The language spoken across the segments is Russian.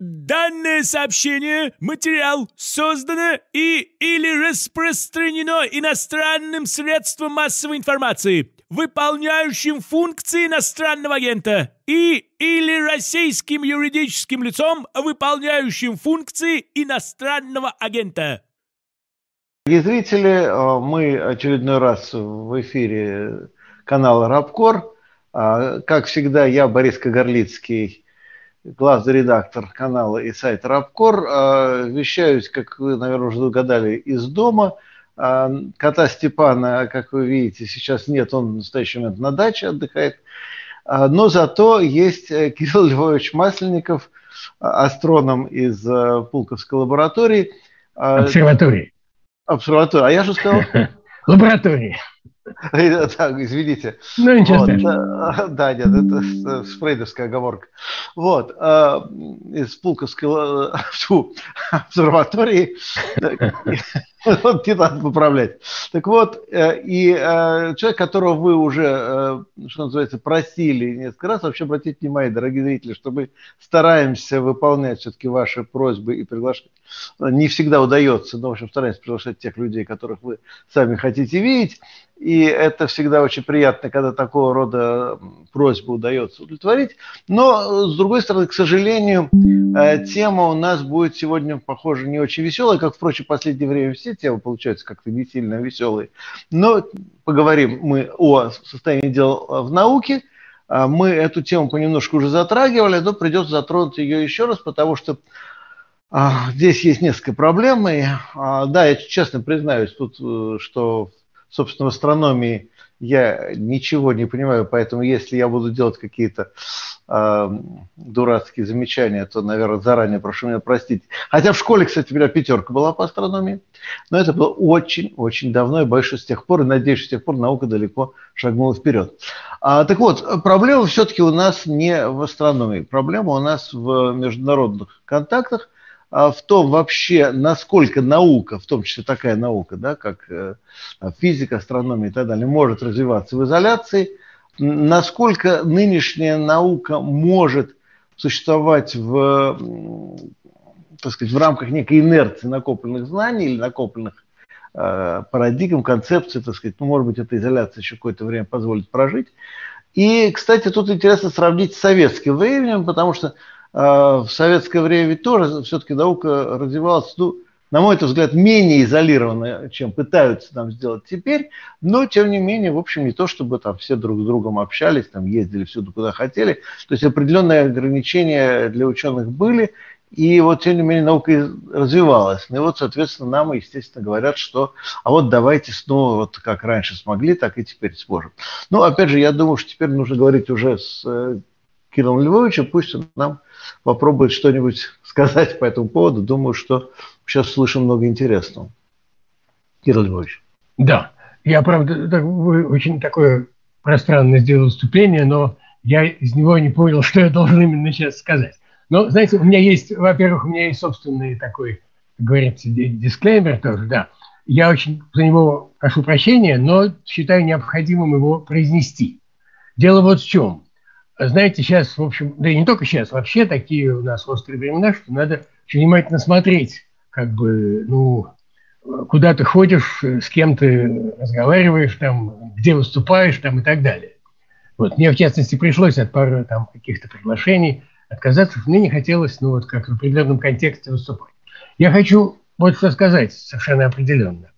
Данное сообщение, материал создано и или распространено иностранным средством массовой информации, выполняющим функции иностранного агента, и или российским юридическим лицом, выполняющим функции иностранного агента. Дорогие зрители, э, мы очередной раз в эфире канала Рабкор. А, как всегда, я Борис Кагарлицкий, главный редактор канала и сайта Рабкор. А, вещаюсь, как вы, наверное, уже догадали, из дома. А, кота Степана, как вы видите, сейчас нет, он в настоящий момент на даче отдыхает. А, но зато есть э, Кирилл Львович Масленников, астроном из э, Пулковской лаборатории. Обсерватории. Обсерватории. А я же сказал... Лаборатории. Так, извините. Ну, ничего вот, страшного. Да, нет, это фрейдовская оговорка. Вот, э, из Пулковской обсерватории, вот не надо поправлять. Так вот, э, и э, человек, которого вы уже, что называется, просили несколько раз, вообще обратите внимание, дорогие зрители, что мы стараемся выполнять все-таки ваши просьбы и приглашать. Не всегда удается, но, в общем, стараемся приглашать тех людей, которых вы сами хотите видеть. И это всегда очень приятно, когда такого рода просьбы удается удовлетворить. Но, с другой стороны, к сожалению, э, тема у нас будет сегодня, похоже, не очень веселая, как, впрочем, в последнее время все темы получаются как-то не сильно веселые. Но поговорим мы о состоянии дел в науке. Мы эту тему понемножку уже затрагивали, но придется затронуть ее еще раз, потому что здесь есть несколько проблем. И, да, я честно признаюсь тут, э, что собственно, в астрономии я ничего не понимаю, поэтому если я буду делать какие-то э, дурацкие замечания, то, наверное, заранее прошу меня простить. Хотя в школе, кстати, у меня пятерка была по астрономии, но это было очень-очень давно, и что с тех пор, и надеюсь, с тех пор наука далеко шагнула вперед. А, так вот, проблема все-таки у нас не в астрономии, проблема у нас в международных контактах – в том вообще, насколько наука, в том числе такая наука, да, как э, физика, астрономия и так далее, может развиваться в изоляции, насколько нынешняя наука может существовать в, так сказать, в рамках некой инерции накопленных знаний или накопленных э, парадигм, концепций, так сказать, ну, может быть, эта изоляция еще какое-то время позволит прожить. И, кстати, тут интересно сравнить с советским временем, потому что а, в советское время ведь тоже все-таки наука развивалась, ну, на мой взгляд, менее изолированно, чем пытаются там сделать теперь, но, тем не менее, в общем, не то, чтобы там все друг с другом общались, там ездили всюду, куда хотели, то есть определенные ограничения для ученых были, и вот, тем не менее, наука развивалась. Ну и вот, соответственно, нам, естественно, говорят, что а вот давайте снова, вот как раньше смогли, так и теперь сможем. Ну, опять же, я думаю, что теперь нужно говорить уже с э, Кириллом Львовичем, пусть он нам попробует что-нибудь сказать по этому поводу. Думаю, что сейчас слышим много интересного. Кирилл Львович. Да, я, правда, так, вы очень такое пространное сделал выступление, но я из него не понял, что я должен именно сейчас сказать. Но, знаете, у меня есть, во-первых, у меня есть собственный такой, как говорится, дисклеймер тоже, да. Я очень за него прошу прощения, но считаю необходимым его произнести. Дело вот в чем. Знаете, сейчас, в общем, да и не только сейчас, вообще такие у нас острые времена, что надо очень внимательно смотреть, как бы, ну, куда ты ходишь, с кем ты разговариваешь, там, где выступаешь, там и так далее. Вот мне, в частности, пришлось от пары там каких-то приглашений отказаться, мне не хотелось, ну, вот как в определенном контексте выступать. Я хочу вот что сказать совершенно определенно.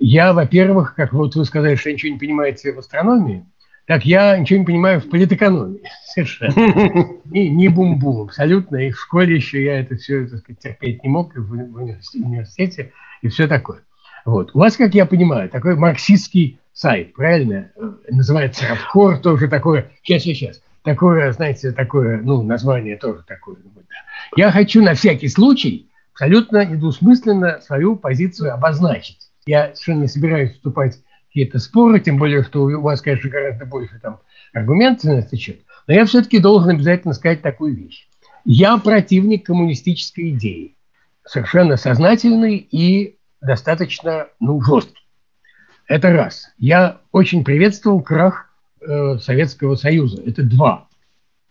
Я, во-первых, как вот вы сказали, что ничего не понимаете в астрономии – так я ничего не понимаю в политэкономии совершенно. Не, не бум-бум абсолютно. И в школе еще я это все так сказать, терпеть не мог, и в университете, и все такое. Вот. У вас, как я понимаю, такой марксистский сайт, правильно? Называется Равкор, тоже такое, сейчас, сейчас, такое, знаете, такое, ну, название тоже такое. Я хочу на всякий случай абсолютно недвусмысленно свою позицию обозначить. Я совершенно не собираюсь вступать какие-то споры, тем более, что у вас, конечно, гораздо больше там аргументов на этот счет. Но я все-таки должен обязательно сказать такую вещь. Я противник коммунистической идеи. Совершенно сознательный и достаточно ну, жесткий. Это раз. Я очень приветствовал крах э, Советского Союза. Это два.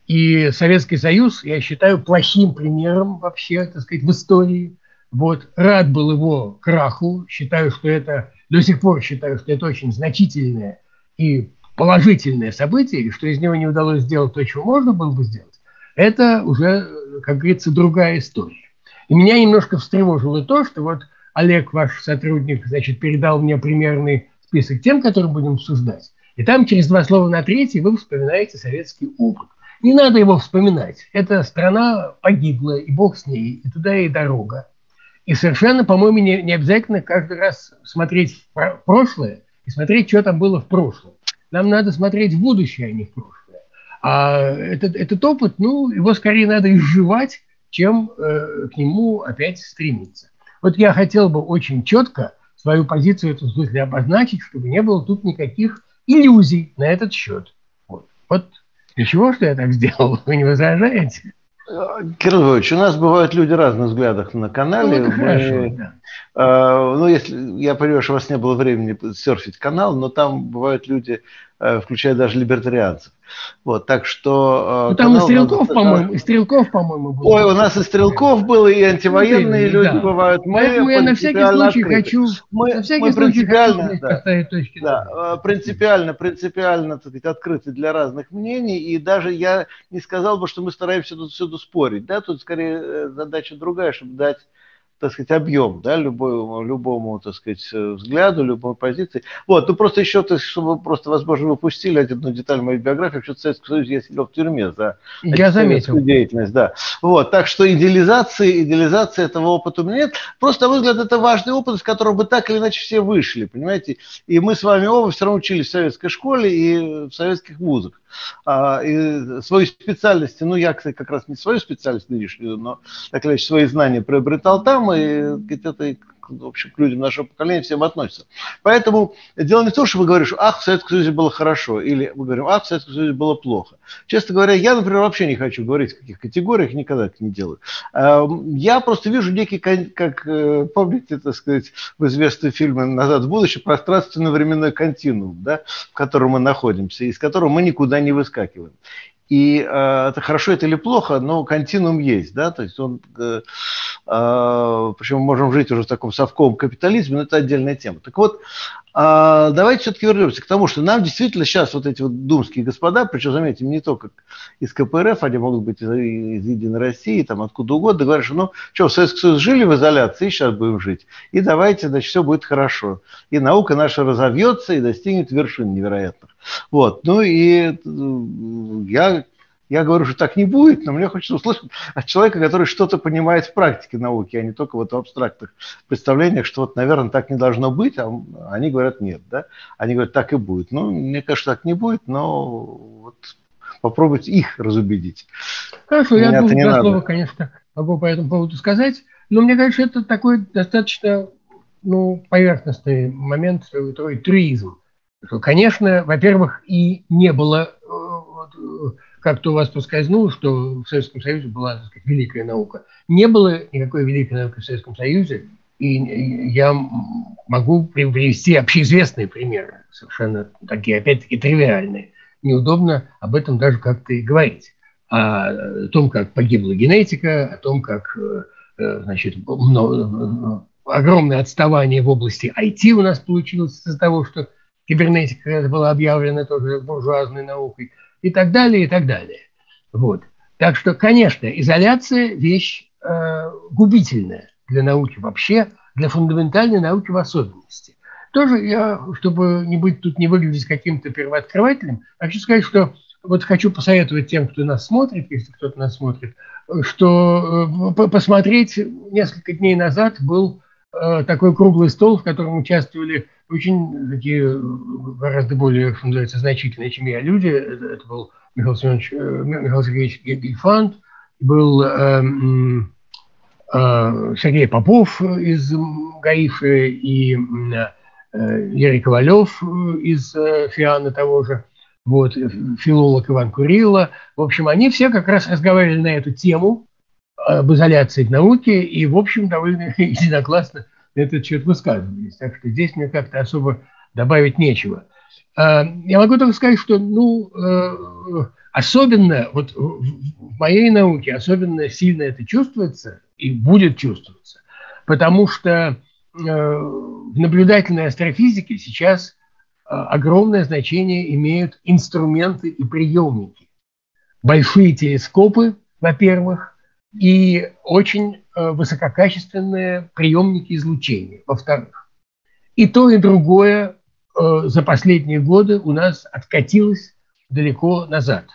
И Советский Союз я считаю плохим примером вообще, так сказать, в истории. Вот, рад был его краху, считаю, что это, до сих пор считаю, что это очень значительное и положительное событие, и что из него не удалось сделать то, чего можно было бы сделать, это уже, как говорится, другая история. И меня немножко встревожило то, что вот Олег, ваш сотрудник, значит, передал мне примерный список тем, которые будем обсуждать. И там через два слова на третий вы вспоминаете советский опыт. Не надо его вспоминать. Эта страна погибла, и бог с ней, и туда и дорога. И совершенно, по-моему, не, не обязательно каждый раз смотреть в прошлое и смотреть, что там было в прошлом. Нам надо смотреть в будущее, а не в прошлое. А этот, этот опыт, ну, его скорее надо изживать, чем э, к нему опять стремиться. Вот я хотел бы очень четко свою позицию в этом смысле обозначить, чтобы не было тут никаких иллюзий на этот счет. Вот, вот ничего, что я так сделал, вы не возражаете? Кирилл Львович, у нас бывают люди разных взглядов на канале. Ну, Мы, э, ну, если я понимаю, что у вас не было времени серфить канал, но там бывают люди, включая даже либертарианцев. Вот, так что... Э, ну, там и Стрелков, по-моему, и Стрелков, по-моему, был. Ой, у нас и Стрелков был, и антивоенные ну, люди да. бывают. Мы Поэтому я на всякий случай открыты. хочу... Мы, на всякий мы принципиально, хочу да, точки. Да, э, принципиально, принципиально, так сказать, открыты для разных мнений, и даже я не сказал бы, что мы стараемся тут всюду спорить, да, тут скорее э, задача другая, чтобы дать так сказать, объем, да, любому, любому, так сказать, взгляду, любой позиции. Вот, ну просто еще, то, чтобы просто, возможно, вы упустили одну деталь моей биографии, что в Советском Союзе я сидел в тюрьме за я заметил. деятельность, да. Вот, так что идеализации, идеализации этого опыта у меня нет. Просто, на мой взгляд, это важный опыт, из которого бы так или иначе все вышли, понимаете. И мы с вами оба все равно учились в советской школе и в советских вузах а, и свои специальности, ну, я, кстати, как раз не свою специальность нынешнюю, но, так или иначе, свои знания приобретал там, и это в общем, к людям нашего поколения всем относятся. Поэтому дело не в том, что вы говорите, что ах, в Советском Союзе было хорошо, или мы говорим, ах, в Советском Союзе было плохо. Честно говоря, я, например, вообще не хочу говорить в каких категориях, никогда это не делаю. Эм, я просто вижу некий, как, э, помните, так сказать, в известном фильме «Назад в будущее» пространственно-временной континуум, да, в котором мы находимся, из которого мы никуда не выскакиваем. И э, это хорошо это или плохо, но континуум есть, да, то есть он, э, э, причем мы можем жить уже в таком совковом капитализме, но это отдельная тема. Так вот, э, давайте все-таки вернемся к тому, что нам действительно сейчас вот эти вот думские господа, причем, заметьте, не только из КПРФ, они могут быть из, из Единой России, там откуда угодно, говорят, что ну, что, в Советском Союзе жили в изоляции, сейчас будем жить, и давайте, значит, все будет хорошо. И наука наша разовьется и достигнет вершин невероятных. Вот, ну и я я говорю, что так не будет, но мне хочется услышать от человека, который что-то понимает в практике науки, а не только вот в абстрактных представлениях, что вот, наверное, так не должно быть, а они говорят нет, да? Они говорят, так и будет. Ну, мне кажется, так не будет, но вот попробуйте их разубедить. Хорошо, Меня я двух слова, конечно, могу по этому поводу сказать, но мне кажется, это такой достаточно ну, поверхностный момент, такой тризм. Конечно, во-первых, и не было э, как-то у вас проскользнуло, что в Советском Союзе была так сказать, великая наука. Не было никакой великой науки в Советском Союзе, и я могу привести общеизвестные примеры, совершенно такие, опять-таки, тривиальные. Неудобно об этом даже как-то и говорить. О том, как погибла генетика, о том, как э, э, значит, много, огромное отставание в области IT у нас получилось из-за того, что кибернетика была объявлена тоже буржуазной наукой – и так далее, и так далее. Вот. Так что, конечно, изоляция – вещь э, губительная для науки вообще, для фундаментальной науки в особенности. Тоже я, чтобы не быть тут, не выглядеть каким-то первооткрывателем, хочу сказать, что вот хочу посоветовать тем, кто нас смотрит, если кто-то нас смотрит, что э, посмотреть несколько дней назад был такой круглый стол, в котором участвовали очень такие гораздо более, что называется, значительные, чем я люди. Это, был Михаил Семенович, э, Михаил Сергеевич Гельфанд, был э, э, Сергей Попов из ГАИФа и э, Юрий Ковалев из э, ФИАНа того же, вот, филолог Иван Курилла. В общем, они все как раз разговаривали на эту тему об изоляции в науке и, в общем, довольно единогласно этот счет высказывались. Так что здесь мне как-то особо добавить нечего. Я могу только сказать, что ну, особенно вот в моей науке особенно сильно это чувствуется и будет чувствоваться, потому что в наблюдательной астрофизике сейчас огромное значение имеют инструменты и приемники. Большие телескопы, во-первых, и очень э, высококачественные приемники излучения, во-вторых. И то, и другое э, за последние годы у нас откатилось далеко назад.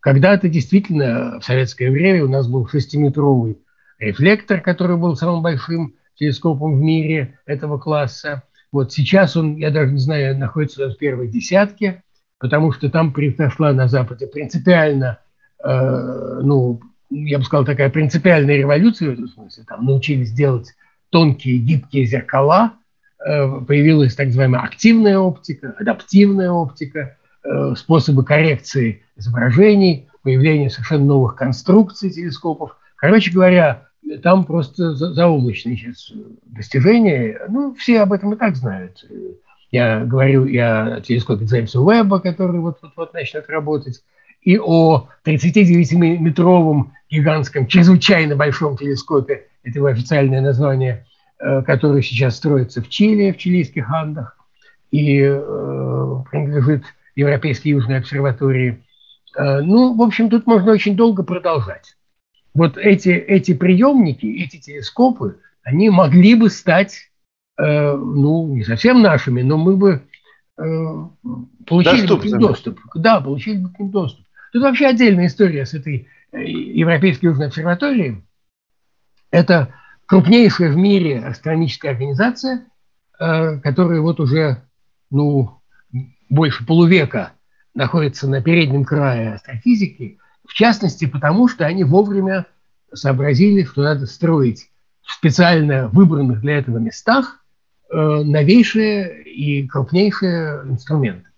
Когда-то действительно в советское время у нас был шестиметровый рефлектор, который был самым большим телескопом в мире этого класса. Вот сейчас он, я даже не знаю, находится в первой десятке, потому что там произошла на Западе принципиально э, ну, я бы сказал, такая принципиальная революция в этом смысле. Там научились делать тонкие гибкие зеркала, э, появилась так называемая активная оптика, адаптивная оптика, э, способы коррекции изображений, появление совершенно новых конструкций телескопов. Короче говоря, там просто заоблачные сейчас достижения. Ну, все об этом и так знают. Я говорю и о телескопе Джеймса Уэбба, который вот-вот начнет работать, и о 39-метровом гигантском, чрезвычайно большом телескопе, это его официальное название, э, который сейчас строится в Чили, в чилийских Андах, и э, принадлежит Европейской Южной обсерватории. Э, ну, в общем, тут можно очень долго продолжать. Вот эти, эти приемники, эти телескопы, они могли бы стать, ну, не совсем нашими, но мы бы получили бы к ним доступ. Да, получили бы к ним доступ. Тут вообще отдельная история с этой э, Европейской Южной обсерваторией. Это крупнейшая в мире астрономическая организация, э, которая вот уже ну, больше полувека находится на переднем крае астрофизики, в частности потому, что они вовремя сообразили, что надо строить в специально выбранных для этого местах э, новейшие и крупнейшие инструменты.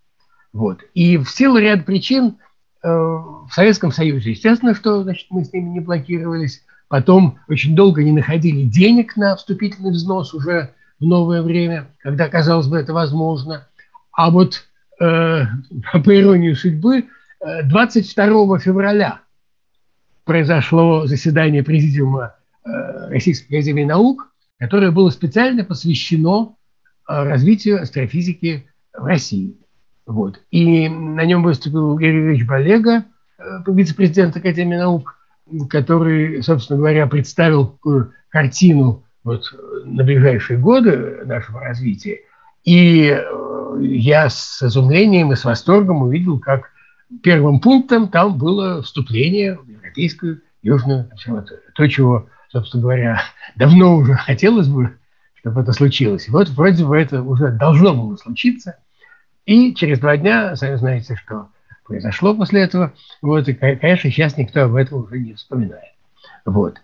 Вот. И в силу ряда причин – в Советском Союзе, естественно, что значит, мы с ними не блокировались. Потом очень долго не находили денег на вступительный взнос уже в новое время, когда, казалось бы, это возможно. А вот, э, по иронии судьбы, 22 э, февраля произошло заседание Президиума э, Российской Академии Наук, которое было специально посвящено развитию астрофизики в России. Вот. И на нем выступил Юрий Юрьевич Балега, э, вице-президент Академии наук, который, собственно говоря, представил картину вот, на ближайшие годы нашего развития. И э, я с изумлением и с восторгом увидел, как первым пунктом там было вступление в Европейскую Южную обсерваторию. То, чего, собственно говоря, давно уже хотелось бы, чтобы это случилось. И вот вроде бы это уже должно было случиться – и через два дня, сами знаете, что произошло после этого. Вот, и, конечно, сейчас никто об этом уже не вспоминает. Вот.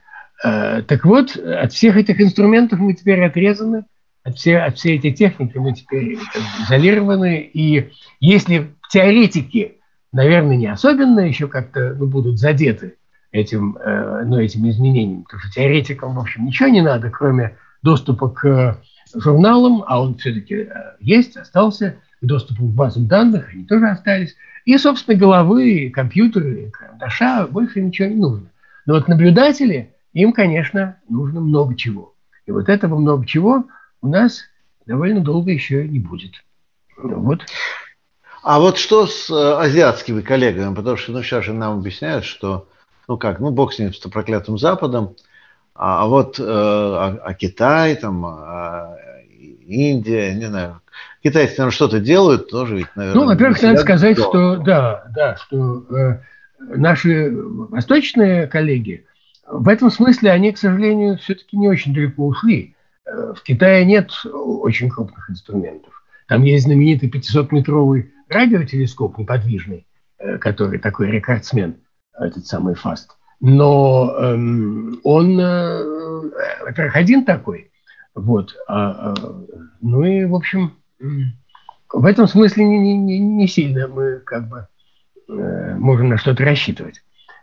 Э, так вот, от всех этих инструментов мы теперь отрезаны, от, все, от всей этой техники мы теперь изолированы. И если теоретики, наверное, не особенно еще как-то ну, будут задеты этим, э, ну, этим изменением, потому что теоретикам, в общем, ничего не надо, кроме доступа к журналам, а он все-таки э, есть, остался, к доступу к базам данных, они тоже остались. И, собственно, головы, компьютеры, карандаша, больше ничего не нужно. Но вот наблюдатели, им, конечно, нужно много чего. И вот этого много чего у нас довольно долго еще не будет. Вот. А вот что с э, азиатскими коллегами? Потому что ну, сейчас же нам объясняют, что, ну как, ну бог с ним, с проклятым Западом, а, а вот э, а, а Китай, там, а Индия, не знаю, китайцы, наверное, что-то делают, тоже ведь, наверное... Ну, во-первых, надо сказать, что, да, да, что э, наши восточные коллеги, в этом смысле они, к сожалению, все-таки не очень далеко ушли. Э, в Китае нет очень крупных инструментов. Там есть знаменитый 500-метровый радиотелескоп неподвижный, э, который такой рекордсмен, этот самый ФАСТ. Но эм, он, э, во-первых, один такой. Вот. А, а, ну и, в общем, в этом смысле не, не, не сильно мы как бы э, можем на что-то рассчитывать.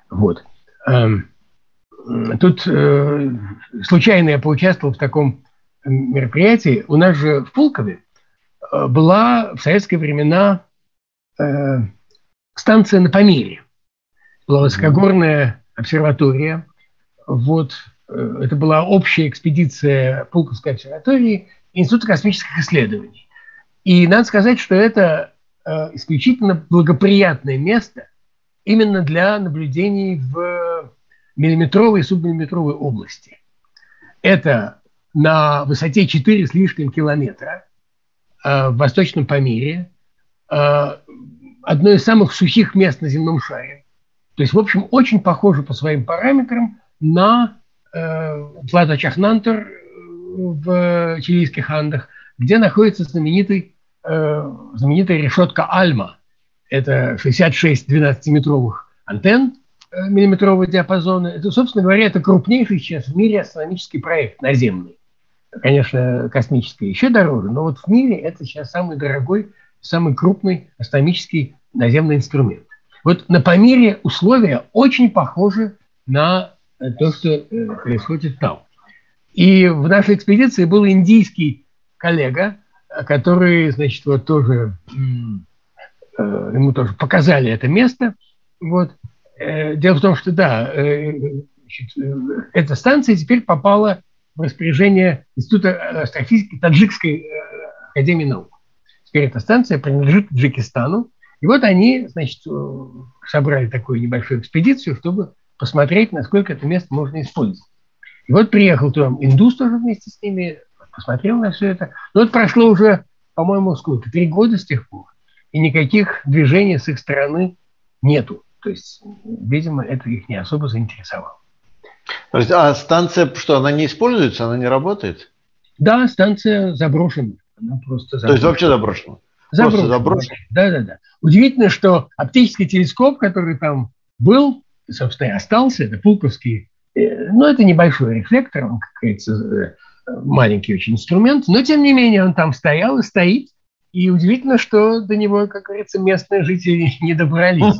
Вот. Эм, тут э, случайно я поучаствовал в таком мероприятии. У нас же в Пулкове э, была в советские времена э, станция на Памире. Была высокогорная обсерватория. Вот, э, это была общая экспедиция Пулковской обсерватории Института космических исследований. И надо сказать, что это э, исключительно благоприятное место именно для наблюдений в миллиметровой и субмиллиметровой области. Это на высоте 4 с лишним километра э, в Восточном Памире, э, одно из самых сухих мест на земном шаре. То есть, в общем, очень похоже по своим параметрам на э, Плато Чахнантер в чилийских Андах, где находится знаменитый, э, знаменитая решетка Альма. Это 66 12-метровых антенн э, миллиметрового диапазона. Это, собственно говоря, это крупнейший сейчас в мире астрономический проект наземный. Конечно, космический еще дороже, но вот в мире это сейчас самый дорогой, самый крупный астрономический наземный инструмент. Вот на Памире условия очень похожи на то, что э, происходит там. И в нашей экспедиции был индийский коллега, который, значит, вот тоже, э, ему тоже показали это место. Вот. Э, дело в том, что, да, э, значит, эта станция теперь попала в распоряжение Института астрофизики Таджикской академии наук. Теперь эта станция принадлежит Таджикистану. И вот они, значит, собрали такую небольшую экспедицию, чтобы посмотреть, насколько это место можно использовать. И вот приехал там индус тоже вместе с ними, посмотрел на все это. Но это прошло уже, по-моему, сколько? Три года с тех пор. И никаких движений с их стороны нету. То есть, видимо, это их не особо заинтересовало. А станция что, она не используется, она не работает? Да, станция заброшена. Она просто заброшена. То есть вообще заброшена? Заброшена. Просто заброшена? Да, да, да. Удивительно, что оптический телескоп, который там был, собственно, и остался, это Пулковский Э, ну, это небольшой рефлектор, он, как говорится, э, маленький очень инструмент, но, тем не менее, он там стоял и стоит. И удивительно, что до него, как говорится, местные жители не добрались.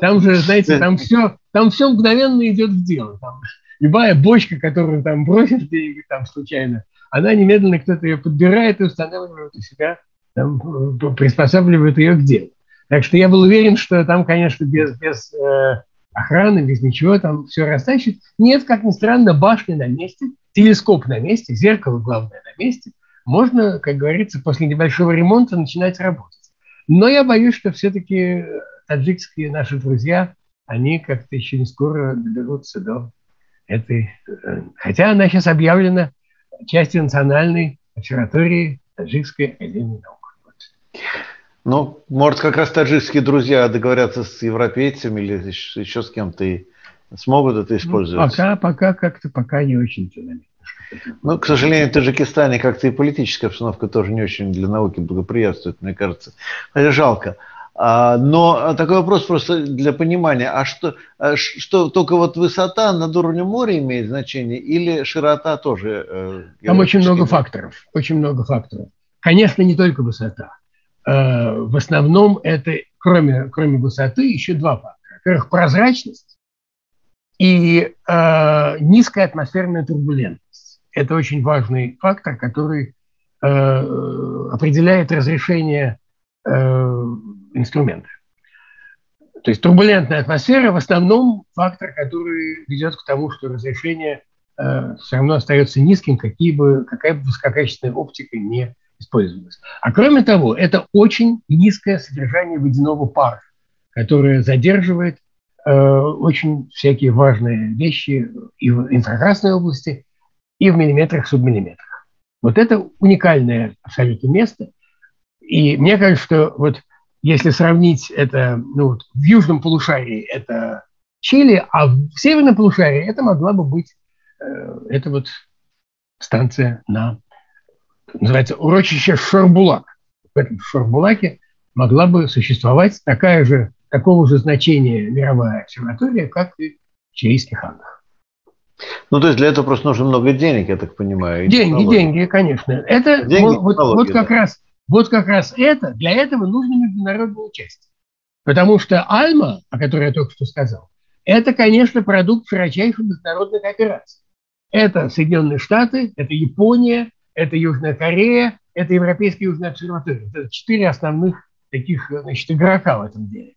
Там же, знаете, там все, там все мгновенно идет в дело. Там любая бочка, которую там бросит там случайно, она немедленно кто-то ее подбирает и устанавливает у себя, там, э, приспосабливает ее к делу. Так что я был уверен, что там, конечно, без, без э, охраны, без ничего, там все растащит. Нет, как ни странно, башня на месте, телескоп на месте, зеркало, главное, на месте. Можно, как говорится, после небольшого ремонта начинать работать. Но я боюсь, что все-таки таджикские наши друзья, они как-то еще не скоро доберутся до этой... Э, хотя она сейчас объявлена частью национальной обсерватории Таджикской академии наук. Вот. Ну, может, как раз таджикские друзья договорятся с европейцами или еще с кем-то и смогут это ну, использовать? Ну, пока, пока как-то, пока не очень Ну, к сожалению, в Таджикистане как-то и политическая обстановка тоже не очень для науки благоприятствует, мне кажется. Хотя жалко. А, но такой вопрос просто для понимания. А что, а что только вот высота над уровнем моря имеет значение или широта тоже? Э, Там очень много факторов. Очень много факторов. Конечно, не только высота. Э, в основном это, кроме, кроме высоты, еще два фактора. Во-первых, прозрачность и э, низкая атмосферная турбулентность. Это очень важный фактор, который э, определяет разрешение э, инструмента. То есть турбулентная атмосфера в основном фактор, который ведет к тому, что разрешение э, все равно остается низким, какие бы, какая бы высококачественная оптика не использовалось. А кроме того, это очень низкое содержание водяного пара, которое задерживает э, очень всякие важные вещи и в инфракрасной области, и в миллиметрах, субмиллиметрах. Вот это уникальное абсолютно место. И мне кажется, что вот если сравнить это, ну, вот в южном полушарии это Чили, а в северном полушарии это могла бы быть э, это вот станция на называется урочище Шарбулак. В этом Шарбулаке могла бы существовать такая же, такого же значения мировая обсерватория, как и в Чилийских Андах. Ну, то есть для этого просто нужно много денег, я так понимаю. Деньги, деньги, конечно. Это деньги, вот, вот, как да. раз, вот как раз это, для этого нужно международное участие. Потому что Альма, о которой я только что сказал, это, конечно, продукт широчайшей международной кооперации. Это Соединенные Штаты, это Япония, это Южная Корея, это Европейская Южная обсерватория. Это четыре основных таких значит, игрока в этом деле.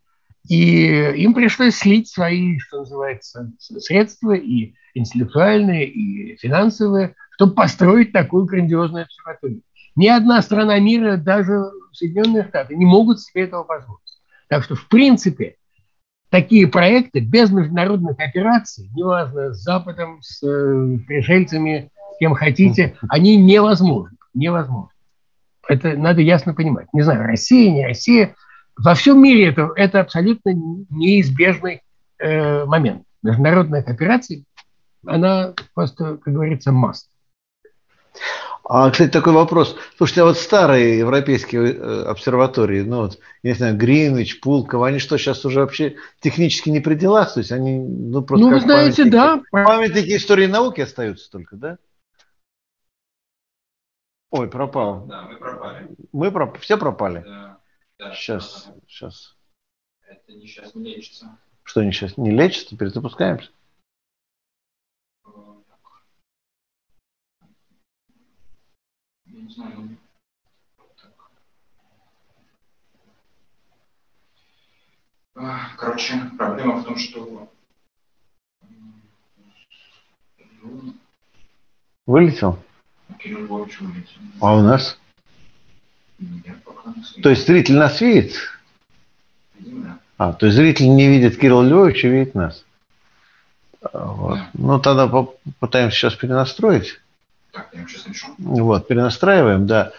И им пришлось слить свои, что называется, средства и интеллектуальные, и финансовые, чтобы построить такую грандиозную обсерваторию. Ни одна страна мира, даже Соединенные Штаты, не могут себе этого позволить. Так что, в принципе, такие проекты без международных операций, неважно, с Западом, с э, пришельцами, кем хотите, они невозможны. Невозможно. Это надо ясно понимать. Не знаю, Россия, не Россия. Во всем мире это, это абсолютно неизбежный э, момент. Международная кооперация, она просто, как говорится, must. А, кстати, такой вопрос. Слушайте, а вот старые европейские э, обсерватории, ну вот, я не знаю, Гринвич, Пулково, они что, сейчас уже вообще технически не при делах? То есть они, ну, просто Ну, вы знаете, памятники, да. Памятники истории науки остаются только, да? Ой, пропал. Да, мы пропали. Мы проп... все пропали? Да. да сейчас, сейчас. Это не сейчас не лечится. Что не сейчас? Не лечится? Перезапускаемся? Я не знаю, ну, так. Короче, проблема в том, что Вылетел? А у нас? Нет, пока не То есть зритель нас видит? Да. А, то есть зритель не видит Кирилла Львовича, видит нас. Вот. Да. Ну, тогда попытаемся сейчас перенастроить. Так, я сейчас напишу. Вот, перенастраиваем, да.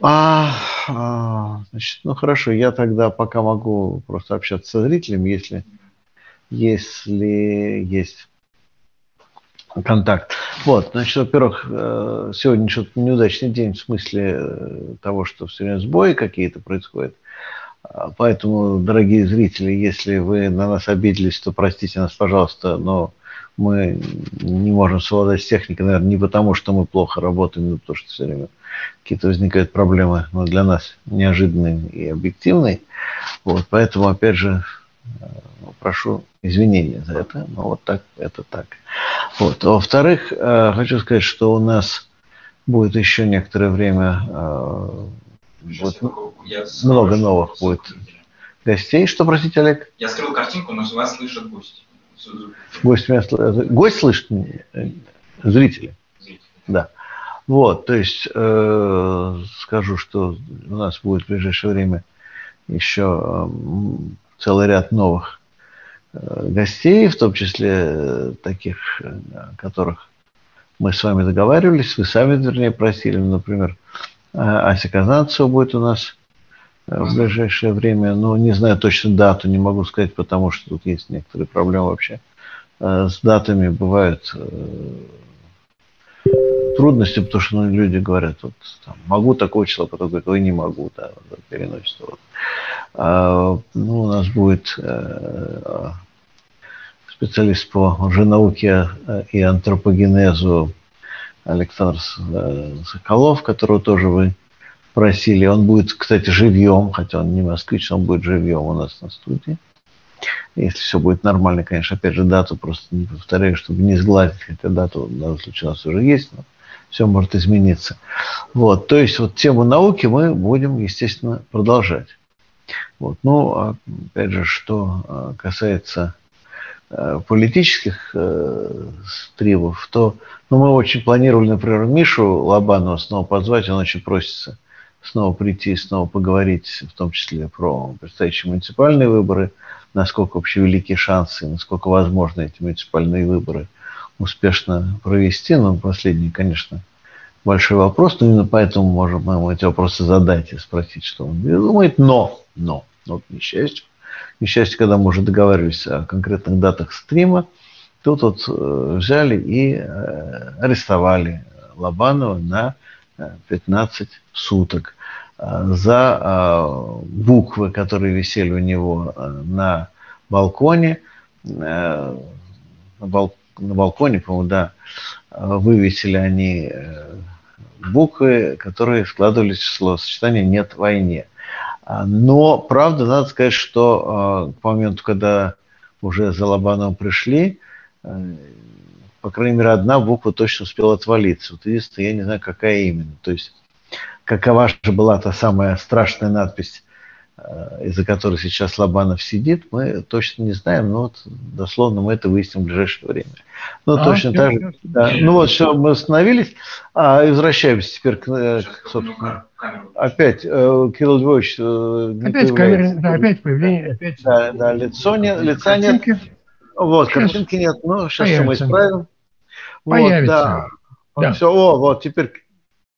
А, а, значит, ну хорошо, я тогда пока могу просто общаться со зрителем, если, если есть контакт. Вот, значит, во-первых, э, сегодня что-то неудачный день в смысле э, того, что все время сбои какие-то происходят. А, Поэтому, дорогие зрители, если вы на нас обиделись, то простите нас, пожалуйста, но мы не можем совладать с техникой, наверное, не потому, что мы плохо работаем, но потому что все время какие-то возникают проблемы, но для нас неожиданные и объективные. Вот, поэтому, опять же, прошу извинения за это, но вот так, это так. Вот. Во-вторых, э, хочу сказать, что у нас будет еще некоторое время э, вот, я, я много новых будет. гостей. Что, простите, Олег? Я скрыл картинку, но вас слышат гости. Гость, меня сл- гость слышит? Э, Зрители. Зрители. Да. Вот, то есть э, скажу, что у нас будет в ближайшее время еще э, целый ряд новых э, гостей, в том числе э, таких, э, о которых мы с вами договаривались, вы сами, вернее, просили, Ну, например, Ася Казанцева будет у нас в ближайшее время, но не знаю точно дату, не могу сказать, потому что тут есть некоторые проблемы вообще с датами, бывают трудности, потому что ну, люди говорят, вот там, могу такого числа, потом говорят, ой, не могу, да, переносится. Вот. А, ну, у нас будет э, специалист по лженауке э, и антропогенезу Александр э, Соколов, которого тоже вы просили. Он будет, кстати, живьем, хотя он не москвич, он будет живьем у нас на студии. Если все будет нормально, конечно, опять же, дату просто не повторяю, чтобы не сгладить, хотя дату в данном случае у нас уже есть, но все может измениться. Вот, то есть вот тему науки мы будем, естественно, продолжать. Вот. Ну, а, опять же, что а, касается э, политических э, стримов, то ну, мы очень планировали, например, Мишу Лобанова снова позвать, он очень просится снова прийти, снова поговорить, в том числе про предстоящие муниципальные выборы, насколько вообще велики шансы, насколько возможно эти муниципальные выборы успешно провести. Но последний, конечно, большой вопрос, но именно поэтому можем мы ему эти вопросы задать и спросить, что он думает. Но, но, вот к несчастью, когда мы уже договаривались о конкретных датах стрима, тут вот э, взяли и э, арестовали Лобанова на э, 15 суток э, за э, буквы, которые висели у него э, на балконе, э, на, на балконе, по-моему, да, э, вывесили они э, буквы, которые складывались в словосочетание «нет войне». А, Но, правда, надо сказать, что э, к моменту, когда уже за Лобановым пришли, по крайней мере, одна буква точно успела отвалиться. Вот единственное, я не знаю, какая именно. То есть какова же была та самая страшная надпись, из-за которой сейчас Лобанов сидит, мы точно не знаем, но вот дословно мы это выясним в ближайшее время. Ну, а, точно так же. Да. Ну вот, все, мы остановились, а, и возвращаемся теперь к, э, к собственно, опять, э, Кирилл Львович не Опять камера, да, опять появление, опять. Да, да, лицо нет, лица нет. Вот, сейчас. картинки нет, ну, сейчас все мы исправим. Появится. Вот, да. да. Все, о, вот, теперь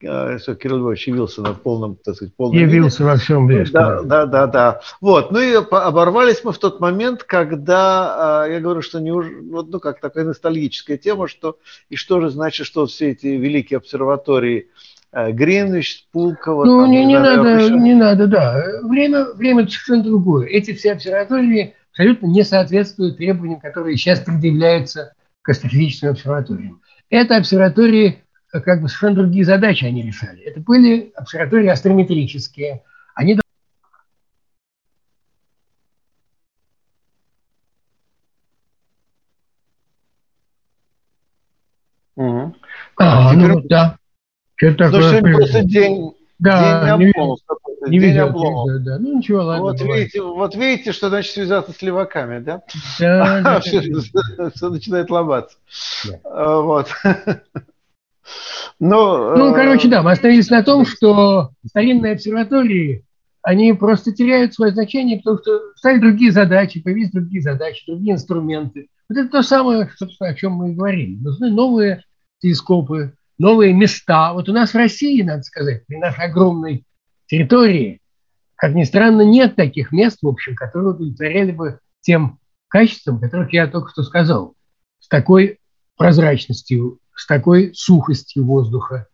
э, все, Кирилл Львович явился на полном, так сказать, полном Явился виде. во всем блеске. Да, да, да, да. Вот, ну и оборвались мы в тот момент, когда, э, я говорю, что не уж, вот, ну, как такая ностальгическая тема, что, и что же значит, что все эти великие обсерватории э, Гринвич, Пулково... Ну, там, не, не, надо, не надо, да. Время, время совершенно другое. Эти все обсерватории абсолютно не соответствуют требованиям, которые сейчас предъявляются к астрофизическим обсерваториям. Это обсерватории, как бы совершенно другие задачи они решали. Это были обсерватории астрометрические. Они Угу. А, ну, да. Что такое? Слушай, просто день, да, день обломов. Не день видел, обломов. Да, да. Ну ничего, ладно. Вот видите, вот видите, что значит связаться с леваками, да? Да. да все, все начинает ломаться. Да. А, вот. Но, ну, короче, да, мы остановились на том, что старинные обсерватории, они просто теряют свое значение, потому что стали другие задачи, появились другие задачи, другие инструменты. Вот это то самое, собственно, о чем мы и говорили. Нужны новые телескопы, новые места. Вот у нас в России, надо сказать, при нашей огромной территории, как ни странно, нет таких мест, в общем, которые удовлетворяли бы тем качествам, которых я только что сказал. С такой прозрачностью, с такой сухостью воздуха.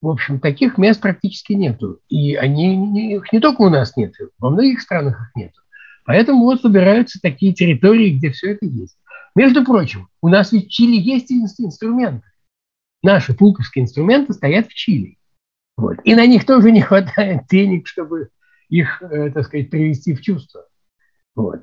В общем, таких мест практически нету. И они, их не только у нас нет, во многих странах их нет. Поэтому вот выбираются такие территории, где все это есть. Между прочим, у нас ведь в Чили есть инструменты. Наши пулковские инструменты стоят в Чили. Вот. И на них тоже не хватает денег, чтобы их, э, так сказать, привести в чувство. Вот.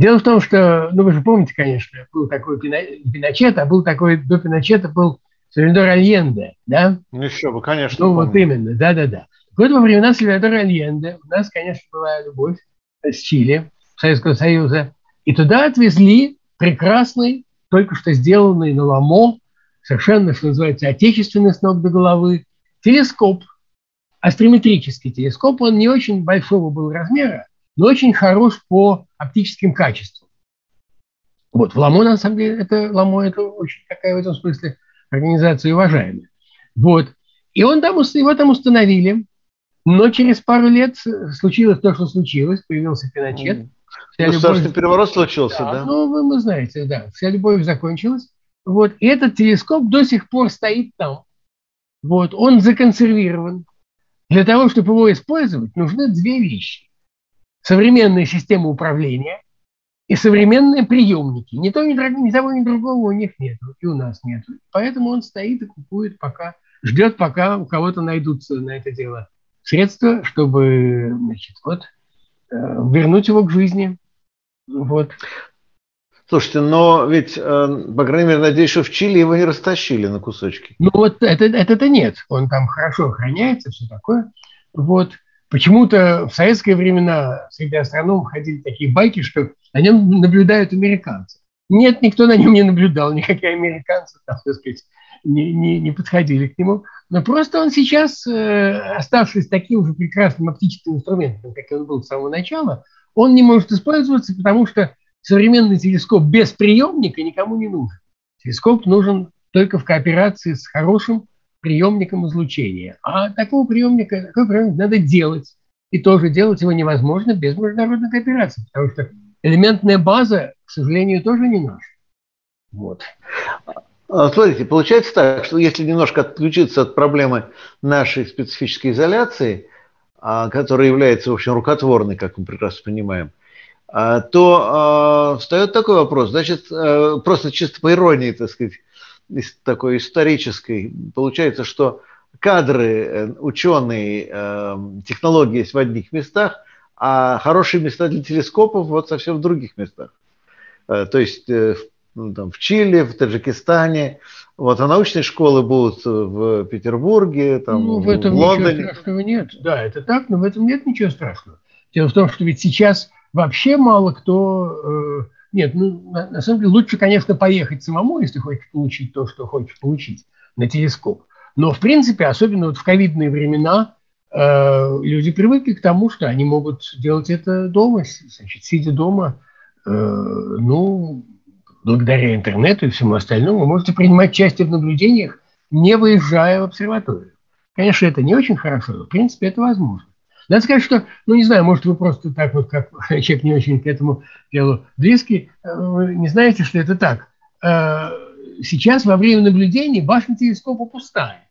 Дело в том, что, ну вы же помните, конечно, был такой Пиночет, а был такой, до Пиночета был Сальвадор Альенде, да? Ну еще бы, конечно. Ну помню. вот именно, да-да-да. Вот во времена Сальвадора Альенде у нас, конечно, была любовь с Чили, Советского Союза, и туда отвезли прекрасный, только что сделанный на Ламо, совершенно, что называется, отечественный с ног до головы, телескоп, астрометрический телескоп, он не очень большого был размера, но очень хорош по оптическим качествам. Вот, в ЛАМО, на самом деле, это ЛАМО, это очень такая в этом смысле организация уважаемая. Вот. И он там, его там установили, но через пару лет случилось то, что случилось, появился Пиночет. Вся ну, любовь... переворот случился, да? да? Ну, вы, вы знаете, да. Вся любовь закончилась. Вот. И этот телескоп до сих пор стоит там. Вот, он законсервирован. Для того, чтобы его использовать, нужны две вещи. Современная система управления и современные приемники. Ни, то, ни, ни того, ни другого у них нет, и у нас нет. Поэтому он стоит и купует пока, ждет, пока у кого-то найдутся на это дело средства, чтобы значит, вот, э, вернуть его к жизни. Вот. Слушайте, но ведь, э, по крайней мере, надеюсь, что в Чили его не растащили на кусочки. Ну вот это, это-то нет. Он там хорошо охраняется, все такое. Вот. Почему-то в советские времена среди астрономов ходили такие байки, что на нем наблюдают американцы. Нет, никто на нем не наблюдал, никакие американцы, так сказать, не, не, не подходили к нему. Но просто он сейчас, э, оставшись таким же прекрасным оптическим инструментом, как он был с самого начала, он не может использоваться, потому что современный телескоп без приемника никому не нужен. Телескоп нужен только в кооперации с хорошим приемником излучения. А такого приемника, такой приемник надо делать. И тоже делать его невозможно без международной кооперации, потому что элементная база, к сожалению, тоже не наша. Вот. А, смотрите, получается так, что если немножко отключиться от проблемы нашей специфической изоляции, а, которая является, в общем, рукотворной, как мы прекрасно понимаем, а, то э, встает такой вопрос. Значит, э, просто чисто по иронии, так сказать, такой исторической, получается, что кадры, э, ученые, э, технологии есть в одних местах, а хорошие места для телескопов вот совсем в других местах. Э, то есть ну, там, в Чили, в Таджикистане, Вот, а научные школы будут в Петербурге, там, ну, в, этом в Лондоне. ничего страшного нет. Да, это так, но в этом нет ничего страшного. Дело в том, что ведь сейчас вообще мало кто... Э, нет, ну, на, на самом деле лучше, конечно, поехать самому, если хочешь получить то, что хочешь получить на телескоп. Но, в принципе, особенно вот в ковидные времена, э, люди привыкли к тому, что они могут делать это дома, значит, сидя дома, э, ну, благодаря интернету и всему остальному, вы можете принимать участие в наблюдениях, не выезжая в обсерваторию. Конечно, это не очень хорошо, но в принципе это возможно. Надо сказать, что, ну не знаю, может вы просто так вот, как человек не очень к этому делу близкий, э, не знаете, что это так. Э, сейчас во время наблюдений башня телескопа пустая.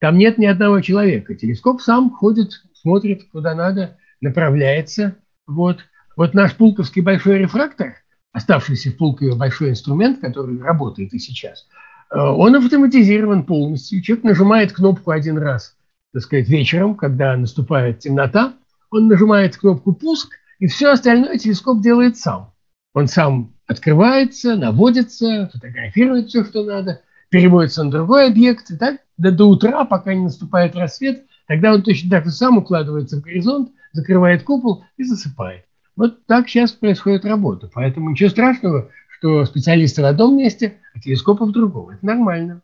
Там нет ни одного человека. Телескоп сам ходит, смотрит куда надо, направляется. Вот, вот наш пулковский большой рефрактор – оставшийся в Пулкове большой инструмент, который работает и сейчас, э, он автоматизирован полностью. Человек нажимает кнопку один раз, так сказать, вечером, когда наступает темнота, он нажимает кнопку «Пуск», и все остальное телескоп делает сам. Он сам открывается, наводится, фотографирует все, что надо, переводится на другой объект, и так до, до утра, пока не наступает рассвет, тогда он точно так же сам укладывается в горизонт, закрывает купол и засыпает. Вот так сейчас происходит работа. Поэтому ничего страшного, что специалисты в одном месте, а телескопы в другом. Это нормально.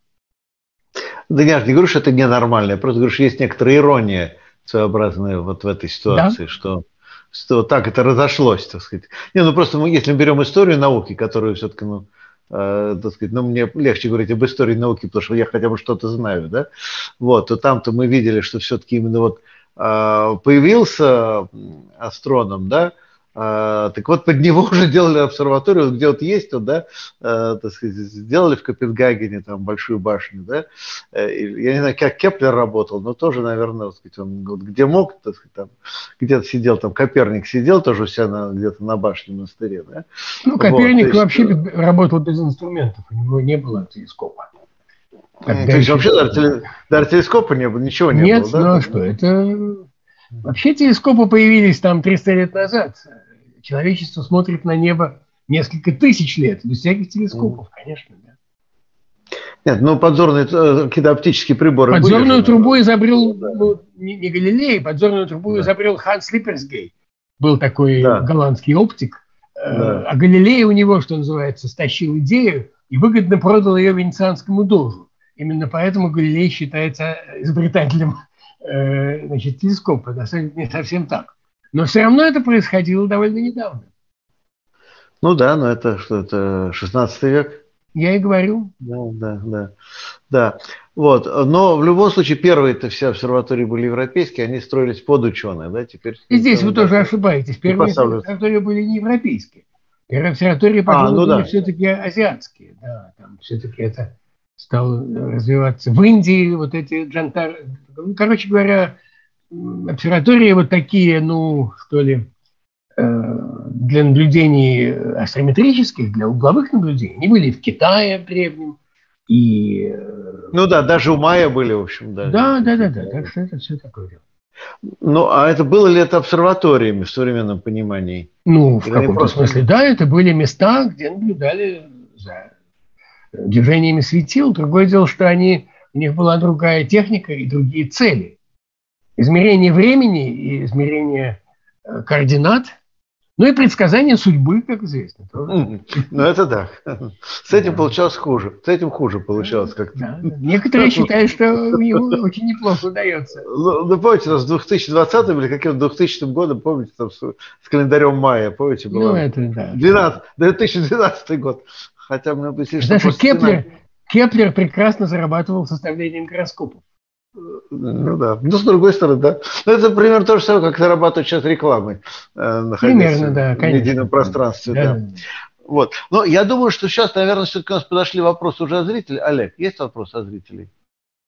Да я же не говорю, что это ненормально. Я просто говорю, что есть некоторая ирония своеобразная вот в этой ситуации, да? что что так это разошлось, так сказать. Не, ну просто мы, если мы берем историю науки, которую все-таки, ну, э, так сказать, ну, мне легче говорить об истории науки, потому что я хотя бы что-то знаю, да, вот, то там-то мы видели, что все-таки именно вот э, появился астроном, да, так вот, под него уже делали обсерваторию, где вот есть, вот, да, э, так сказать, сделали в Копенгагене там большую башню, да. Э, я не знаю, как Кеплер работал, но тоже, наверное, сказать, он вот, где мог, так сказать, там, где-то сидел, там Коперник сидел тоже у себя на, где-то на башне на монастыре, да. Ну, Коперник вот, вообще есть, работал без инструментов, у него не было телескопа. Тогда то есть вообще даже, даже телескопа не было, ничего не Нет, было, да? ну а что, это... Вообще телескопы появились там 300 лет назад человечество смотрит на небо несколько тысяч лет, без всяких телескопов, конечно, да. Нет, ну подзорные э, какие-то оптические приборы Подзорную были, трубу изобрел ну, не, не Галилей, подзорную трубу да. изобрел Ханс Липперсгей. Был такой да. голландский оптик. Э, да. А Галилей у него, что называется, стащил идею и выгодно продал ее венецианскому дожу. Именно поэтому Галилей считается изобретателем э, значит, телескопа. На самом деле не совсем так. Но все равно это происходило довольно недавно. Ну да, но это что, это 16 век? Я и говорю. Да, да, да. да. Вот. Но в любом случае первые-то все обсерватории были европейские, они строились под ученые, да, теперь... И здесь вы тоже ошибаетесь. Первые обсерватории были не европейские. Первые обсерватории, пожалуй, а, ну да. были все-таки азиатские. Да, там все-таки это стало развиваться. В Индии вот эти джантар... Ну, короче говоря, обсерватории вот такие, ну, что ли, э, для наблюдений астронометрических, для угловых наблюдений, они были в Китае древнем, и... Э, ну да, даже у Майя были, в общем, да. Да, да, да, да, так что это все такое дело. Ну, а это было ли это обсерваториями в современном понимании? Ну, в каком-то просто... смысле, да, это были места, где наблюдали за движениями светил. Другое дело, что они, у них была другая техника и другие цели измерение времени и измерение э, координат, ну и предсказание судьбы, как известно. Ну, это да. С этим да. получалось хуже. С этим хуже получалось как-то. Да. Некоторые считают, что очень неплохо удается. Ну, ну помните, у нас 2020 или каким 2000 годом, помните, там с, с календарем мая, помните, было? Ну, это да. 12, 2012 год. Хотя мы объяснили, что... Знаешь, Кеплер, Кеплер прекрасно зарабатывал составлением гороскопов. Ну да. Ну, с другой стороны, да. Но ну, это примерно то же самое, как зарабатывать сейчас рекламой, э, находясь примерно, да, в медийном пространстве. Да. Да. Вот. Но я думаю, что сейчас, наверное, все-таки у нас подошли вопросы уже от зрителей. Олег, есть вопрос от зрителей?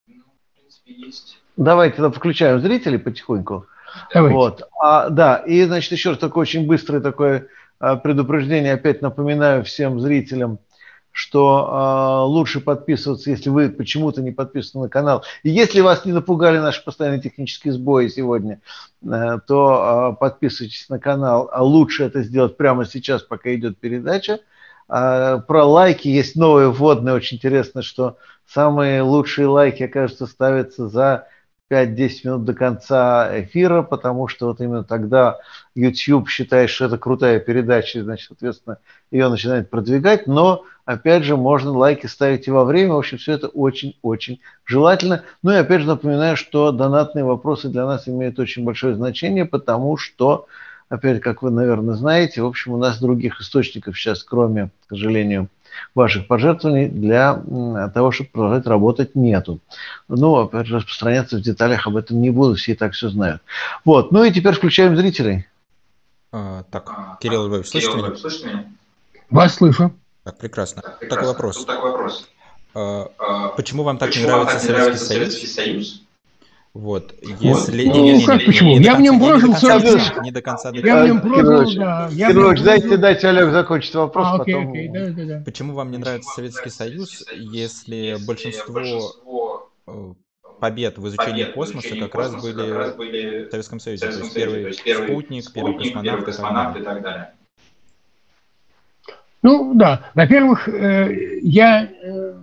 Ну, в принципе, есть. Давайте тогда включаем зрителей потихоньку. Давайте. Вот. А, да, и, значит, еще раз такое очень быстрое такое а, предупреждение. Опять напоминаю всем зрителям, что э, лучше подписываться, если вы почему-то не подписаны на канал. И если вас не напугали наши постоянные технические сбои сегодня, э, то э, подписывайтесь на канал. А лучше это сделать прямо сейчас, пока идет передача. А, про лайки есть новые вводные. Очень интересно, что самые лучшие лайки, окажется, ставятся за 5-10 минут до конца эфира, потому что вот именно тогда YouTube считает, что это крутая передача, и, значит, соответственно, ее начинает продвигать, но, опять же, можно лайки ставить и во время, в общем, все это очень-очень желательно. Ну и, опять же, напоминаю, что донатные вопросы для нас имеют очень большое значение, потому что опять, как вы, наверное, знаете, в общем, у нас других источников сейчас, кроме, к сожалению, ваших пожертвований, для того, чтобы продолжать работать, нету. Ну, опять же, распространяться в деталях об этом не буду, все и так все знают. Вот, ну и теперь включаем зрителей. А, так, Кирилл Львович, слышите меня? слышите меня? Вас слышу. Так, прекрасно. Так, прекрасно. Такой вопрос. Такой вопрос. А, а, почему вам так почему не нравится, так не нравится Советский Союз? Вот, если... Ну, не, не, как не, почему? Не, не я в нем прожил 40 лет. Не до конца. Я в нем прожил, да. Кирович, дайте дать Олег закончить вопрос, а, окей, потом... окей, да, да, да. Почему вам не нравится Советский Союз, если большинство э, побед в изучении космоса как раз были в Советском Союзе? То есть первый спутник, первый космонавт и так далее. Ну да, во-первых, э, я э,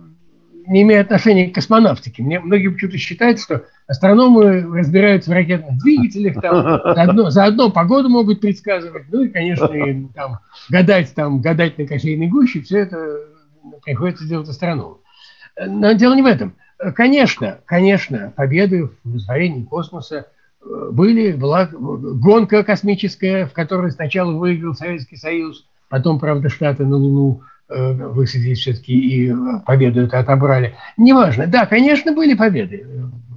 не имею отношения к космонавтике. Мне многие почему-то считают, что астрономы разбираются в ракетных двигателях, там, заодно, заодно погоду могут предсказывать, ну и, конечно, и, там, гадать, там, гадать на кофейной гуще, все это приходится делать астрономам. Но дело не в этом. Конечно, конечно, победы в освоении космоса э, были, была гонка космическая, в которой сначала выиграл Советский Союз, потом, правда, Штаты на Луну Э, высадились все-таки и победу это отобрали. Неважно. Да, конечно, были победы.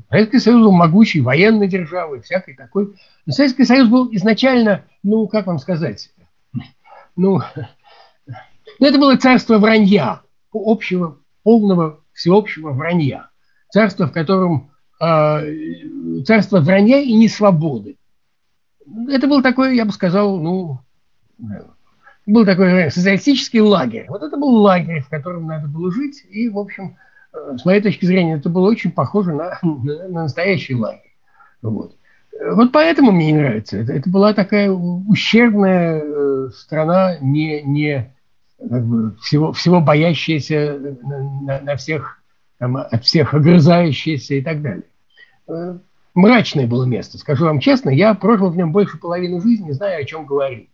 Советский Союз был могучей военной державой, всякой такой. Но Советский Союз был изначально, ну, как вам сказать, ну, ну это было царство вранья, общего, полного, всеобщего вранья. Царство, в котором э, царство вранья и несвободы. Это был такой, я бы сказал, ну, был такой социалистический лагерь. Вот это был лагерь, в котором надо было жить. И, в общем, э, с моей точки зрения, это было очень похоже на, на, на настоящий лагерь. Вот. Вот поэтому мне не нравится. Это, это была такая ущербная э, страна, не, не как бы, всего, всего боящаяся на, на, на всех, там, от всех огрызающаяся и так далее. Э, мрачное было место, скажу вам честно. Я прожил в нем больше половины жизни, знаю, о чем говорю.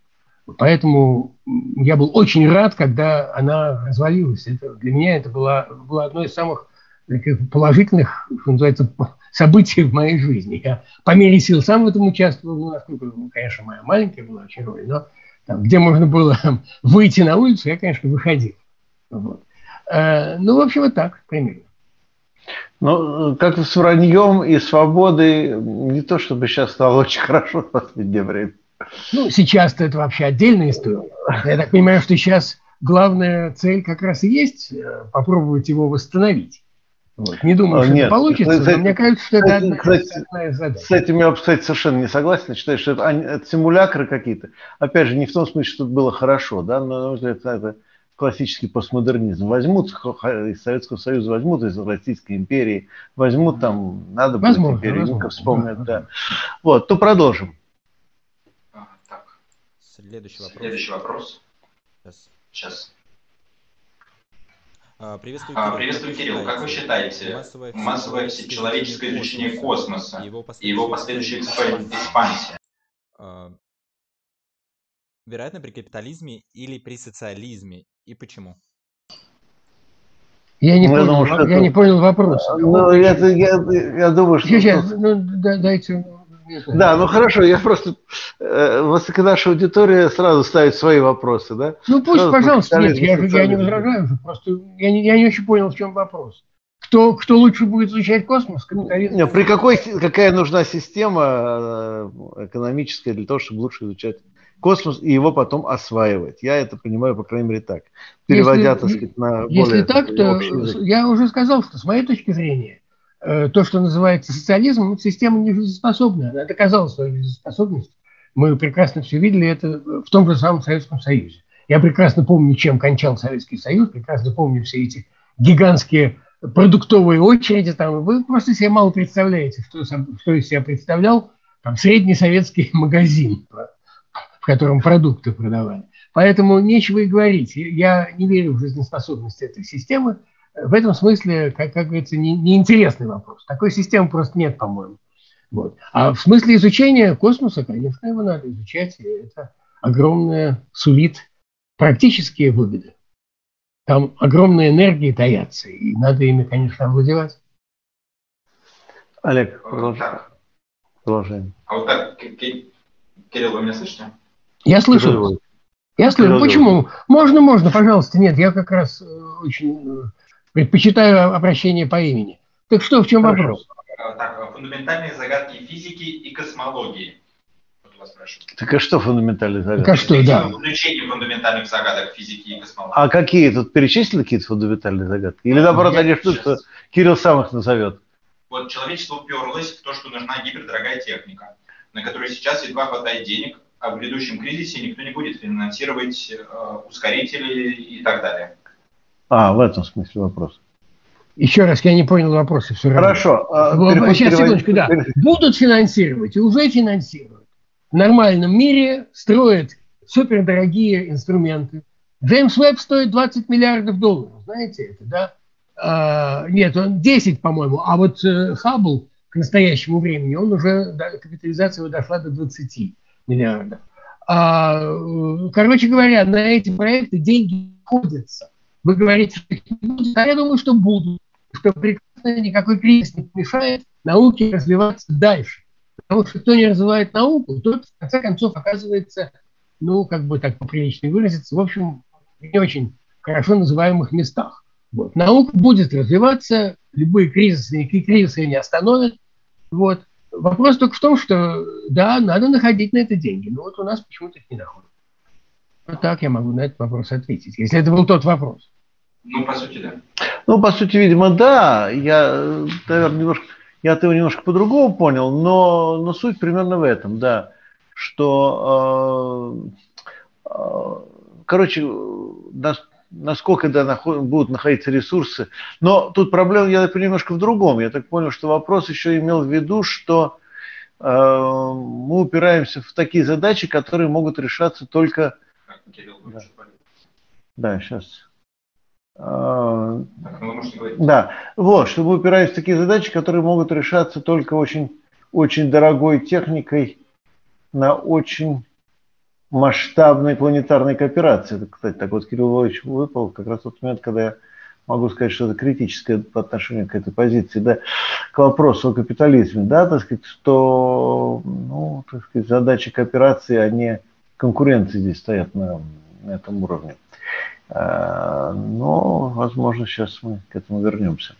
Поэтому я был очень рад, когда она развалилась. Это, для меня это было, было одно из самых таких положительных, что называется, событий в моей жизни. Я по мере сил сам в этом участвовал, ну, насколько, ну, конечно, моя маленькая была очень роль, но там, где можно было там, выйти на улицу, я, конечно, выходил. Вот. Э, ну, в общем, вот так примерно. Ну, как с враньем и свободой, не то чтобы сейчас стало очень хорошо в последнее время. Ну, сейчас-то это вообще отдельная история. Я так понимаю, что сейчас главная цель как раз и есть э, попробовать его восстановить. Вот. Не думаю, что Нет, это получится, кстати, но мне кажется, что это одна, кстати, одна задача. С этим я, кстати, совершенно не согласен. Я считаю, что это, это симулякры какие-то. Опять же, не в том смысле, что это было хорошо, да, но это, это классический постмодернизм. Возьмут из Советского Союза, возьмут из Российской империи, возьмут там, надо будет возможно, империю, вспомнят, да. Вот, то продолжим. Следующий вопрос. Следующий вопрос. Сейчас. Сейчас. А, приветствую, Кирилл. А, приветствую, Кирилл. Как вы считаете, массовое, массовое человеческое изучение космоса и его последующая экспансия? А, вероятно, при капитализме или при социализме? И почему? Я не, ну, понял, думаю, я это... не понял вопрос. Ну, я, я, я думаю, что... Сейчас, ну, дайте... Да, ну хорошо, я просто... Э, наша аудитория сразу ставит свои вопросы, да? Ну пусть, сразу пожалуйста, нет, я, я не возражаю, просто я не, я не очень понял, в чем вопрос. Кто, кто лучше будет изучать космос? Капитализм? Нет, при какой, какая нужна система э, экономическая для того, чтобы лучше изучать космос и его потом осваивать. Я это понимаю, по крайней мере, так. Переводя, если, так сказать, на более Если так, то я уже сказал, что с моей точки зрения то, что называется социализмом, система не жизнеспособна. Она доказала свою жизнеспособность. Мы прекрасно все видели это в том же самом Советском Союзе. Я прекрасно помню, чем кончал Советский Союз, прекрасно помню все эти гигантские продуктовые очереди. Там, вы просто себе мало представляете, что, что из себя представлял там, средний советский магазин, в котором продукты продавали. Поэтому нечего и говорить. Я не верю в жизнеспособность этой системы. В этом смысле, как, как говорится, неинтересный не вопрос. Такой системы просто нет, по-моему. Вот. А в смысле изучения космоса, конечно, его надо изучать. И это огромное сулит практические выгоды. Там огромные энергии таятся, и надо ими, конечно, овладевать. Олег, продолжаем. А вот так, Кирилл, вы меня слышите? Я слышу. Я слышу. Почему? Можно, можно, пожалуйста. Нет, я как раз э, очень э, предпочитаю обращение по имени. Так что, в чем Хорошо. вопрос? Э, так, фундаментальные загадки физики и космологии. Так а что фундаментальные загадки? Так а что, да. Фундаментальных загадок физики и космологии. А какие? Тут перечислены какие-то фундаментальные загадки? Или наоборот, они ждут, что Кирилл сам их назовет? Вот человечество уперлось в то, что нужна гипердорогая техника, на которую сейчас едва хватает денег, а в грядущем кризисе никто не будет финансировать э, ускорители и так далее. А, в этом смысле вопрос. Еще раз, я не понял вопроса все равно. Хорошо. А, Сейчас, секундочку, да. Будут финансировать и уже финансируют. В нормальном мире строят супердорогие инструменты. Джеймс Веб стоит 20 миллиардов долларов, знаете это, да? А, нет, он 10, по-моему, а вот э, Хаббл к настоящему времени, он уже, да, капитализация его дошла до 20 миллиардов. А, э, короче говоря, на эти проекты деньги ходятся. Вы говорите, что их не будет, а я думаю, что будут что прекрасно никакой кризис не помешает науке развиваться дальше. Потому что кто не развивает науку, тот в конце концов оказывается, ну, как бы так поприличнее выразиться, в общем, не очень хорошо называемых местах. Вот. Наука будет развиваться, любые кризисы, никакие кризисы не остановят. Вот. Вопрос только в том, что, да, надо находить на это деньги. Но вот у нас почему-то их не находят. Вот так я могу на этот вопрос ответить, если это был тот вопрос. Ну, по сути, да. Ну, по сути, видимо, да. Я, наверное, немножко, я от его немножко по-другому понял, но, но суть примерно в этом, да, что, э, э, короче, нас, насколько да, наход, будут находиться ресурсы. Но тут проблема, я так немножко в другом. Я так понял, что вопрос еще имел в виду, что э, мы упираемся в такие задачи, которые могут решаться только... Да, да сейчас. А, да, вот, чтобы упираясь в такие задачи, которые могут решаться только очень, очень дорогой техникой на очень масштабной планетарной кооперации. Это, кстати, так вот Кирилл Львович выпал как раз в тот момент, когда я могу сказать, что это критическое по отношению к этой позиции, да, к вопросу о капитализме, да, так сказать, что, ну, так сказать, задачи кооперации, они конкуренции здесь стоят на, на этом уровне. Э, но, возможно, сейчас мы к этому вернемся.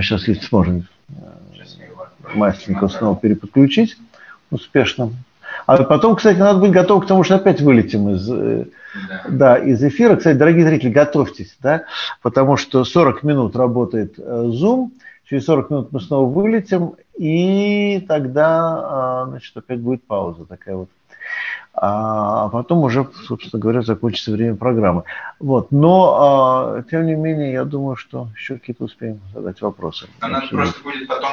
Сейчас, а если сможем э, масленников снова переподключить успешно. А потом, кстати, надо быть готовым к тому, что опять вылетим из, э, да. Да, из эфира. Кстати, дорогие зрители, готовьтесь, да, потому что 40 минут работает Zoom, через 40 минут мы снова вылетим, и тогда, значит, опять будет пауза такая вот а потом уже, собственно говоря, закончится время программы. Вот. Но, а, тем не менее, я думаю, что еще какие-то успеем задать вопросы. А надо просто будет потом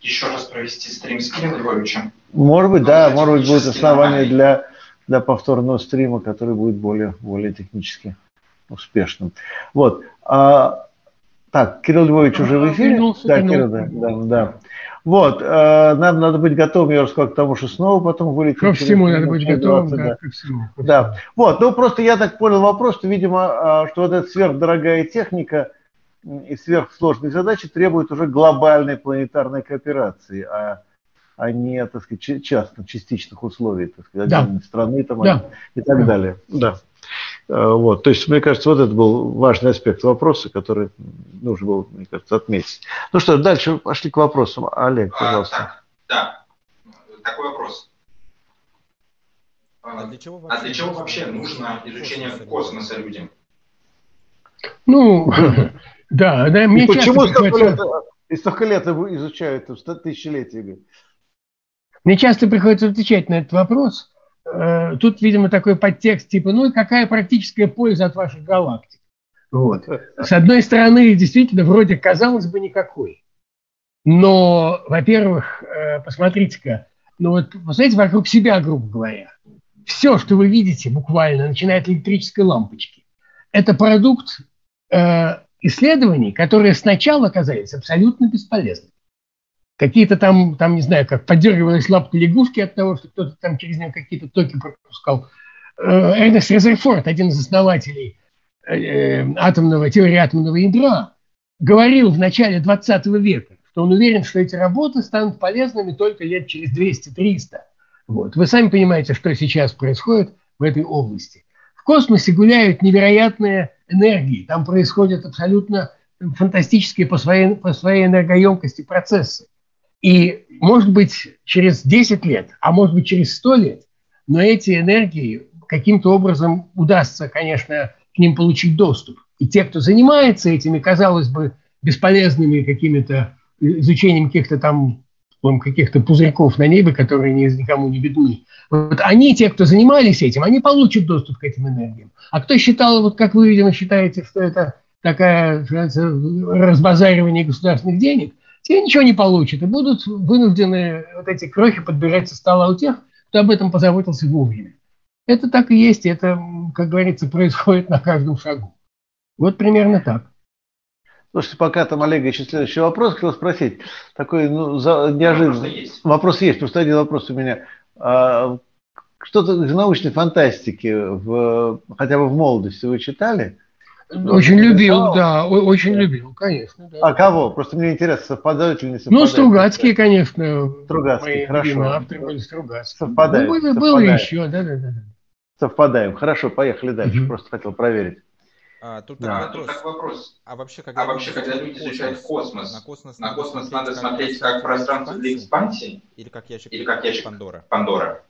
еще раз провести стрим с Кириллом Львовичем. Может быть, да, может быть, будет основание для, для повторного стрима, который будет более, более технически успешным. Вот. А, так, Кирилл Львович уже в эфире? Да, Кирилл, да, да, да. Вот, э, нам надо быть готовым, я уже сказал, к тому, что снова потом вылетит. Ко всему надо быть готовым, да, да. ко всему. Да, вот, ну просто я так понял вопрос, что, видимо, э, что вот эта сверхдорогая техника и сверхсложные задачи требуют уже глобальной планетарной кооперации, а, а не, так сказать, частных, частичных условий, так сказать, да. страны там, да. и так да. далее. Да. Э, вот. То есть, мне кажется, вот это был важный аспект вопроса, который нужно было, мне кажется, отметить. Ну что, дальше пошли к вопросам. Олег, пожалуйста. А, так, да, такой вопрос. А для чего вообще, а для чего вообще нужно изучение космоса людям? Ну, да, да, мне Почему столько лет, и столько лет изучают, тысячелетия? Мне часто приходится отвечать на этот вопрос, Э, тут, видимо, такой подтекст типа, ну и какая практическая польза от ваших галактик? Вот. С одной стороны, действительно, вроде казалось бы никакой. Но, во-первых, э, посмотрите-ка, ну вот, знаете, вокруг себя, грубо говоря, все, что вы видите буквально, начиная от электрической лампочки, это продукт э, исследований, которые сначала оказались абсолютно бесполезны. Какие-то там, там, не знаю, как подергивалась лапка лягушки от того, что кто-то там через нее какие-то токи пропускал. Эрнест Резерфорд, один из основателей э, э, атомного, теории атомного ядра, говорил в начале 20 века, что он уверен, что эти работы станут полезными только лет через 200-300. Вот. Вы сами понимаете, что сейчас происходит в этой области. В космосе гуляют невероятные энергии. Там происходят абсолютно фантастические по своей, по своей энергоемкости процессы. И, может быть, через 10 лет, а может быть, через 100 лет, но эти энергии каким-то образом удастся, конечно, к ним получить доступ. И те, кто занимается этими, казалось бы, бесполезными какими-то изучением каких-то там каких-то пузырьков на небе, которые никому не видны. Вот они, те, кто занимались этим, они получат доступ к этим энергиям. А кто считал, вот как вы, видимо, считаете, что это такая разбазаривание государственных денег, те ничего не получат и будут вынуждены вот эти крохи подбирать со стола у тех, кто об этом позаботился вовремя. Это так и есть, это, как говорится, происходит на каждом шагу. Вот примерно так. Слушайте, пока там Олег еще следующий вопрос хотел спросить. Такой, ну, за, неожиданный. Вопрос есть. Вопрос есть, просто один вопрос у меня. А, что-то из научной фантастики, в, хотя бы в молодости вы читали? Очень любил, да, очень любил, конечно. Да. А кого? Просто мне интересно, совпадают или не совпадают? Ну, Стругацкие, конечно. Стругацкие, хорошо. авторы были Стругацкие. Совпадают. Ну, было, было еще, да, да, да. Совпадаем. Хорошо, поехали дальше. Угу. Просто хотел проверить. А, тут да. такой вопрос. вопрос. А вообще, когда, а вообще, когда люди изучают космос, на космос, на космос надо смотреть как пространство для экспансии или как ящик, или как ящик Пандора? Пандора.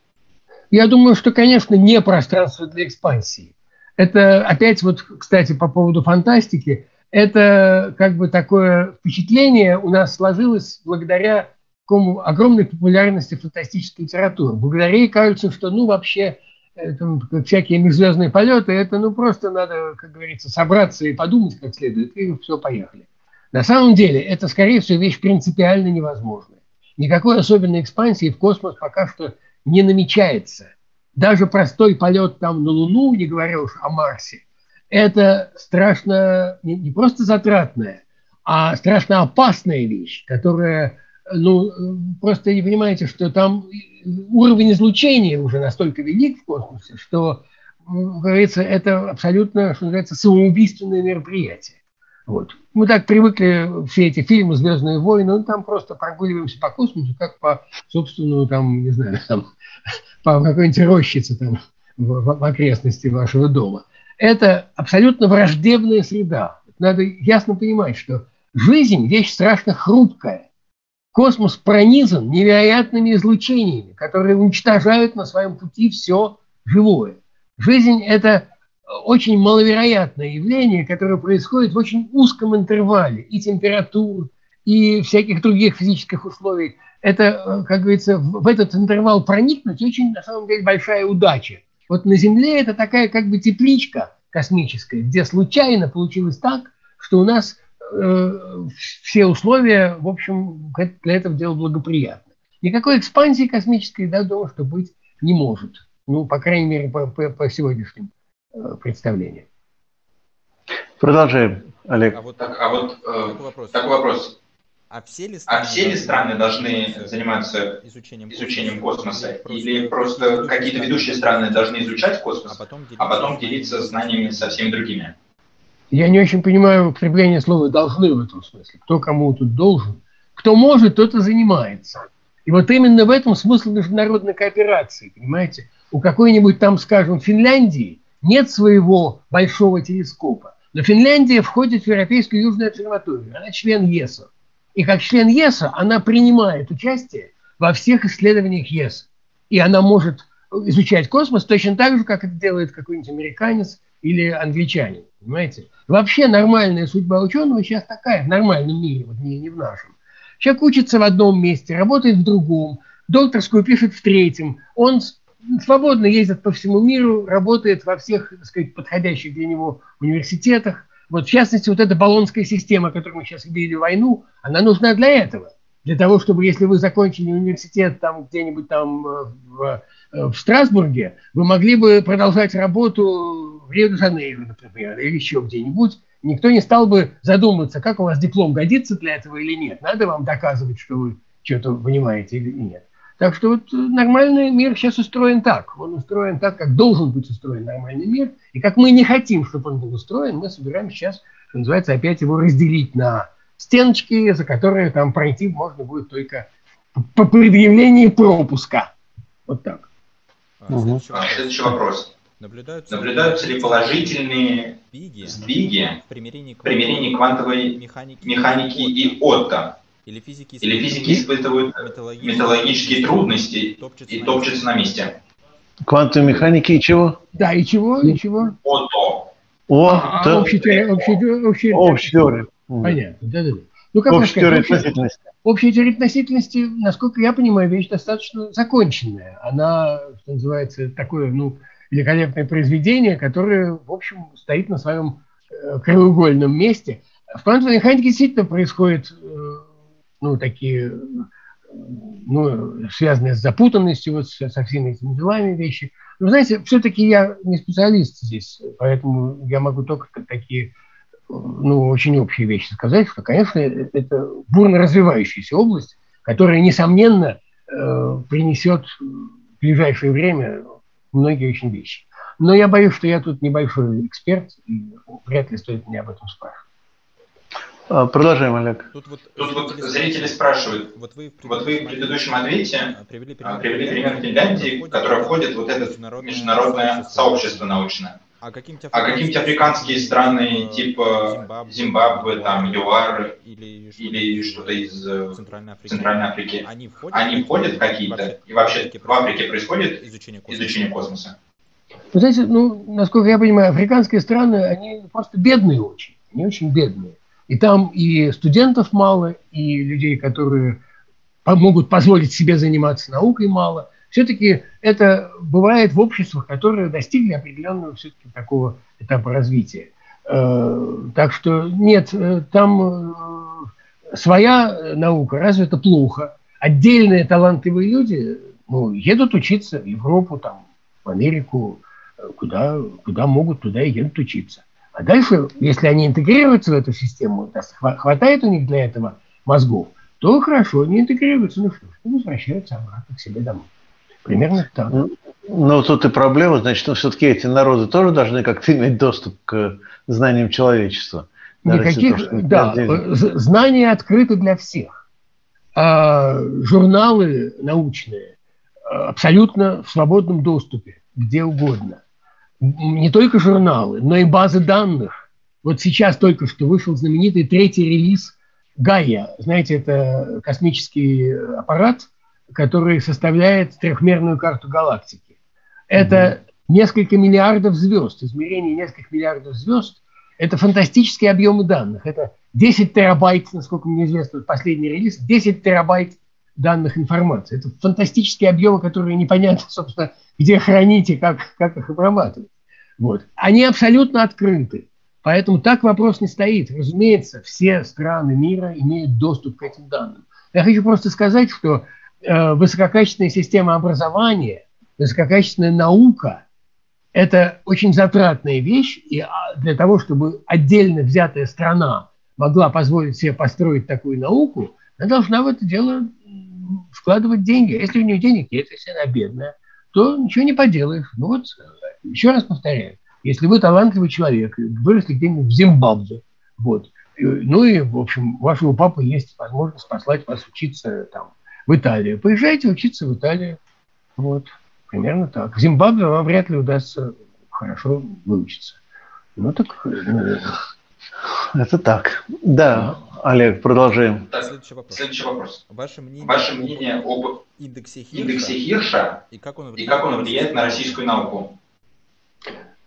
Я думаю, что, конечно, не пространство для экспансии. Это опять вот, кстати, по поводу фантастики, это как бы такое впечатление у нас сложилось благодаря такому огромной популярности фантастической литературы. Благодаря ей кажется, что ну вообще это, всякие межзвездные полеты, это ну просто надо, как говорится, собраться и подумать как следует, и все, поехали. На самом деле это, скорее всего, вещь принципиально невозможная. Никакой особенной экспансии в космос пока что не намечается. Даже простой полет там на Луну, не говоря уж о Марсе, это страшно, не, не просто затратная, а страшно опасная вещь, которая ну, просто не понимаете, что там уровень излучения уже настолько велик в космосе, что, говорится, это абсолютно, что называется, самоубийственное мероприятие. Вот. Мы так привыкли все эти фильмы «Звездные войны», ну, там просто прогуливаемся по космосу, как по собственному, там, не знаю, там, по какой-нибудь рощице там, в, в окрестности вашего дома. Это абсолютно враждебная среда. Надо ясно понимать, что жизнь – вещь страшно хрупкая. Космос пронизан невероятными излучениями, которые уничтожают на своем пути все живое. Жизнь – это очень маловероятное явление, которое происходит в очень узком интервале и температур, и всяких других физических условий. Это, как говорится, в этот интервал проникнуть очень, на самом деле, большая удача. Вот на Земле это такая как бы тепличка космическая, где случайно получилось так, что у нас Э, все условия, в общем, для этого дела благоприятны. Никакой экспансии космической, да, думаю, что быть не может. Ну, по крайней мере, по, по, по сегодняшним э, представлениям. Продолжаем, Олег. А вот, так, а вот э, такой, вопрос. такой вопрос. А все ли страны, а все ли страны должны заниматься изучением, изучением космоса? Или просто какие-то ведущие страны должны изучать космос, а потом делиться, а потом делиться знаниями со всеми другими? Я не очень понимаю употребление слова «должны» в этом смысле. Кто кому тут должен. Кто может, тот и занимается. И вот именно в этом смысл международной кооперации, понимаете? У какой-нибудь там, скажем, Финляндии нет своего большого телескопа. Но Финляндия входит в Европейскую Южную обсерваторию. Она член ЕСа. И как член ЕСа она принимает участие во всех исследованиях ЕСа. И она может изучать космос точно так же, как это делает какой-нибудь американец или англичанин. Понимаете? Вообще нормальная судьба ученого сейчас такая, в нормальном мире, вот не, не в нашем. Человек учится в одном месте, работает в другом, докторскую пишет в третьем. Он свободно ездит по всему миру, работает во всех, так сказать, подходящих для него университетах. Вот, в частности, вот эта баллонская система, которую мы сейчас видели войну, она нужна для этого. для того, чтобы, если вы закончили университет там где-нибудь там э, в, э, в Страсбурге, вы могли бы продолжать работу в Рио-де-Жанейро, например, или еще где-нибудь. Никто не стал бы задумываться, как у вас диплом годится для этого или нет. Надо вам доказывать, что вы что-то понимаете или нет. Так что вот нормальный мир сейчас устроен так. Он устроен так, как должен быть устроен нормальный мир. И как мы не хотим, чтобы он был устроен, мы собираем сейчас, что называется, опять его разделить на стеночки, за которые там пройти можно будет только по предъявлении пропуска. Вот так. А, следующий, а, следующий вопрос. Наблюдаются, Наблюдаются ли положительные сдвиги, сдвиги в примирении, примирении квантовой механики, механики и Отто? Или физики, Или физики испытывают металлогические, металлогические трудности и топчутся, и топчутся на месте? Квантовой механики и чего? Да, и чего, и чего? Отто. О, а, да. общая теория. Общая, общая, общая теория. Понятно, да-да-да. Ну, как общая теория относительности. Общая теория относительности, насколько я понимаю, вещь достаточно законченная. Она, что называется, такое, ну, великолепное произведение, которое, в общем, стоит на своем э, краеугольном месте. В квантовой механике действительно происходят, э, ну, такие, ну, связанные с запутанностью, вот со всеми этими делами вещи. Но, знаете, все-таки я не специалист здесь, поэтому я могу только такие ну, очень общие вещи сказать, что, конечно, это бурно развивающаяся область, которая, несомненно, э, принесет в ближайшее время многие очень вещи. Но я боюсь, что я тут небольшой эксперт, и вряд ли стоит мне об этом спрашивать. А, продолжаем, Олег. Тут вот, Тут вот зрители спрашивают, вот вы в, вот вы в предыдущем ответе привели пример, привели пример Финляндии, в которой входит вот это международное сообщество научное. А какие-нибудь а какие африканские страны, типа Зимбабве, там, ЮАР или, или что-то из э, Центральной Африки, Центральной Африки они входят, они входят какие-то? И вообще в Африке происходит изучение космоса? Изучение космоса? Вы знаете, ну, насколько я понимаю, африканские страны, они просто бедные очень. Они очень бедные. И там и студентов мало, и людей, которые могут позволить себе заниматься наукой мало – все-таки это бывает в обществах, которые достигли определенного все-таки такого этапа развития. Э, так что нет, э, там э, своя наука, разве это плохо? Отдельные талантливые люди ну, едут учиться в Европу, там, в Америку, куда, куда могут, туда и едут учиться. А дальше, если они интегрируются в эту систему, хватает у них для этого мозгов, то хорошо, не интегрируются, ну что, возвращаются обратно к себе домой. Примерно так. Ну, ну, тут и проблема, значит, ну, все-таки эти народы тоже должны как-то иметь доступ к знаниям человечества. Никаких, то, да, знания открыты для всех. А журналы научные а, абсолютно в свободном доступе, где угодно. Не только журналы, но и базы данных. Вот сейчас только что вышел знаменитый третий релиз Гая. Знаете, это космический аппарат – который составляет трехмерную карту галактики. Это mm-hmm. несколько миллиардов звезд, измерение нескольких миллиардов звезд. Это фантастические объемы данных. Это 10 терабайт, насколько мне известно, последний релиз, 10 терабайт данных информации. Это фантастические объемы, которые непонятно, собственно, где хранить и как, как их обрабатывать. Вот. Они абсолютно открыты. Поэтому так вопрос не стоит. Разумеется, все страны мира имеют доступ к этим данным. Я хочу просто сказать, что Э, высококачественная система образования, высококачественная наука – это очень затратная вещь, и а, для того, чтобы отдельно взятая страна могла позволить себе построить такую науку, она должна в это дело вкладывать деньги. А если у нее денег нет, если она бедная, то ничего не поделаешь. Ну вот, еще раз повторяю, если вы талантливый человек, выросли где-нибудь в Зимбабве, вот, ну и, в общем, у вашего папы есть возможность послать вас учиться там в Италию. Поезжайте учиться в Италию. Вот, примерно так. В Зимбабве вам вряд ли удастся хорошо выучиться. Ну так... Ну, это так. Да, Олег, продолжаем. Так, следующий вопрос. Следующий вопрос. Ваше мнение, Ваше мнение об индексе Хирша, индексе Хирша и, как он влияет, и как он влияет на российскую науку?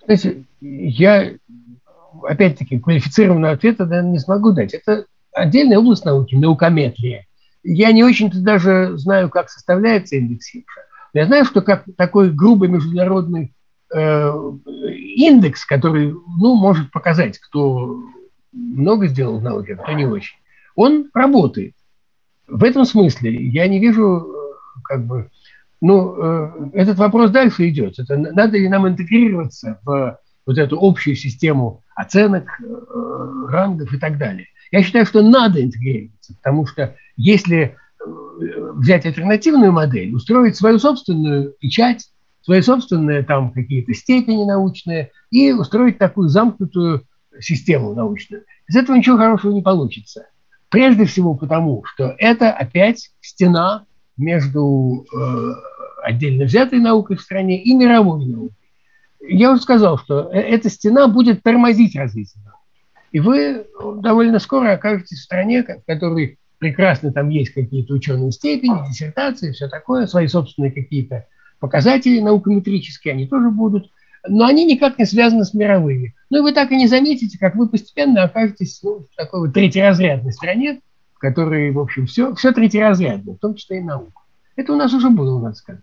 Знаете, я, опять-таки, квалифицированного ответа наверное, не смогу дать. Это отдельная область науки, наукометрия. Я не очень-то даже знаю, как составляется индекс Хиггса. Я знаю, что как такой грубый международный э, индекс, который ну, может показать, кто много сделал в науке, а кто не очень, он работает. в этом смысле я не вижу, э, как бы, ну, э, этот вопрос дальше идет. Это надо ли нам интегрироваться в вот эту общую систему оценок, э, рангов и так далее. Я считаю, что надо интегрироваться, потому что если взять альтернативную модель, устроить свою собственную печать, свои собственные там какие-то степени научные и устроить такую замкнутую систему научную. Из этого ничего хорошего не получится. Прежде всего потому, что это опять стена между э, отдельно взятой наукой в стране и мировой наукой. Я уже сказал, что э, эта стена будет тормозить развитие науки. И вы довольно скоро окажетесь в стране, в которой прекрасно там есть какие-то ученые степени, диссертации, все такое, свои собственные какие-то показатели наукометрические, они тоже будут, но они никак не связаны с мировыми. Ну и вы так и не заметите, как вы постепенно окажетесь ну, в такой вот третьеразрядной стране, в которой, в общем, все, все третьеразрядно, в том числе и наука. Это у нас уже было, надо сказать.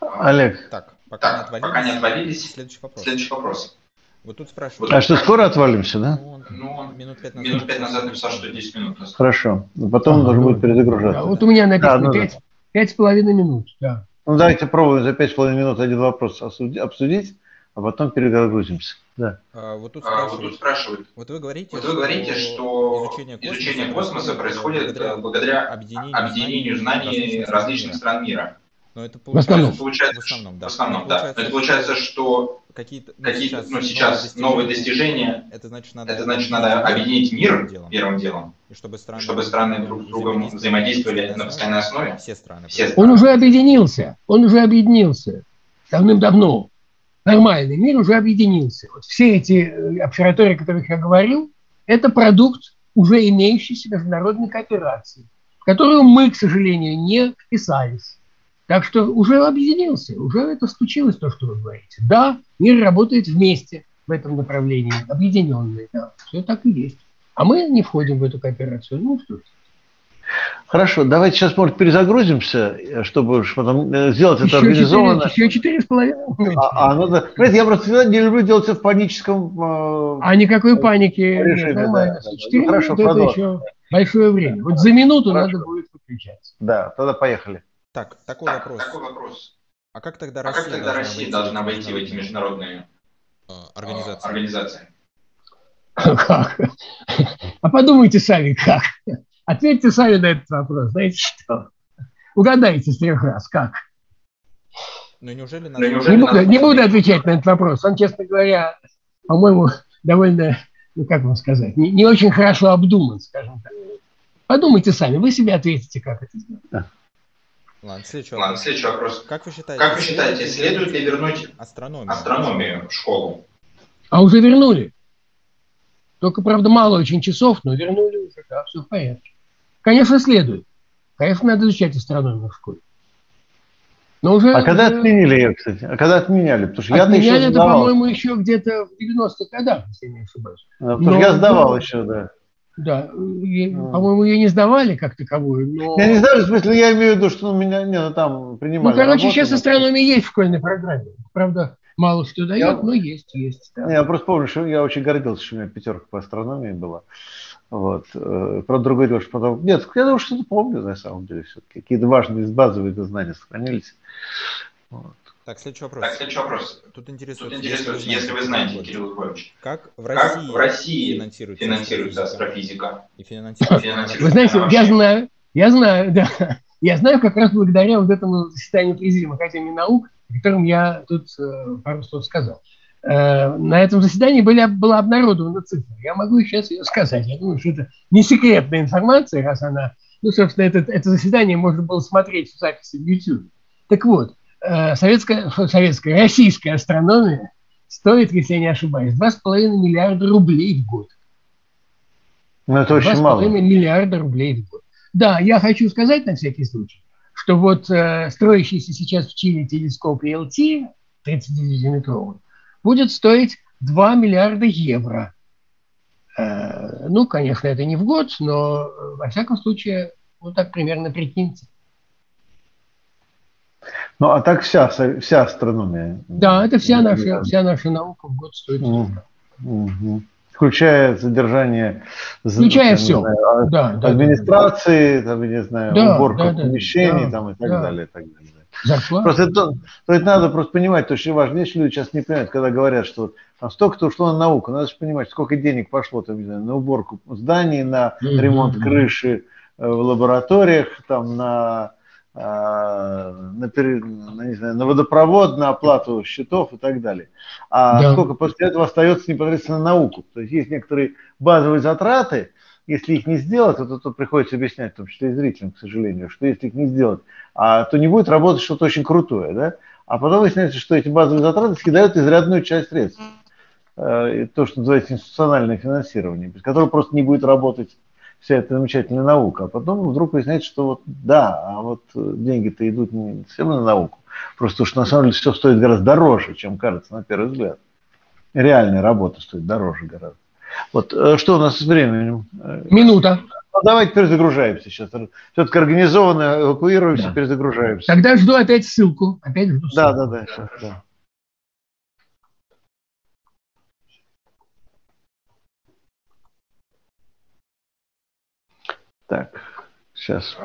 Олег. Так, пока, так, не, отвалились, пока не отвалились, следующий вопрос. Следующий вопрос. Вот тут спрашивают. А что, скоро отвалимся, да? Ну, он, ну, он минут пять назад, минут 5 назад написал, что 10 минут. Хорошо. Потом а, должен будет перезагружаться. Да, вот у меня написано да, 5, с половиной минут. Да. Ну, давайте пробуем за пять с половиной минут один вопрос обсудить, а потом перезагрузимся. Да. А, вот, тут а, вот тут спрашивают. Вот вы говорите, вот вы говорите что, что изучение космоса, изучение космоса происходит благодаря, благодаря объединению, объединению знаний различных стран мира. Но это получается, в основном, получается, в основном, да. В основном, да. Получается, это получается, что какие-то, ну, какие сейчас, ну, сейчас новые достижения, новые достижения это значит, надо, это значит, надо объединить мир первым делом, первым делом и чтобы страны, чтобы страны друг с другом взаимодействовали на постоянной основе. Все страны. Все страны. Он уже объединился, он уже объединился давным-давно. Нормальный мир уже объединился. Вот все эти э, обсерватории, о которых я говорил, это продукт уже имеющейся международной кооперации, в которую мы, к сожалению, не вписались. Так что уже объединился, уже это случилось, то, что вы говорите. Да, мир работает вместе в этом направлении, объединенный, да, все так и есть. А мы не входим в эту кооперацию. Ну что Хорошо, давайте сейчас, может, перезагрузимся, чтобы потом э, сделать еще это организованно. 4, еще четыре с половиной А, а, ну да. Знаете, я просто не люблю делать это в паническом... Э, а никакой паники. Решении, нормально. Да, Четыре да, минуты это еще большое время. Вот за минуту Хорошо. надо будет выключаться. Да, тогда поехали. Так, такой так, вопрос. Такой вопрос. А как тогда Россия, а как тогда Россия должна войти в эти международные а, организации? организации? Как? А подумайте сами, как. Ответьте сами на этот вопрос. Знаете что? Угадайте с трех раз, как. Ну, неужели надо... Ну, неужели не, буду, не буду отвечать на этот вопрос. Он, честно говоря, по-моему, довольно, ну как вам сказать, не, не очень хорошо обдуман, скажем так. Подумайте сами, вы себе ответите, как это сделать. Ладно, следующий вопрос. Ладно, следующий вопрос. Как вы считаете, как вы считаете следует ли вернуть астрономию, астрономию в школу? А уже вернули. Только, правда, мало очень часов, но вернули уже, да, все в порядке. Конечно, следует. Конечно, надо изучать астрономию в школе. Но уже, а когда отменили ее, кстати? А когда отменяли? Потому что отменяли я это, по-моему, еще где-то в 90-х годах, если я не ошибаюсь. А, потому Но, что я сдавал еще, да. Да, по-моему, ее не сдавали как таковую, но... Я не знаю, в смысле, я имею в виду, что ну, меня не, ну, там принимали. Ну, короче, работу, сейчас астрономия есть в школьной программе. Правда, мало что дает, я... но есть, есть. Да. Я просто помню, что я очень гордился, что у меня пятерка по астрономии была. Вот. Э, правда, другое дело, что потом... Нет, я думаю, что-то помню, на самом деле. Все-таки какие-то важные базовые знания сохранились. Вот. Так, следующий вопрос. Так, следующий вопрос. Тут интересует, Тут интересует если, если вы знаете, Кирилл Львович, как в России, как в России финансируется, финансируется астрофизика? И финансируется, Вы знаете, я знаю, я знаю, да. Я знаю как раз благодаря вот этому заседанию Президиума Академии наук, о котором я тут э, пару слов сказал. Э, на этом заседании были, была обнародована цифра. Я могу сейчас ее сказать. Я думаю, что это не секретная информация, раз она... Ну, собственно, это, это заседание можно было смотреть в записи в YouTube. Так вот, Э, советская, советская, российская астрономия стоит, если я не ошибаюсь, 2,5 миллиарда рублей в год. Ну, это очень мало. 2,5 миллиарда рублей в год. Да, я хочу сказать на всякий случай, что вот э, строящийся сейчас в Чили телескоп ELT, 39-метровый, будет стоить 2 миллиарда евро. Э, ну, конечно, это не в год, но э, во всяком случае, вот так примерно прикиньте. Ну, а так вся, вся астрономия. Да, это вся наша, вся наша наука в год стоит. Угу. Включая задержание, включая там, все, знаю, да, администрации, да, там, не знаю, да, уборка да, помещений, да, там и так да. далее, и так далее. Зарплата. Просто это, то это надо просто понимать, то очень важно. Есть люди сейчас не понимают, когда говорят, что там столько-то ушло на науку. Надо же понимать, сколько денег пошло там, не знаю, на уборку зданий, на ремонт крыши э, в лабораториях, там, на а, на, на, не знаю, на водопровод, на оплату счетов и так далее. А да. сколько после этого остается непосредственно на науку. То есть есть некоторые базовые затраты, если их не сделать, то, то, приходится объяснять, в том числе и зрителям, к сожалению, что если их не сделать, а, то не будет работать что-то очень крутое. Да? А потом выясняется, что эти базовые затраты съедают изрядную часть средств. Э, то, что называется институциональное финансирование, без которого просто не будет работать вся эта замечательная наука. А потом вдруг выясняется, что вот да, а вот э, деньги-то идут не совсем на науку. Просто уж на самом деле все стоит гораздо дороже, чем кажется на первый взгляд. Реальная работа стоит дороже гораздо. Вот э, что у нас с временем? Э, Минута. Ну, давайте перезагружаемся сейчас. Все-таки организованно эвакуируемся, да. перезагружаемся. Тогда жду опять ссылку. Опять жду ссылку. Да, да, да. Сейчас, да. Так, сейчас.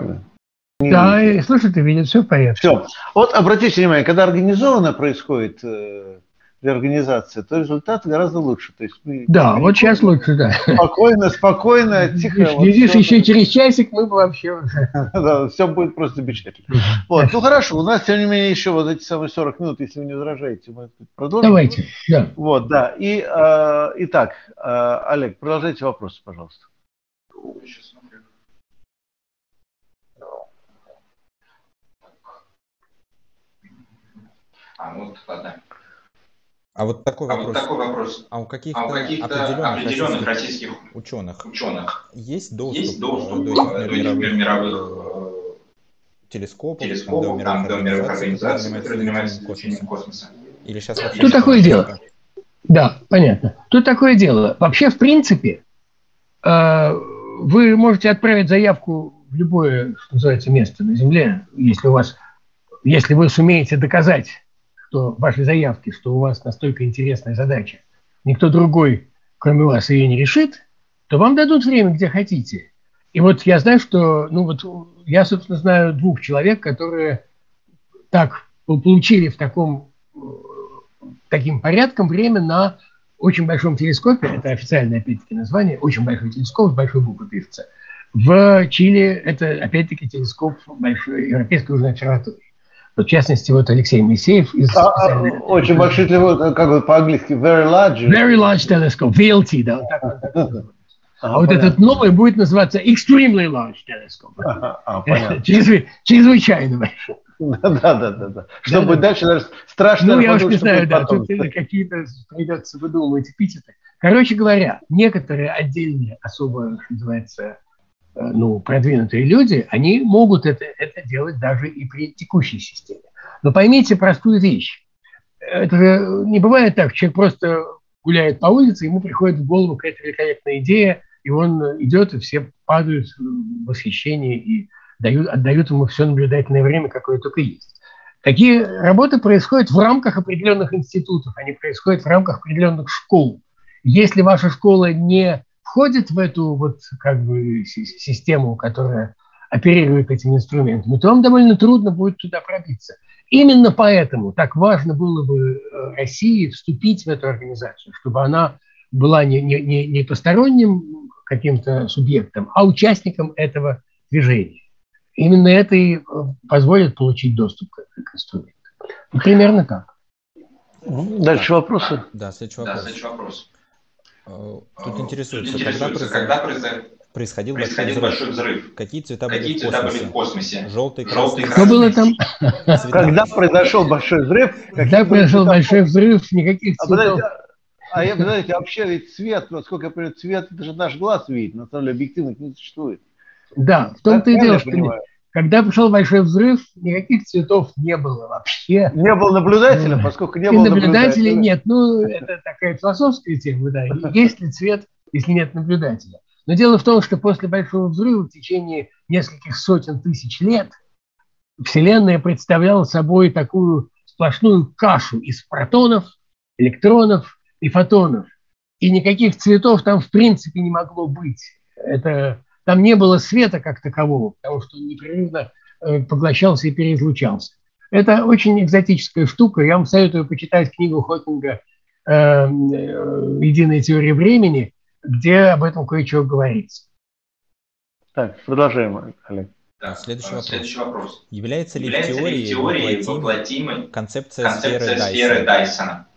Да, и слушай, видит, все в порядке. Все. Вот обратите внимание, когда организованно происходит э, реорганизация, то результат гораздо лучше. То есть мы, да, мы, вот сейчас лучше, да. Спокойно, спокойно, тихо. Видишь, вот еще через часик мы бы вообще Да, все будет просто замечательно. Вот, ну хорошо, у нас, тем не менее, еще вот эти самые 40 минут, если вы не возражаете, мы продолжим. Давайте, да. Вот, да. И, э, итак, э, Олег, продолжайте вопросы, пожалуйста. А, ну вот, ладно. А вот такой вопрос. А, вот такой вопрос. а у каких-то, а каких определенных, определенных российских, российских ученых, ученых есть доступ, есть доступ до этих мировых, мировых э, телескопов, телескопов там, до мировых организаций, которые занимаются изучением космоса? Или сейчас вообще Тут такое дело. Да, понятно. Тут такое дело. Вообще, в принципе, э, вы можете отправить заявку в любое, что называется, место на Земле, если у вас, если вы сумеете доказать что вашей заявки, что у вас настолько интересная задача, никто другой, кроме вас, ее не решит, то вам дадут время, где хотите. И вот я знаю, что, ну вот я, собственно, знаю двух человек, которые так получили в таком, таким порядком время на очень большом телескопе, это официальное, опять-таки, название, очень большой телескоп с большой буквы пишется. В Чили это, опять-таки, телескоп большой Европейской южной обсерватории. В частности, вот Алексей Моисеев из... А, а, очень большой, как бы по-английски, very large. Very large telescope, VLT, да. Вот так. А, а вот этот новый будет называться Extremely Large Telescope. А, а, Чрезв... Чрезвычайно большой. Да, да, да, да. Что да, будет да. дальше, даже страшно. Ну, я уж не знаю, да, тут какие-то придется выдумывать эпитеты. Короче говоря, некоторые отдельные, особо, что называется, ну, продвинутые люди, они могут это, это делать даже и при текущей системе. Но поймите простую вещь. Это же не бывает так, человек просто гуляет по улице, ему приходит в голову какая-то великолепная идея, и он идет, и все падают в восхищение и дают, отдают ему все наблюдательное время, какое только есть. Такие работы происходят в рамках определенных институтов, они происходят в рамках определенных школ. Если ваша школа не входит в эту вот как бы систему, которая оперирует этими инструментами, то вам довольно трудно будет туда пробиться. Именно поэтому так важно было бы э, России вступить в эту организацию, чтобы она была не, не, не посторонним каким-то субъектом, а участником этого движения. Именно это и э, позволит получить доступ к, к инструменту. Ну, примерно так. Дальше вопросы? Да, следующий вопрос. Да, следующий вопрос. Э, тут интересуется, интересуется когда, когда происходил, происходил большой, взрыв. большой взрыв? Какие цвета, Какие были, цвета в были в космосе? Желтый, красный. Что было там? Когда произошел большой взрыв? Когда произошел большой взрыв, никаких а цветов. А я, знаете, вообще ведь цвет, насколько я понимаю, цвет, это же наш глаз видит, на самом деле объективных не существует. Да, в том-то и дело, что когда пришел большой взрыв, никаких цветов не было вообще. Не было наблюдателя, поскольку не и было наблюдателей нет. Ну, это такая философская тема, да. Есть ли цвет, если нет наблюдателя? Но дело в том, что после большого взрыва в течение нескольких сотен тысяч лет Вселенная представляла собой такую сплошную кашу из протонов, электронов и фотонов. и никаких цветов там в принципе не могло быть. Это, там не было света как такового, потому что он непрерывно э, поглощался и переизлучался. Это очень экзотическая штука. Я вам советую почитать книгу Хокинга э, э, «Единая теория времени», где об этом кое-что говорится. Так, продолжаем, Олег. Да, следующий, вопрос. следующий вопрос. Является ли Является в теории, ли в теории воплотимой концепция, концепция сферы, сферы Дайсона?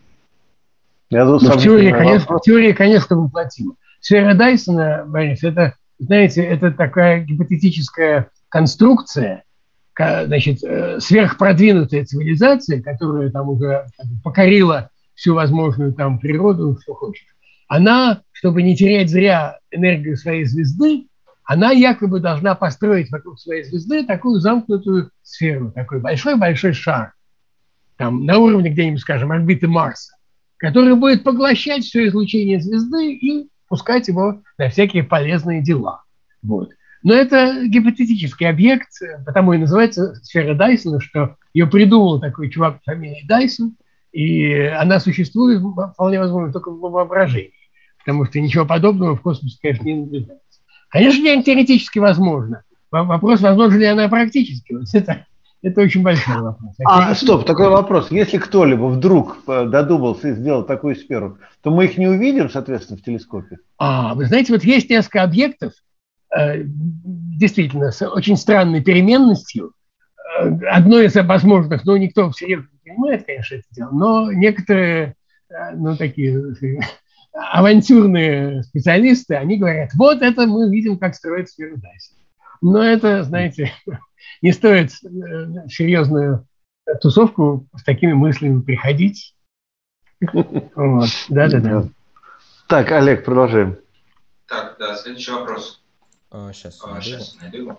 Я ну, в, теории, конечно, в теории, конечно, воплотима. Сфера Дайсона, Борис, это, знаете, это такая гипотетическая конструкция, значит, э, сверхпродвинутая цивилизация, которая там уже покорила всю возможную там природу, что хочет. Она, чтобы не терять зря энергию своей звезды, она якобы должна построить вокруг своей звезды такую замкнутую сферу, такой большой-большой шар, там на уровне где-нибудь, скажем, орбиты Марса, который будет поглощать все излучение звезды и пускать его на всякие полезные дела. Вот. Но это гипотетический объект, потому и называется сфера Дайсона, что ее придумал такой чувак по фамилии Дайсон, и она существует вполне возможно только в воображении, потому что ничего подобного в космосе, конечно, не наблюдается. Конечно, теоретически возможно. Вопрос, возможно ли она практически. Вот это, это очень большой вопрос. А, стоп, такой вопрос. Если кто-либо вдруг э, додумался и сделал такую сферу, то мы их не увидим, соответственно, в телескопе? А, вы знаете, вот есть несколько объектов, э, действительно, с очень странной переменностью. Э, одно из возможных, ну, никто всерьез не понимает, конечно, это дело, но некоторые, ну, такие авантюрные специалисты, они говорят, вот это мы видим, как строить сферу Дайсона. Но это, знаете, не стоит э, серьезную тусовку с такими мыслями приходить. Да-да-да. Так, Олег, продолжаем. Так, да, следующий вопрос. А, сейчас, а, сейчас найду.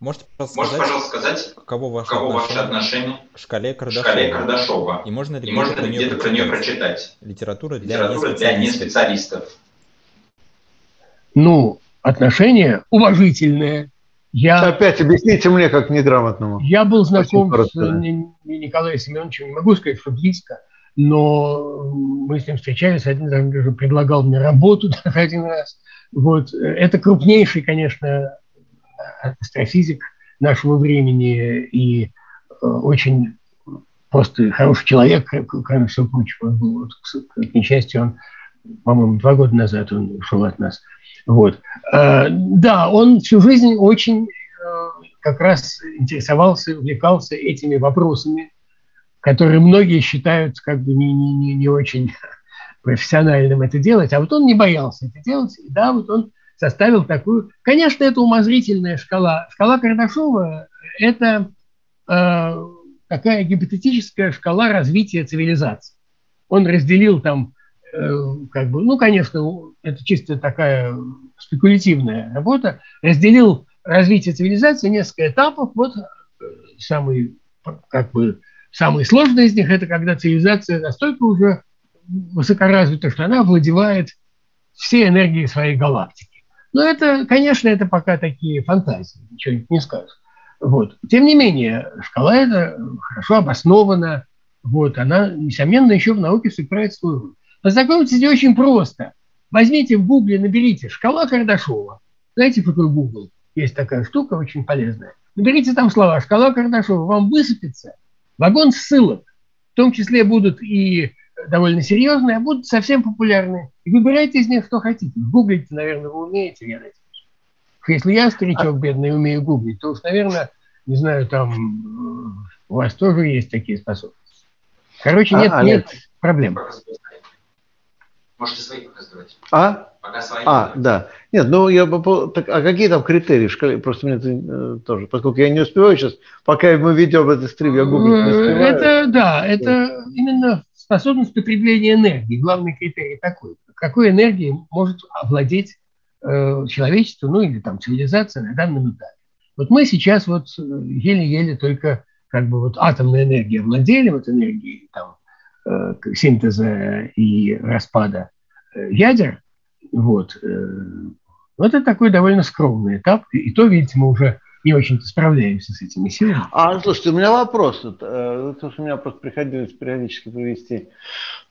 Можете, пожалуйста, Можете, сказать, пожалуйста, сказать, каково отношение, ваше отношение к шкале Кардашова? Шкале Кардашова? И можно ли где-то, можно про нее прочитать? Литература для, Литература для неспециалистов. Ну, отношение уважительное. Я, Опять объясните мне, как неграмотному. Я был знаком с Николаем Семеновичем, не могу сказать, что близко, но мы с ним встречались, один раз даже предлагал мне работу один раз. Вот. Это крупнейший, конечно, астрофизик нашего времени и э, очень просто хороший человек, кроме всего прочего. Вот, к несчастью, он, по-моему, два года назад он ушел от нас. Вот. Э, да, он всю жизнь очень э, как раз интересовался, увлекался этими вопросами, которые многие считают как бы не, не, не, не очень профессиональным это делать, а вот он не боялся это делать, и да, вот он составил такую... Конечно, это умозрительная шкала. Шкала Кардашова – это э, такая гипотетическая шкала развития цивилизации. Он разделил там, как бы, ну, конечно, это чисто такая спекулятивная работа, разделил развитие цивилизации несколько этапов. Вот э, самый, как бы, самый сложный из них – это когда цивилизация настолько уже высокоразвита, что она овладевает всей энергией своей галактики. Но это, конечно, это пока такие фантазии, ничего не скажешь. Вот. Тем не менее, шкала эта хорошо обоснована, вот, она, несомненно, еще в науке сыграет свою роль. Познакомиться здесь очень просто. Возьмите в гугле, наберите «шкала Кардашова». Знаете, какой гугл? Есть такая штука очень полезная. Наберите там слова «шкала Кардашова», вам высыпется вагон ссылок. В том числе будут и довольно серьезные, а будут совсем популярные. И выбирайте из них, что хотите. Гуглить, наверное, вы умеете, я надеюсь. Если я, старичок бедный, умею гуглить, то уж, наверное, не знаю, там э, у вас тоже есть такие способности. Короче, нет, а, нет проблем. Можете свои показывать. А? Пока свои. А, да. Нет, ну я так, а какие там критерии в шкале? Просто мне это э, тоже, поскольку я не успеваю сейчас, пока мы ведем этот стрим, я гуглить не успеваю. Это, да, это именно способность потребления энергии. Главный критерий такой. Какой энергией может овладеть э, человечество, ну или там цивилизация на данном этапе. Вот мы сейчас вот э, еле-еле только как бы вот атомной энергией овладели, вот энергией там синтеза и распада э, ядер, вот. Э, вот это такой довольно скромный этап, и то, видите, мы уже не очень-то справляемся с этими силами. А, слушайте, у меня вопрос. Э, то, что у меня просто приходилось периодически провести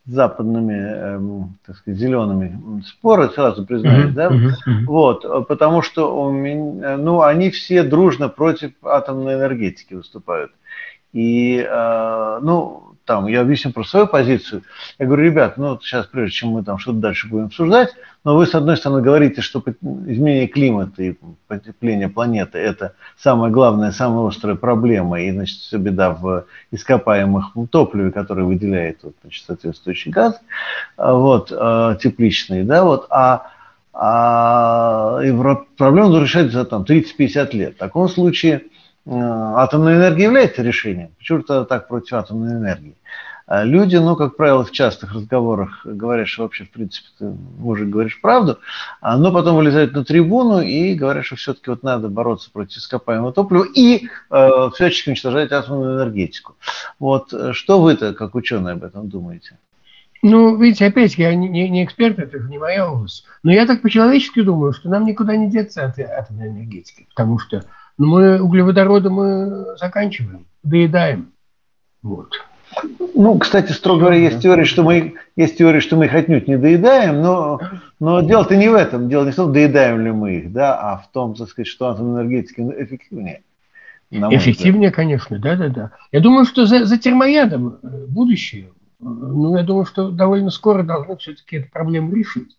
западными, эм, так сказать, зелеными споры, сразу признаюсь, mm-hmm. да, mm-hmm. вот, потому что у меня, ну, они все дружно против атомной энергетики выступают. И, э, ну, там, я объясню про свою позицию. Я говорю, ребят, ну, вот сейчас, прежде чем мы там что-то дальше будем обсуждать, но вы, с одной стороны, говорите, что изменение климата и потепление планеты – это самая главная, самая острая проблема, и, значит, все беда в ископаемых топливе, которое выделяет, вот, значит, соответствующий газ, а, вот, а, тепличный, да, вот, а а и проблему нужно решать за там, 30-50 лет. В таком случае атомная энергия является решением. Почему тогда так против атомной энергии? А люди, ну, как правило, в частых разговорах говорят, что вообще, в принципе, ты, мужик, говоришь правду, а, но потом вылезают на трибуну и говорят, что все-таки вот надо бороться против ископаемого топлива и э, всячески уничтожать атомную энергетику. Вот э, что вы-то, как ученые, об этом думаете? Ну, видите, опять я не, не эксперт, это не моя область. Но я так по-человечески думаю, что нам никуда не деться от атомной энергетики, потому что но мы углеводороды мы заканчиваем, доедаем. Вот. Ну, кстати, строго говоря, есть теория, что мы, есть теория, что мы их отнюдь не доедаем, но, но дело-то не в этом. Дело не в том, доедаем ли мы их, да, а в том, так сказать, что атомная энергетика эффективнее. Эффективнее, конечно, да-да-да. Я думаю, что за, за термоядом э, будущее. Ну, я думаю, что довольно скоро должны все-таки эту проблему решить.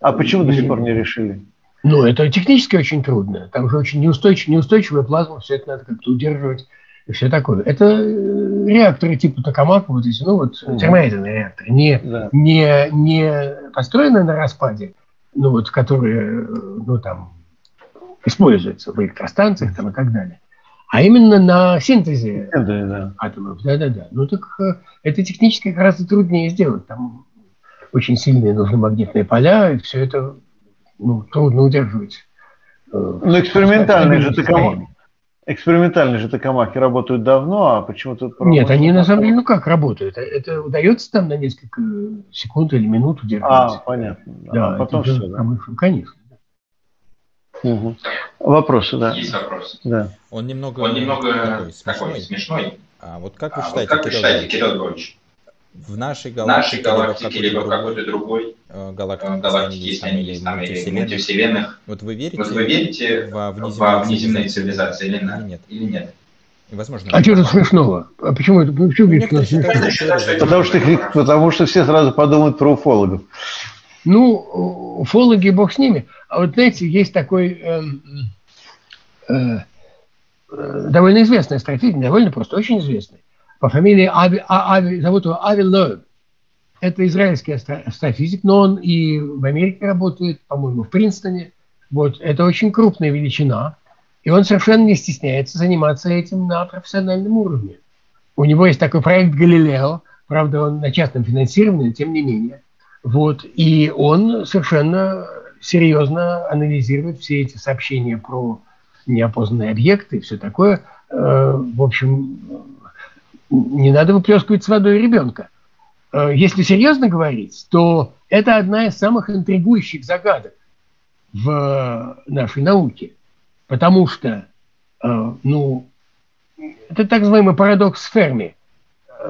А почему до сих пор не решили? Ну, это технически очень трудно. Там же очень неустойчив, неустойчивая плазма, все это надо как-то удерживать и все такое. Это э, реакторы типа Токамака, вот эти, ну вот угу. термоядерные реакторы, не, да. не, не построенные на распаде, ну вот, которые, ну там, используются в электростанциях там и так далее, а именно на синтезе да, да. атомов. Да-да-да. Ну так э, это технически гораздо труднее сделать. Там очень сильные нужны магнитные поля, и все это ну, трудно удерживать. Э, ну, экспериментальные же токамаки. Экспериментальные же токамаки работают давно, а почему-то... Нет, они на самом деле, ну как работают? Это удается там на несколько секунд или минут удерживать. А, понятно. Да, а потом все, да? Конечно. Угу. Вопросы, да. Есть вопросы. Да. Он немного, Он немного такой, смешной. Такой, смешной. А вот как вы считаете, а вот как Кирилл, считаете Кирилл Львович, в нашей галактике, нашей галактике либо в какой-то другой э, галактике, галактике если они есть там, или мультивселенных. Вот вы верите, вот вы верите во внеземные, во внеземные цивилизации или, на, или нет? Или нет? Возможно. А что тут смешного? А почему это? Почему ну, смешно? Потому что, потому что все сразу подумают про уфологов. Ну, уфологи, бог с ними. А вот знаете, есть такой э, э, э, довольно известный астрофизик, довольно просто, очень известный по фамилии Ави, а, Ави, зовут его Ави Лоеб. Это израильский астрофизик, но он и в Америке работает, по-моему, в Принстоне. Вот, это очень крупная величина. И он совершенно не стесняется заниматься этим на профессиональном уровне. У него есть такой проект «Галилео», правда, он на частном финансировании, тем не менее. Вот, и он совершенно серьезно анализирует все эти сообщения про неопознанные объекты и все такое. Э, в общем, не надо выплескивать с водой ребенка. Э, если серьезно говорить, то это одна из самых интригующих загадок в нашей науке. Потому что, э, ну, это так называемый парадокс Ферми. Э,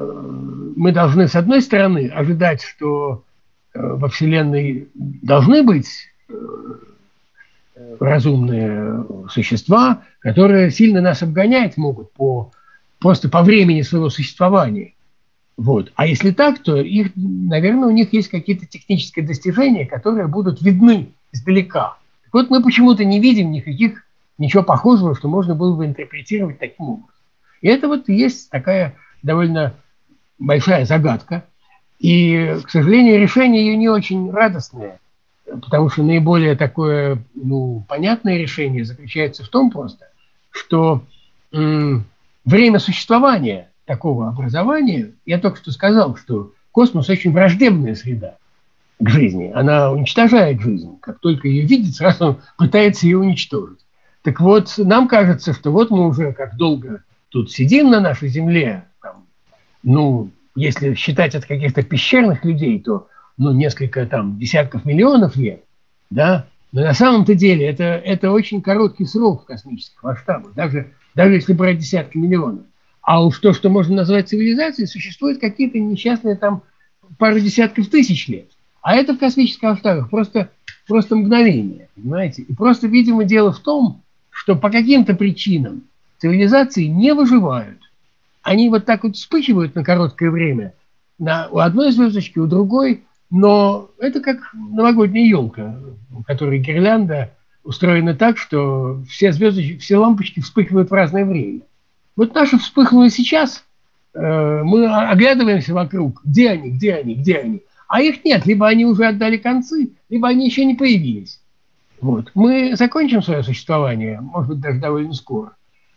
мы должны, с одной стороны, ожидать, что во Вселенной должны быть разумные существа, которые сильно нас обгонять могут по просто по времени своего существования. Вот. А если так, то их, наверное, у них есть какие-то технические достижения, которые будут видны издалека. Так вот мы почему-то не видим никаких, ничего похожего, что можно было бы интерпретировать таким образом. И это вот есть такая довольно большая загадка. И, к сожалению, решение ее не очень радостное, потому что наиболее такое ну, понятное решение заключается в том просто, что время существования такого образования, я только что сказал, что космос очень враждебная среда к жизни. Она уничтожает жизнь. Как только ее видит, сразу пытается ее уничтожить. Так вот, нам кажется, что вот мы уже как долго тут сидим на нашей Земле, там, ну, если считать от каких-то пещерных людей, то ну, несколько там десятков миллионов лет, да, Но на самом-то деле это, это очень короткий срок в космических масштабах, даже, даже если брать десятки миллионов. А уж то, что можно назвать цивилизацией, существует какие-то несчастные там пару десятков тысяч лет. А это в космических масштабах просто, просто мгновение, понимаете? И просто, видимо, дело в том, что по каким-то причинам цивилизации не выживают. Они вот так вот вспыхивают на короткое время, на, у одной звездочки, у другой, но это как новогодняя елка, у которой гирлянда устроена так, что все звездочки, все лампочки вспыхивают в разное время. Вот наша вспыхнула сейчас, э, мы оглядываемся вокруг, где они, где они, где они. А их нет, либо они уже отдали концы, либо они еще не появились. Вот. Мы закончим свое существование, может быть, даже довольно скоро.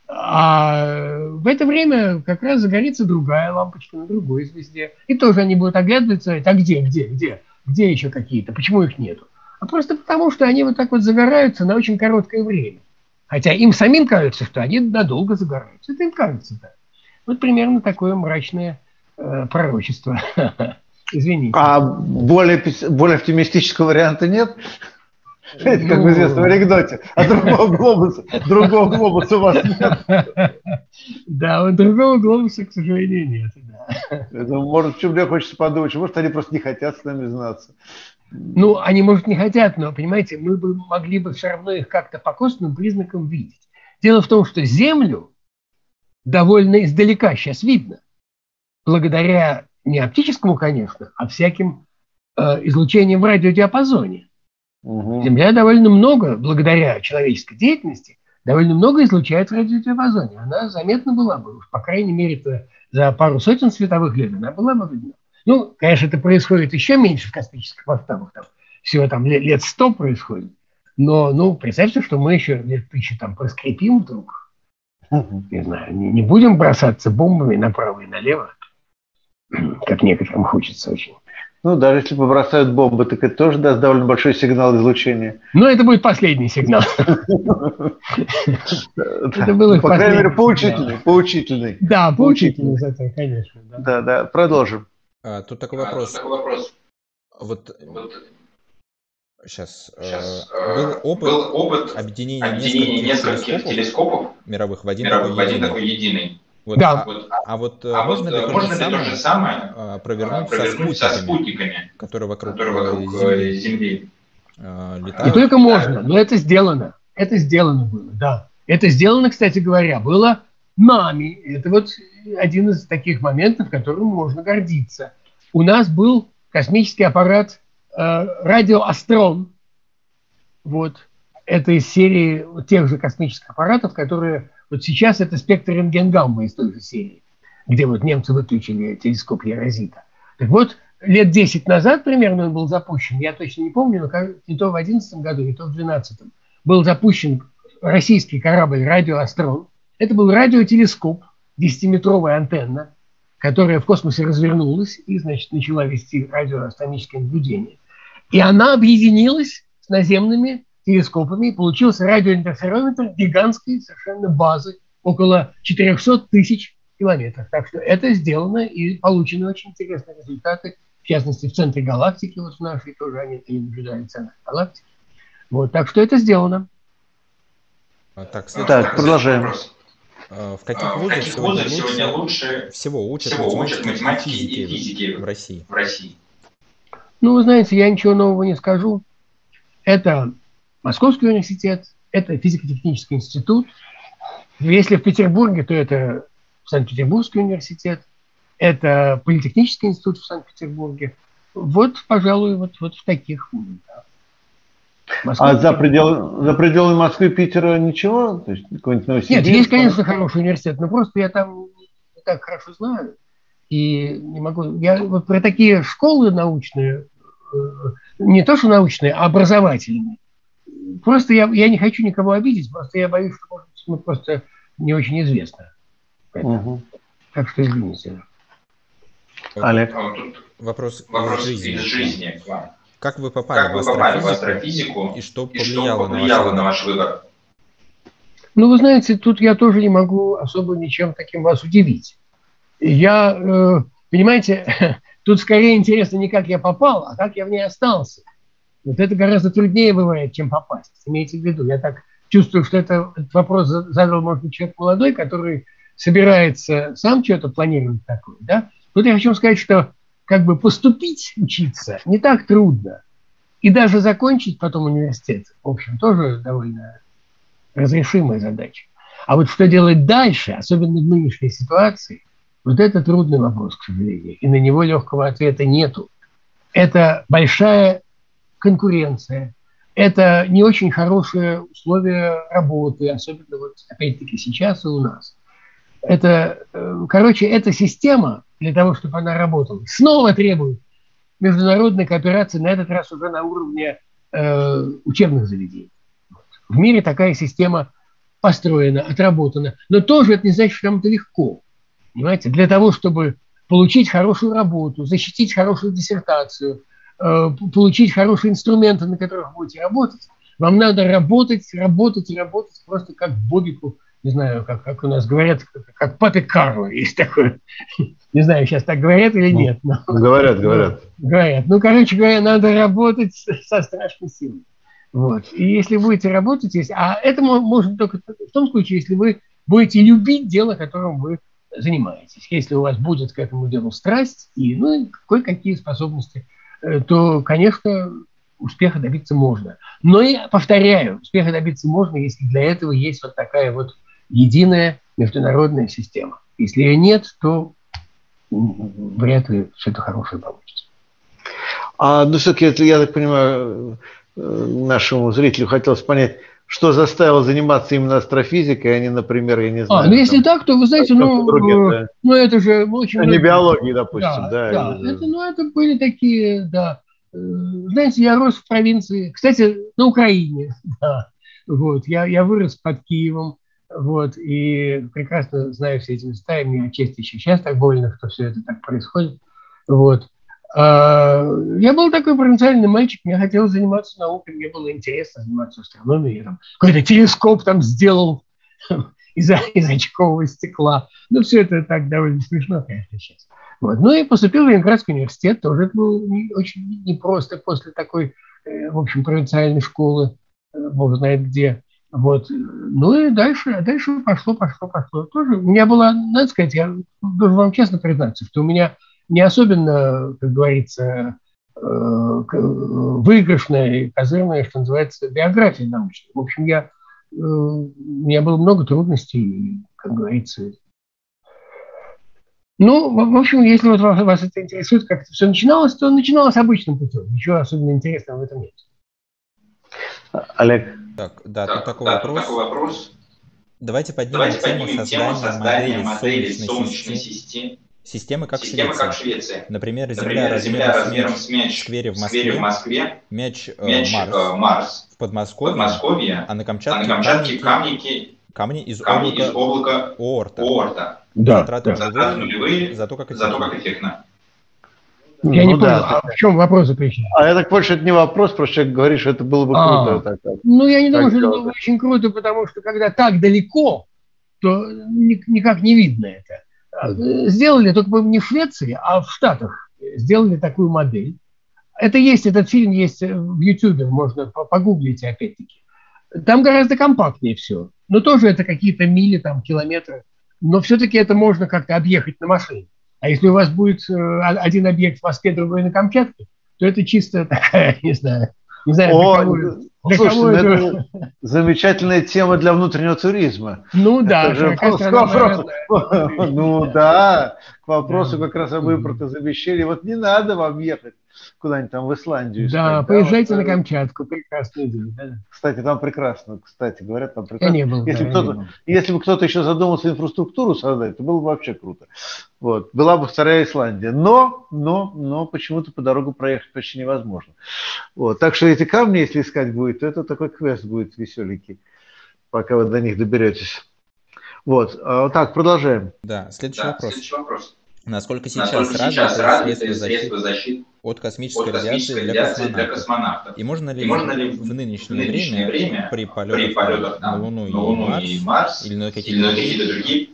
А в это время как раз загорится другая лампочка на другой звезде. И тоже они будут оглядываться, а где, где, где, где еще какие-то, почему их нету. А просто потому, что они вот так вот загораются на очень короткое время. Хотя им самим кажется, что они надолго загораются. Это им кажется так. Вот примерно такое мрачное э, пророчество. Извините. А более, более оптимистического варианта нет? Это как в ну. известном анекдоте. А другого глобуса, другого глобуса у вас нет. Да, вот другого глобуса, к сожалению, нет. Да. Это, может, чем мне хочется подумать, может, они просто не хотят с нами знаться. Ну, они, может, не хотят, но, понимаете, мы бы могли бы все равно их как-то по косвенным признакам видеть. Дело в том, что Землю довольно издалека сейчас видно. Благодаря не оптическому, конечно, а всяким э, излучениям в радиодиапазоне. Угу. Земля довольно много, благодаря человеческой деятельности, довольно много излучает в радиодиапазоне. Она заметна была бы, по крайней мере, за пару сотен световых лет она была бы видна. Ну, конечно, это происходит еще меньше в космических масштабах, там, всего там лет сто происходит. Но, ну, представьте, что мы еще лет тысячи там проскрипим вдруг. Не знаю, не, не будем бросаться бомбами направо и налево, как некоторым хочется очень. Ну, даже если побросают бомбы, так это тоже даст довольно большой сигнал излучения. Ну, это будет последний сигнал. Это было По крайней мере, поучительный. Поучительный. Да, поучительный конечно. Да, да, продолжим. А, тут такой вопрос. Вот Сейчас. Сейчас э, был опыт, был опыт объединения, объединения нескольких, нескольких телескопов, телескопов мировых в один, мировых такой, в один такой единый. Вот, да. А вот, а вот, а можно, вот, ли, то можно ли то же самое а, провернуть, провернуть со, спутниками, со спутниками, которые вокруг, которые вокруг Земли, Земли летают? Не только можно, но это сделано. Это сделано было, да. Это сделано, кстати говоря, было нами. Это вот один из таких моментов, которым можно гордиться. У нас был космический аппарат э, радиоастрон. Вот. Это из серии тех же космических аппаратов, которые вот сейчас это спектр рентгенгамма из той же серии, где вот немцы выключили телескоп Ярозита. Так вот, лет 10 назад примерно он был запущен, я точно не помню, но не то в 2011 году, не то в 2012, был запущен российский корабль «Радиоастрон». Это был радиотелескоп, 10-метровая антенна, которая в космосе развернулась и, значит, начала вести радиоастрономическое наблюдение. И она объединилась с наземными телескопами, и получился радиоинтерферометр гигантской совершенно базы, около 400 тысяч километров. Так что это сделано и получены очень интересные результаты, в частности, в центре галактики, вот в нашей тоже они, они наблюдают в центре галактики. Вот, так что это сделано. А, так, так продолжаем. А, в каких, а, вузах, в каких сегодня, сегодня лучше всего учат, всего учат математики и физики в России? в России? Ну, вы знаете, я ничего нового не скажу. Это Московский университет, это физико-технический институт. Если в Петербурге, то это Санкт-Петербургский университет, это Политехнический институт в Санкт-Петербурге. Вот, пожалуй, вот, вот в таких. Москва, а за, предел, за пределами Москвы и Питера ничего? То есть какой-нибудь Новосибирск? Нет, есть, конечно, хороший университет, но просто я там не так хорошо знаю. И не могу... Я вот про такие школы научные, э, не то что научные, а образовательные, просто я, я не хочу никого обидеть, просто я боюсь, что может быть, мы просто не очень известно. Угу. Так что извините. Олег. Вопрос, Вопрос из жизни. Из жизни Как вы попали, как в, вы попали в астрофизику и что повлияло, и что повлияло на, ваш выбор? Ну, вы знаете, тут я тоже не могу особо ничем таким вас удивить. Я, э, понимаете, тут скорее интересно не как я попал, а как я в ней остался. Вот это гораздо труднее бывает, чем попасть. Имейте в виду, я так чувствую, что это, этот вопрос задал, может быть, человек молодой, который собирается сам что-то планировать такое, да? Тут я хочу сказать, что как бы поступить учиться не так трудно. И даже закончить потом университет, в общем, тоже довольно разрешимая задача. А вот что делать дальше, особенно в нынешней ситуации, вот это трудный вопрос, к сожалению. И на него легкого ответа нету. Это большая конкуренция, это не очень хорошие условия работы, особенно вот опять-таки сейчас и у нас. Это, э, короче, эта система для того, чтобы она работала, снова требует международной кооперации, на этот раз уже на уровне э, учебных заведений. В мире такая система построена, отработана. Но тоже это не значит, что нам это легко. Понимаете? Для того, чтобы получить хорошую работу, защитить хорошую диссертацию, э, получить хорошие инструменты, на которых будете работать, вам надо работать, работать и работать просто как Бобику, не знаю, как, как у нас говорят, как папе Карло есть такое. Не знаю, сейчас так говорят или нет. Но... Говорят, говорят. Говорят. Ну, короче говоря, надо работать со страшной силой. Вот. И если будете работать, если... а это может только в том случае, если вы будете любить дело, которым вы занимаетесь. Если у вас будет к этому делу страсть и ну, кое-какие способности, э, то, конечно, успеха добиться можно. Но я повторяю, успеха добиться можно, если для этого есть вот такая вот единая международная система. Если ее нет, то вряд ли все это хорошее получится. А, ну, все-таки, я так понимаю, э, нашему зрителю хотелось понять, что заставило заниматься именно астрофизикой, а не, например, я не знаю. А, ну если там, так, то вы знаете, ну, другим, да. ну это же очень... А не биологии, допустим, да. Да, да. Или... Это, ну это были такие, да. Э, знаете, я рос в провинции, кстати, на Украине, да. Вот, я, я вырос под Киевом, вот, и прекрасно знаю все эти места, и мне отчасти еще сейчас так больно, что все это так происходит. Вот. А, я был такой провинциальный мальчик, мне хотелось заниматься наукой, мне было интересно заниматься астрономией. Я там какой-то телескоп там сделал из, из очкового стекла. Ну, все это так довольно смешно, конечно, сейчас. Вот. Ну и поступил в Ленинградский университет, тоже это было не, очень непросто после такой, э, в общем, провинциальной школы, э, бог знает где. Вот. Ну и дальше, дальше пошло, пошло, пошло. Тоже у меня была, надо сказать, я должен вам честно признаться, что у меня не особенно, как говорится, э, выигрышная и козырная, что называется, биография научная. В общем, я, э, у меня было много трудностей, как говорится. Ну, в общем, если вот вас, вас это интересует, как это все начиналось, то начиналось обычным путем. Ничего особенно интересного в этом нет. Олег. Так, да, так, тут такой, да, вопрос. такой вопрос. Давайте поднимем Давайте тему поднимем создания, создания модели, модели солнечной, солнечной системы Системы как, Система Швеция. как Швеция. Например, Земля, Например, Земля размером с мяч в сквере в Москве, в Москве мяч, э, мяч Марс, э, Марс в Подмосковье, Подмосковье, а на Камчатке, а на Камчатке камники, камни из камни облака, из облака Оорта. Оорта. Да, Затраты да. нулевые, зато как эффектно. Зато как эффектно. Я ну, не да. понял, а в чем вопрос заключается? А я так что это не вопрос, просто говорит, что это было бы а, круто. Так, так. Ну, я не думаю, что это было бы очень круто, потому что когда так далеко, то никак не видно это. Сделали только не в Швеции, а в Штатах сделали такую модель. Это есть, этот фильм есть в Ютубе, можно погуглить опять-таки. Там гораздо компактнее все. Но тоже это какие-то мили, там, километры. Но все-таки это можно как-то объехать на машине. А если у вас будет э, один объект в Москве, другой на Камчатке, то это чисто такая, не знаю, не знаю, О, для слушайте, ну это... это замечательная тема для внутреннего туризма. Ну да, же к вопросу, ну да, к вопросу как раз об импортозамещении. Вот не надо вам ехать куда-нибудь там в Исландию. Да, поезжайте на Камчатку, прекрасный день. Да? Кстати, там прекрасно, кстати, говорят, там прекрасно. Я не был, если, да, кто-то, был. если бы кто-то еще задумался инфраструктуру создать, то было бы вообще круто. Вот, была бы вторая Исландия. Но, но, но почему-то по дорогу проехать почти невозможно. Вот, так что эти камни, если искать будет, то это такой квест будет веселенький, пока вы до них доберетесь. Вот, а, так, продолжаем. Да, следующий, да, вопрос. следующий вопрос. Насколько сейчас, Насколько сейчас развиты средства защиты? защиты от космической, от радиации, для, космонавтов. для космонавтов. И можно ли, и можно ли в нынешнее, время, время при полетах, при полетах на, Луну, на Луну и, Марс, и Марс или на какие-то, какие другие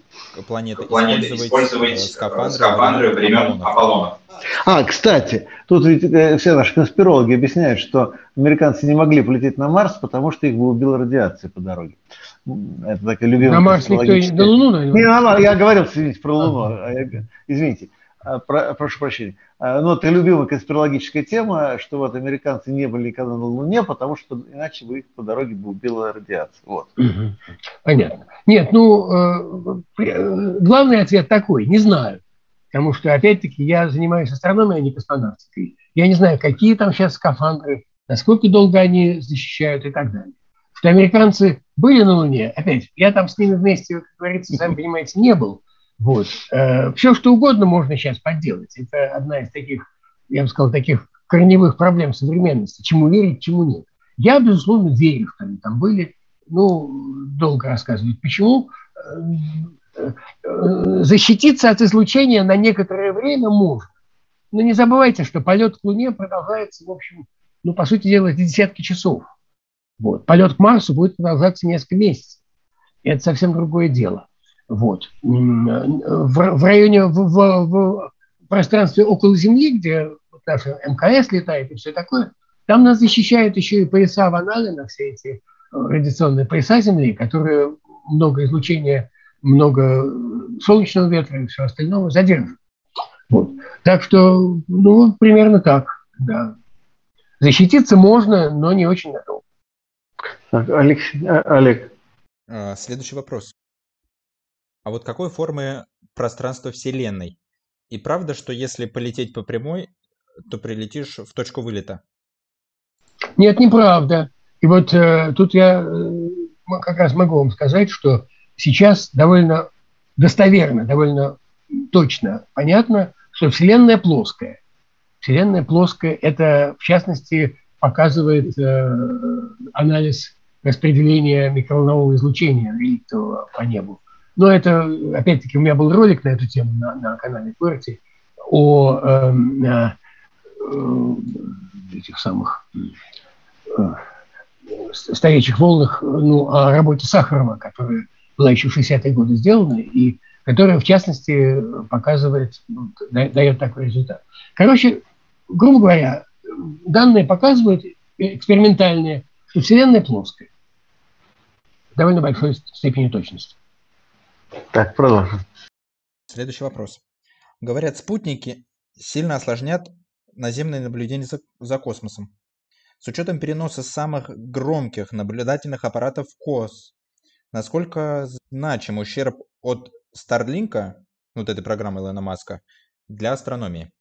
планеты, планеты использовать, использовать скафандры, скафандры времен Аполлона? А, кстати, тут ведь э, все наши конспирологи объясняют, что американцы не могли полететь на Марс, потому что их бы убила радиация по дороге. Это такая любимая На Марс никто не... На Луну, наверное? Не, на Марс. Я говорил, извините, про Луну. А. Извините. А, про, прошу прощения. А, но это любимая конспирологическая тема, что вот американцы не были никогда на Луне, потому что иначе бы их по дороге бы убила радиация. Вот. Понятно. Нет, ну, э, э, главный ответ такой, не знаю. Потому что, опять-таки, я занимаюсь астрономией, а не космонавтикой. Я не знаю, какие там сейчас скафандры, насколько долго они защищают и так далее. Что американцы были на Луне, опять, я там с ними вместе, как говорится, сами понимаете, не был. Вот. Э, Все, что угодно можно сейчас подделать. Это одна из таких, я бы сказал, таких корневых проблем современности. Чему верить, чему нет. Я, безусловно, верю, что они там были. Ну, долго рассказывать, почему. Э, защититься от излучения на некоторое время можно. Но не забывайте, что полет к Луне продолжается, в общем, ну, по сути дела, десятки часов. Вот. Полет к Марсу будет продолжаться несколько месяцев. И это совсем другое дело. Вот. В, в районе, в, в, в пространстве около Земли, где наша МКС летает и все такое, там нас защищают еще и пояса Ван все эти э, радиационные пояса Земли, которые много излучения, много солнечного ветра и все остального задерживают. Вот. Так что, ну, примерно так, да. Защититься можно, но не очень надолго. Так, Олег, а, Олег. А, следующий вопрос. А вот какой формы пространство Вселенной? И правда, что если полететь по прямой, то прилетишь в точку вылета? Нет, неправда. И вот э, тут я э, как раз могу вам сказать, что сейчас довольно достоверно, довольно точно понятно, что Вселенная плоская. Вселенная плоская, это в частности показывает э, анализ распределения микроволнового излучения по небу. Но это, опять-таки, у меня был ролик на эту тему на, на канале Кверти о э, э, этих самых э, стоячих волнах, ну, о работе Сахарова, которая была еще в 60-е годы сделана, и которая, в частности, показывает, дает такой результат. Короче, грубо говоря, данные показывают, экспериментальные, что Вселенная плоская. Довольно большой степени точности. Так, продолжим. Следующий вопрос. Говорят, спутники сильно осложнят наземное наблюдение за, за космосом. С учетом переноса самых громких наблюдательных аппаратов в кос, насколько значим ущерб от Старлинка, вот этой программы Илона Маска, для астрономии?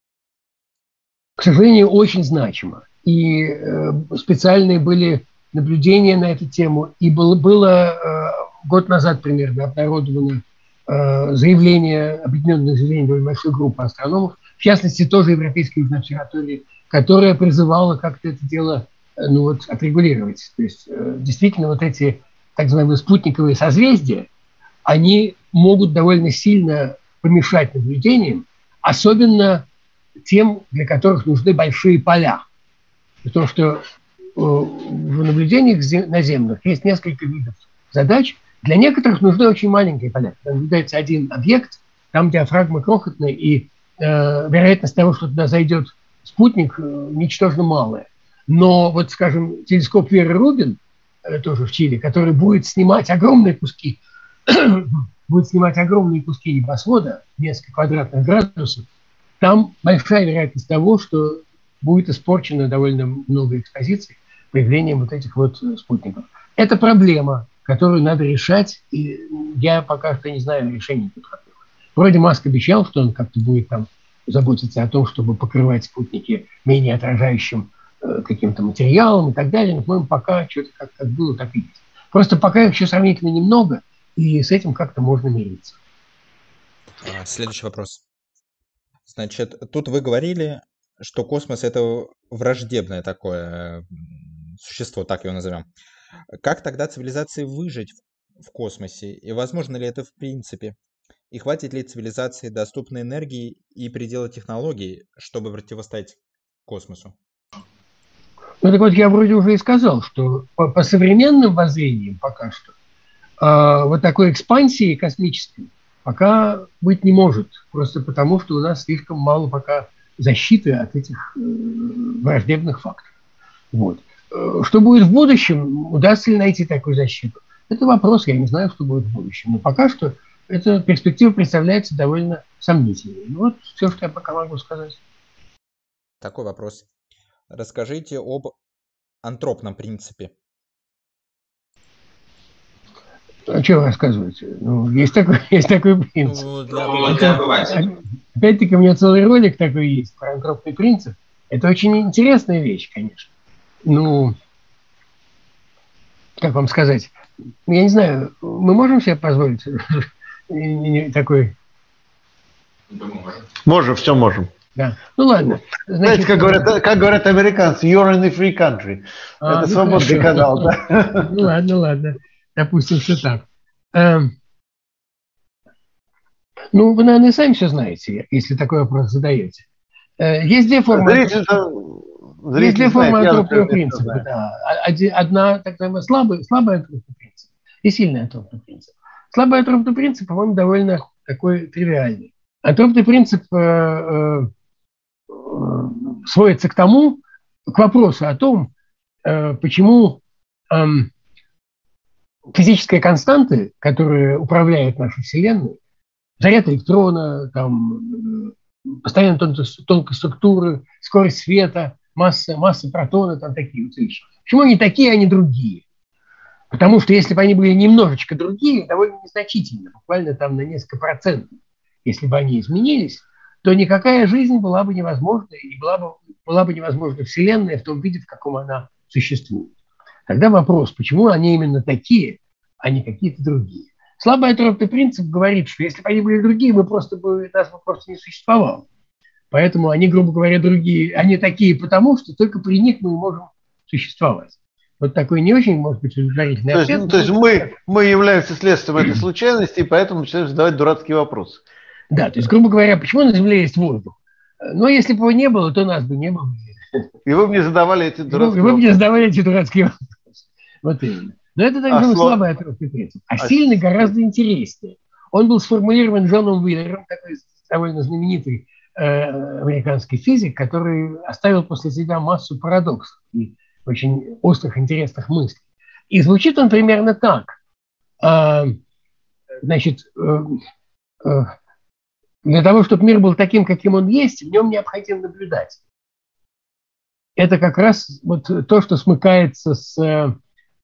К сожалению, очень значимо. И э, специальные были наблюдения на эту тему. И было, было э, год назад примерно обнародовано э, заявление, объединенное заявление большой группы астрономов, в частности, тоже Европейской южной обсерватории, которая призывала как-то это дело э, ну вот, отрегулировать. То есть э, действительно вот эти так называемые спутниковые созвездия, они могут довольно сильно помешать наблюдениям, особенно тем, для которых нужны большие поля. Потому что в наблюдениях наземных есть несколько видов задач, для некоторых нужны очень маленькие поля. Наблюдается один объект, там диафрагма крохотная, и э, вероятность того, что туда зайдет спутник, э, ничтожно малая. Но вот, скажем, телескоп Веры Рубин, э, тоже в Чили, который будет снимать огромные куски, будет снимать огромные куски небосвода, несколько квадратных градусов, там большая вероятность того, что будет испорчено довольно много экспозиций появлением вот этих вот спутников. Это проблема, которую надо решать, и я пока что не знаю решения тут Вроде Маск обещал, что он как-то будет там заботиться о том, чтобы покрывать спутники менее отражающим э, каким-то материалом и так далее. Но, по-моему, пока что-то как, как было, так и есть. Просто пока их еще сравнительно немного, и с этим как-то можно мириться. А, следующий вопрос. Значит, тут вы говорили, что космос это враждебное такое существо, так его назовем. Как тогда цивилизации выжить в космосе? И возможно ли это в принципе? И хватит ли цивилизации доступной энергии и предела технологий, чтобы противостоять космосу? Ну так вот, я вроде уже и сказал, что по, по современным воззрениям пока что э, вот такой экспансии космической пока быть не может. Просто потому, что у нас слишком мало пока защиты от этих э, враждебных факторов. Вот. Э, что будет в будущем? Удастся ли найти такую защиту? Это вопрос, я не знаю, что будет в будущем. Но пока что эта перспектива представляется довольно сомнительной. Ну, вот все, что я пока могу сказать. Такой вопрос. Расскажите об антропном принципе. А что вы рассказываете? Ну, есть такой, есть такой принцип. Ну, для Опять-таки у меня целый ролик такой есть про антропный принцип. Это очень интересная вещь, конечно. Ну, как вам сказать? Я не знаю, мы можем себе позволить такой... Можем, все можем. Да. Ну ладно. Значит, Знаете, как говорят, как говорят американцы, you're in the free country. А, Это ну, свободный хорошо. канал, да? Ну ладно, ладно. Допустим, все так. Эм, ну, вы, наверное, сами все знаете, если такой вопрос задаете. Э, есть две формы. Зритель, зритель есть две формы антропного принципа. Да. Одна, так называемая, слабый, слабый антропный принцип и сильный антропный принцип. Слабый антропный принцип, по-моему, довольно такой тривиальный. Антропный принцип э, э, сводится к тому, к вопросу о том, э, почему физические константы, которые управляют нашей Вселенной, заряд электрона, там, э, постоянно тонкой структуры, скорость света, масса, масса протона, там такие вот вещи. Почему они такие, а не другие? Потому что если бы они были немножечко другие, довольно незначительно, буквально там на несколько процентов, если бы они изменились, то никакая жизнь была бы невозможна, и была бы, была бы невозможна Вселенная в том виде, в каком она существует. Тогда вопрос, почему они именно такие, а не какие-то другие. Слабый антропный принцип говорит, что если бы они были другие, мы просто бы, нас бы просто не существовало. Поэтому они, грубо говоря, другие, они такие потому, что только при них мы можем существовать. Вот такой не очень, может быть, удовлетворительный то ответ. Есть, то есть мы, мы являемся следствием этой случайности, и поэтому начинаем задавать дурацкие вопросы. Да, то есть, грубо говоря, почему на Земле есть воздух? Но если бы его не было, то нас бы не было. И вы бы не задавали эти дурацкие вопросы. Вы бы не задавали эти дурацкие вопросы. Вот именно. Но это так а слабый отростный принцип. А, а сильный гораздо интереснее. Он был сформулирован Джоном Уиллером, такой довольно знаменитый э, американский физик, который оставил после себя массу парадоксов и очень острых, интересных мыслей. И звучит он примерно так. А, значит, э, э, для того, чтобы мир был таким, каким он есть, в нем необходимо наблюдать. Это как раз вот то, что смыкается с э,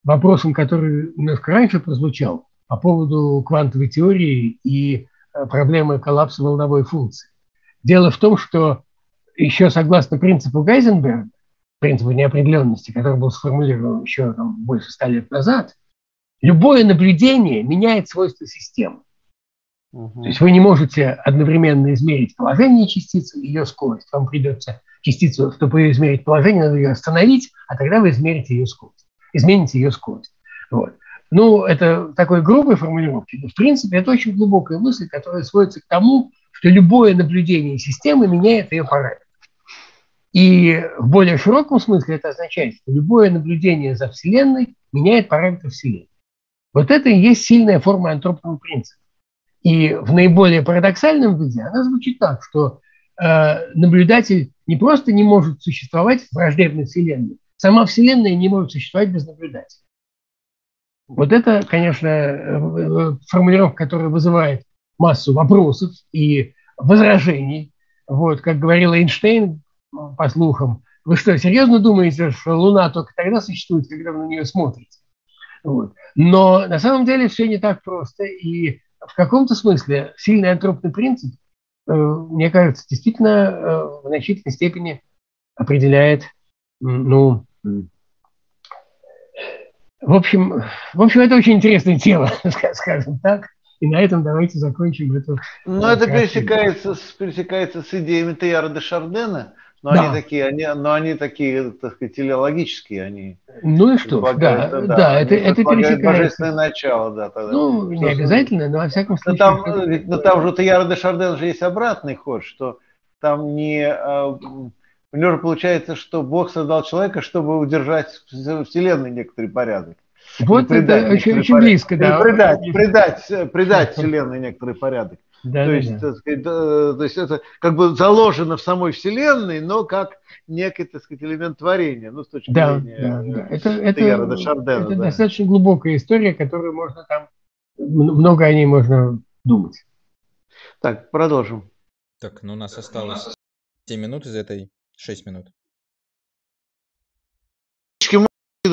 вопросом, который немножко раньше прозвучал по поводу квантовой теории и проблемы коллапса волновой функции. Дело в том, что еще согласно принципу Гайзенберга, принципу неопределенности, который был сформулирован еще там, больше ста лет назад, любое наблюдение меняет свойства системы. Угу. То есть вы не можете одновременно измерить положение частицы и ее скорость. Вам придется частицу, чтобы измерить положение, надо ее остановить, а тогда вы измерите ее скорость, измените ее скорость. Вот. Ну, это такой грубой формулировки, но в принципе это очень глубокая мысль, которая сводится к тому, что любое наблюдение системы меняет ее параметры. И в более широком смысле это означает, что любое наблюдение за Вселенной меняет параметры Вселенной. Вот это и есть сильная форма антропного принципа. И в наиболее парадоксальном виде она звучит так, что э, наблюдатель не просто не может существовать в враждебной Вселенной, сама Вселенная не может существовать без наблюдателя. Вот это, конечно, э, э, формулировка, которая вызывает массу вопросов и возражений. Вот, как говорил Эйнштейн, по слухам, вы что, серьезно думаете, что Луна только тогда существует, когда вы на нее смотрите? Вот. Но на самом деле все не так просто, и в каком-то смысле сильный антропный принцип, э, мне кажется, действительно в значительной степени определяет, ну, в общем, в общем, это очень интересное тело, скажем так. И на этом давайте закончим эту... Ну, это пересекается, пересекается с идеями Теяра де Шардена, но да. они такие, они, но они такие, так сказать, телеологические, они. Ну и что? Да, да, да, это, это пересекается. Божественное начало, да. Тогда. Ну, не обязательно, но во всяком случае. Но там, но там же у Теяра де Шарден же есть обратный ход, что там не, а, У него получается, что Бог создал человека, чтобы удержать в Вселенной некоторый порядок. Вот это очень, очень близко, да. Придать, придать, придать Вселенной некоторый порядок. Да, то, да, есть, да. Так сказать, то есть это как бы заложено в самой Вселенной, но как некий, так сказать, элемент творения, ну, с точки да, зрения да, да. Это, это, Шардена, это да. достаточно глубокая история, которую можно там, много о ней можно думать. Так, продолжим. Так, ну у нас осталось 7 минут из этой 6 минут.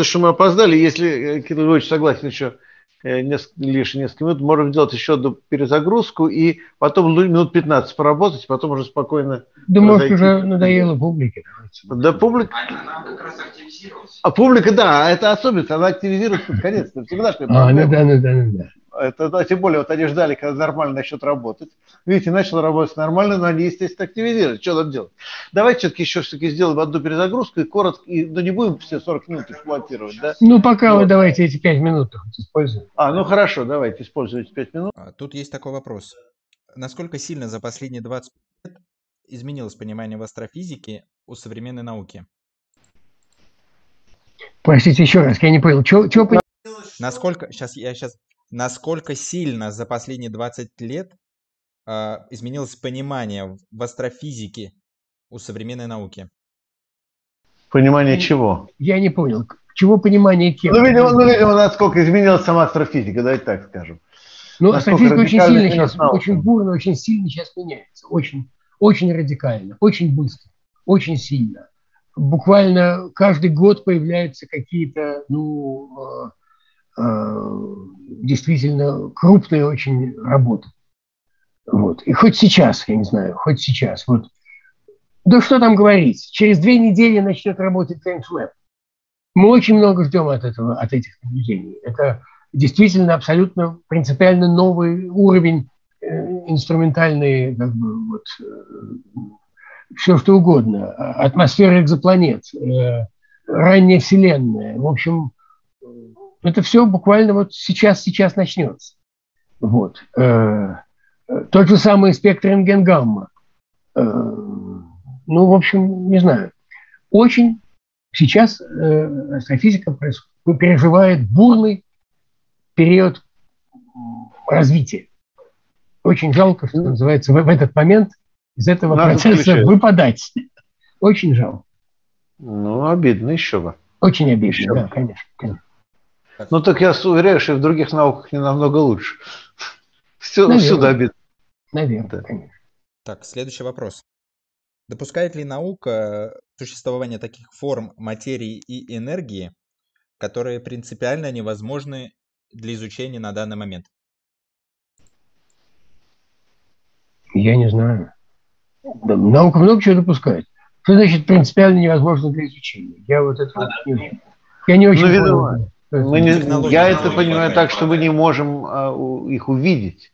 Что мы опоздали, если Кирилл Львович согласен еще Э, несколько, лишние несколько минут, можем сделать еще одну перезагрузку и потом минут 15 поработать, потом уже спокойно... Да может уже надоело публике. Да публика... Она как раз активизировалась. А публика, да, это особенность, она активизируется наконец-то, всегда что А, ну да, ну да, ну да. Это, да, тем более, вот они ждали, когда нормально начнет работать. Видите, начал работать нормально, но они, естественно, активизируют. Что нам делать? Давайте все-таки еще все-таки сделаем одну перезагрузку и коротко, и, ну не будем все 40 минут эксплуатировать, да? Ну, пока вот. вы давайте эти 5 минут используем. А, ну хорошо, давайте используйте 5 минут. А, тут есть такой вопрос. Насколько сильно за последние 20 лет изменилось понимание в астрофизике у современной науки? Простите еще раз, я не понял. Чего, чего... Насколько, сейчас я сейчас насколько сильно за последние 20 лет э, изменилось понимание в астрофизике у современной науки? Понимание я, чего? Я не понял. Чего понимание кем? Ну, видимо, ну, видимо, насколько изменилась сама астрофизика, давайте так скажем. Ну, астрофизика очень сильно сейчас, наука. очень бурно, очень сильно сейчас меняется. Очень, очень радикально, очень быстро, очень сильно. Буквально каждый год появляются какие-то, ну, Э, действительно крупная очень работа. Вот. И хоть сейчас, я не знаю, хоть сейчас, вот, да что там говорить, через две недели начнет работать TimeSwap. Мы очень много ждем от этого, от этих наблюдений. Это действительно абсолютно принципиально новый уровень э, инструментальный, как бы, вот, э, все что угодно. Атмосфера экзопланет, э, ранняя Вселенная. В общем, это все буквально вот сейчас, сейчас начнется. Вот. Э, тот же самый спектр рентген-гамма. Э, ну, в общем, не знаю. Очень сейчас э, астрофизика переживает бурный период развития. Очень жалко, что называется, в, в этот момент из этого Надо процесса включать. выпадать. Очень жалко. Ну, обидно еще бы. Очень обидно, еще да, конечно. конечно. Ну так я уверяю, что и в других науках не намного лучше. Все, Наверное. всюду обид. Наверное, да. конечно. Так, следующий вопрос. Допускает ли наука существование таких форм материи и энергии, которые принципиально невозможны для изучения на данный момент? Я не знаю. Наука много чего допускает. Что значит принципиально невозможно для изучения? Я вот это вот не очень. Я не очень ну. Мы не, я это понимаю так, что мы не можем а, у, их увидеть.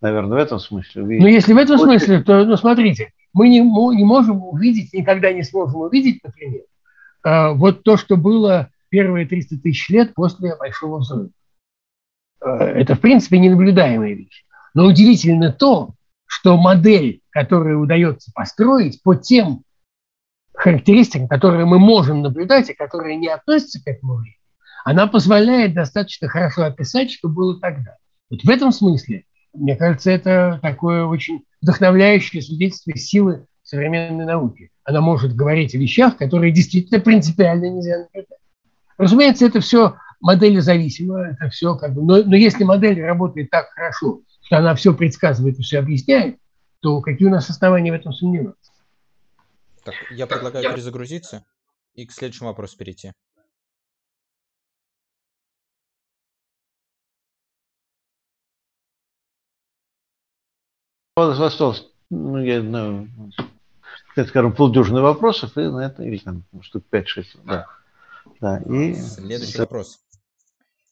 Наверное, в этом смысле. Увидеть. Ну, если в этом смысле, то, ну, смотрите, мы не, мы не можем увидеть, никогда не сможем увидеть, например, а, вот то, что было первые 300 тысяч лет после Большого взрыва. А, это, в принципе, ненаблюдаемая вещь. Но удивительно то, что модель, которую удается построить по тем характеристикам, которые мы можем наблюдать и которые не относятся к этому времени, она позволяет достаточно хорошо описать, что было тогда. Вот в этом смысле, мне кажется, это такое очень вдохновляющее свидетельство силы современной науки. Она может говорить о вещах, которые действительно принципиально нельзя наблюдать. Разумеется, это все модели зависимо, это все как бы, но, но если модель работает так хорошо, что она все предсказывает и все объясняет, то какие у нас основания в этом сомневаться? Так, я предлагаю перезагрузиться и к следующему вопросу перейти. Осталось, ну, я знаю, так скажем, полдюжины вопросов, и на это, или там штук 5-6, да. да. И... Следующий вопрос.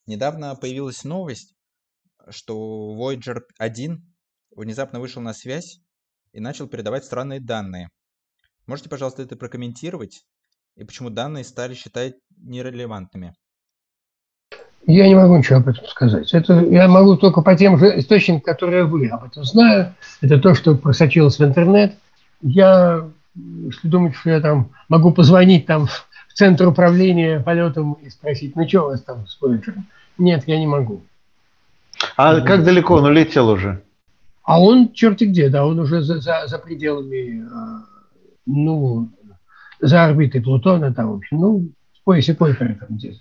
Недавно появилась новость, что Voyager 1 внезапно вышел на связь и начал передавать странные данные. Можете, пожалуйста, это прокомментировать? И почему данные стали считать нерелевантными? Я не могу ничего об этом сказать. Это я могу только по тем же источникам, которые вы об этом знаю. Это то, что просочилось в интернет. Я если думать, что я там могу позвонить там в центр управления полетом и спросить, ну что у вас там с Voyager? Нет, я не могу. А как далеко он улетел уже? А он черти где, да, он уже за, за, за пределами, э, ну, за орбитой Плутона, там, в общем, ну, в поясе Койпера там где-то.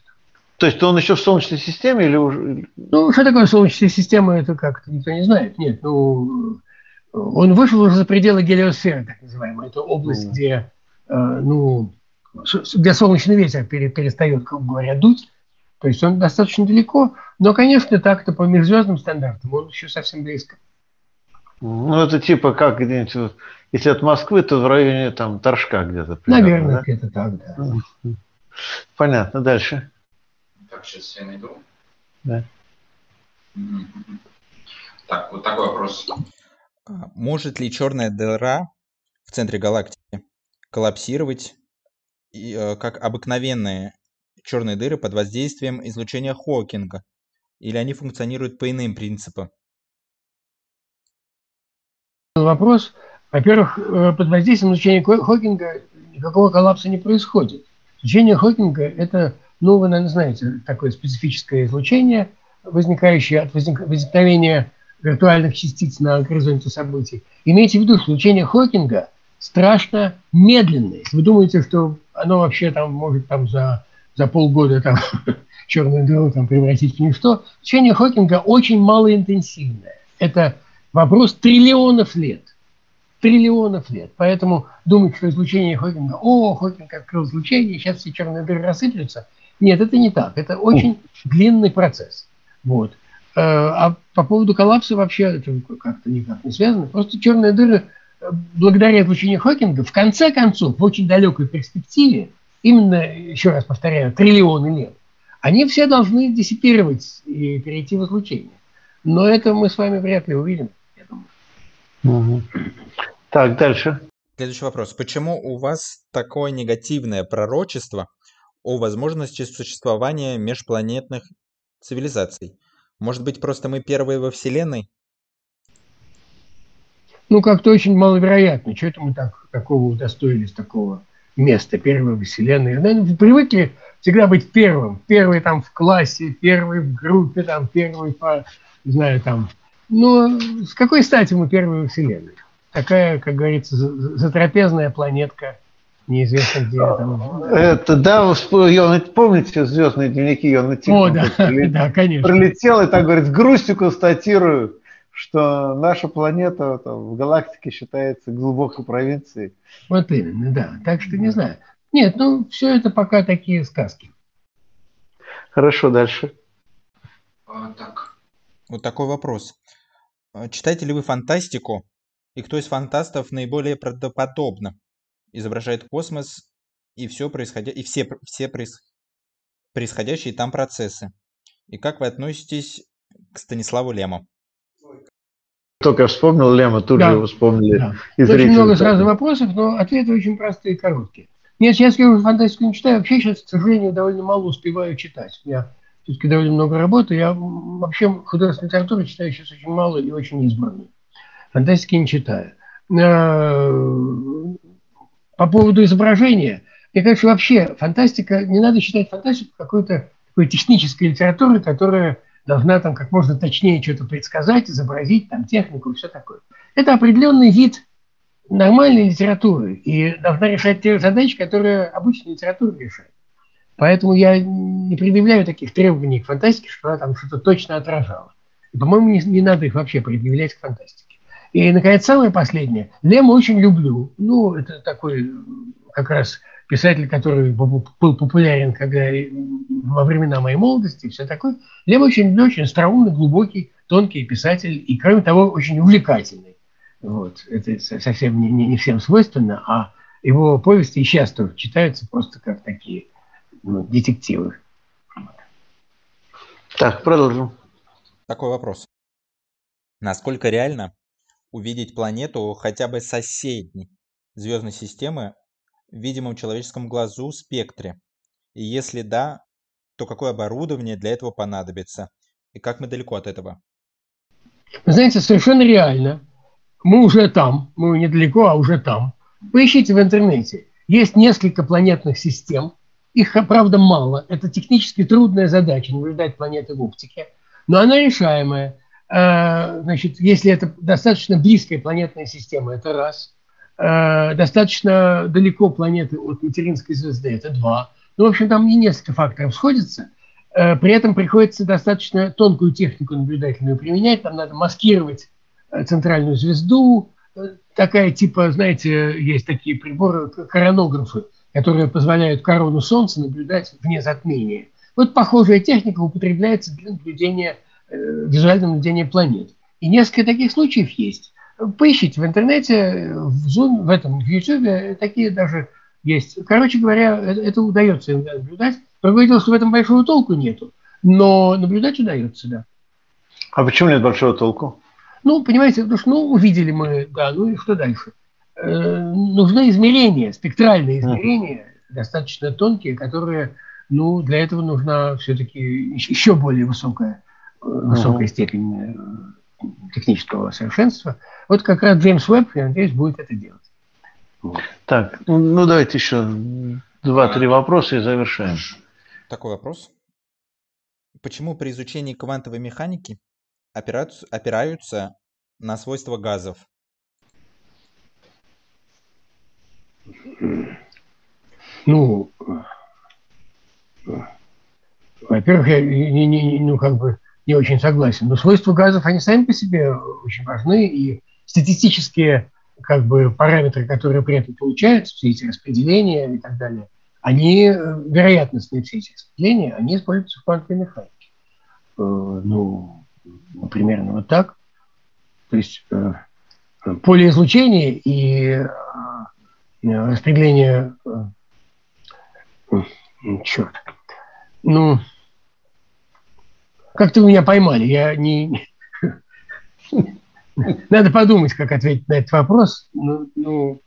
То есть он еще в Солнечной системе или уже? Ну, что такое Солнечная система, это как-то никто не знает. Нет, ну, он вышел уже за пределы гелиосферы, так называемой. Это область, mm. где, э, ну, где солнечный ветер перестает, как говоря, дуть. То есть он достаточно далеко, но, конечно, так-то по межзвездным стандартам он еще совсем близко. Ну, это типа как где-нибудь, если от Москвы, то в районе там Торжка где-то. Наверное, да? где-то так, да. Понятно, дальше. Так, сейчас я найду. Да. Так, вот такой вопрос. А, может ли черная дыра в центре галактики коллапсировать, э, как обыкновенные черные дыры под воздействием излучения Хокинга? Или они функционируют по иным принципам? Вопрос. Во-первых, э, под воздействием излучения Хокинга никакого коллапса не происходит. Излучение Хокинга – это ну, вы, наверное, знаете, такое специфическое излучение, возникающее от возникновения виртуальных частиц на горизонте событий. Имейте в виду, что излучение Хокинга страшно медленное. Если вы думаете, что оно вообще там может там за, за полгода там черную дыру там превратить в ничто, излучение Хокинга очень малоинтенсивное. Это вопрос триллионов лет триллионов лет. Поэтому думать, что излучение Хокинга, о, Хокинг открыл излучение, сейчас все черные дыры рассыплются, нет, это не так. Это очень длинный процесс. Вот. Э, а по поводу коллапса вообще это как-то никак не связано. Просто черные дыры, э, благодаря излучению Хокинга, в конце концов, в очень далекой перспективе, именно, еще раз повторяю, триллионы лет, они все должны диссипировать и перейти в излучение. Но это мы с вами вряд ли увидим, я думаю. Угу. Так, дальше. Следующий вопрос. Почему у вас такое негативное пророчество о возможности существования межпланетных цивилизаций. Может быть, просто мы первые во Вселенной? Ну, как-то очень маловероятно. Что это мы так, такого удостоились, такого места, первой во Вселенной? Наверное, привыкли всегда быть первым. Первый там в классе, первый в группе, там, первый по, не знаю, там. Но с какой стати мы первые во Вселенной? Такая, как говорится, затрапезная планетка – неизвестно где там. Это, да, вы помните звездные дневники Йона Тихона? О, да, да, конечно. Прилетел и так говорит, с грустью констатирую, что наша планета там, в галактике считается глубокой провинцией. Вот именно, да. Так что не знаю. Нет, ну все это пока такие сказки. Хорошо, дальше. А, так. Вот такой вопрос. Читаете ли вы фантастику? И кто из фантастов наиболее правдоподобно? Изображает космос и все происходя... и все, все проис... происходящие там процессы. И как вы относитесь к Станиславу Лему? Только вспомнил Лема, тут да. же его вспомнили. Да. Очень много сразу вопросов, но ответы очень простые и короткие. Нет, я уже фантастику не читаю. Вообще сейчас, к сожалению, довольно мало успеваю читать. У меня все-таки довольно много работы. Я вообще художественную литературу читаю сейчас очень мало и очень избранную. Фантастики не читаю. По поводу изображения, мне кажется, вообще фантастика, не надо считать фантастику какой-то такой технической литературой, которая должна там как можно точнее что-то предсказать, изобразить, там технику и все такое. Это определенный вид нормальной литературы и должна решать те задачи, которые обычная литература решает. Поэтому я не предъявляю таких требований к фантастике, что она там что-то точно отражала. По-моему, не, не надо их вообще предъявлять к фантастике. И, наконец, самое последнее. Лема очень люблю. Ну, это такой как раз писатель, который был популярен когда во времена моей молодости, все такое. Лем очень люблю, очень остроумный, глубокий, тонкий писатель и, кроме того, очень увлекательный. Вот. Это совсем не, не, не всем свойственно, а его повести и сейчас тоже читаются просто как такие ну, детективы. Так, продолжим. Такой вопрос. Насколько реально увидеть планету хотя бы соседней звездной системы в видимом человеческом глазу спектре? И если да, то какое оборудование для этого понадобится? И как мы далеко от этого? Вы знаете, совершенно реально. Мы уже там, мы недалеко, а уже там. Поищите в интернете. Есть несколько планетных систем. Их, правда, мало. Это технически трудная задача наблюдать планеты в оптике. Но она решаемая. А, значит, если это достаточно близкая планетная система, это раз. А, достаточно далеко планеты от материнской звезды, это два. Ну, в общем, там не несколько факторов сходятся. А, при этом приходится достаточно тонкую технику наблюдательную применять. Там надо маскировать центральную звезду. Такая типа, знаете, есть такие приборы, коронографы, которые позволяют корону Солнца наблюдать вне затмения. Вот похожая техника употребляется для наблюдения Визуальное наблюдение планет. И несколько таких случаев есть. Поищите в интернете, в Zoom, в этом, в YouTube, такие даже есть. Короче говоря, это, это удается наблюдать. Другое дело, что в этом большого толку нету. Но наблюдать удается, да. А почему нет большого толку? Ну, понимаете, потому что, ну, увидели мы, да, ну и что дальше? Э, нужны измерения, спектральные измерения, mm. достаточно тонкие, которые, ну, для этого нужна все-таки еще более высокая высокой степени э, технического совершенства. Вот как раз Джеймс Уэбб, я надеюсь, будет это делать. Так, ну, ну давайте еще два-три вопроса и завершаем. Такой вопрос. Почему при изучении квантовой механики опираются, опираются на свойства газов? Ну, во-первых, я не, не, ну, как бы не очень согласен. Но свойства газов, они сами по себе очень важны, и статистические как бы, параметры, которые при этом получаются, все эти распределения и так далее, они, э, вероятностные все эти распределения, они используются в квантовой механике. Э, ну, примерно вот так. То есть э, поле излучения и распределение... Черт. Ну, как-то вы меня поймали. Я не... Надо подумать, как ответить на этот вопрос. Ну, ну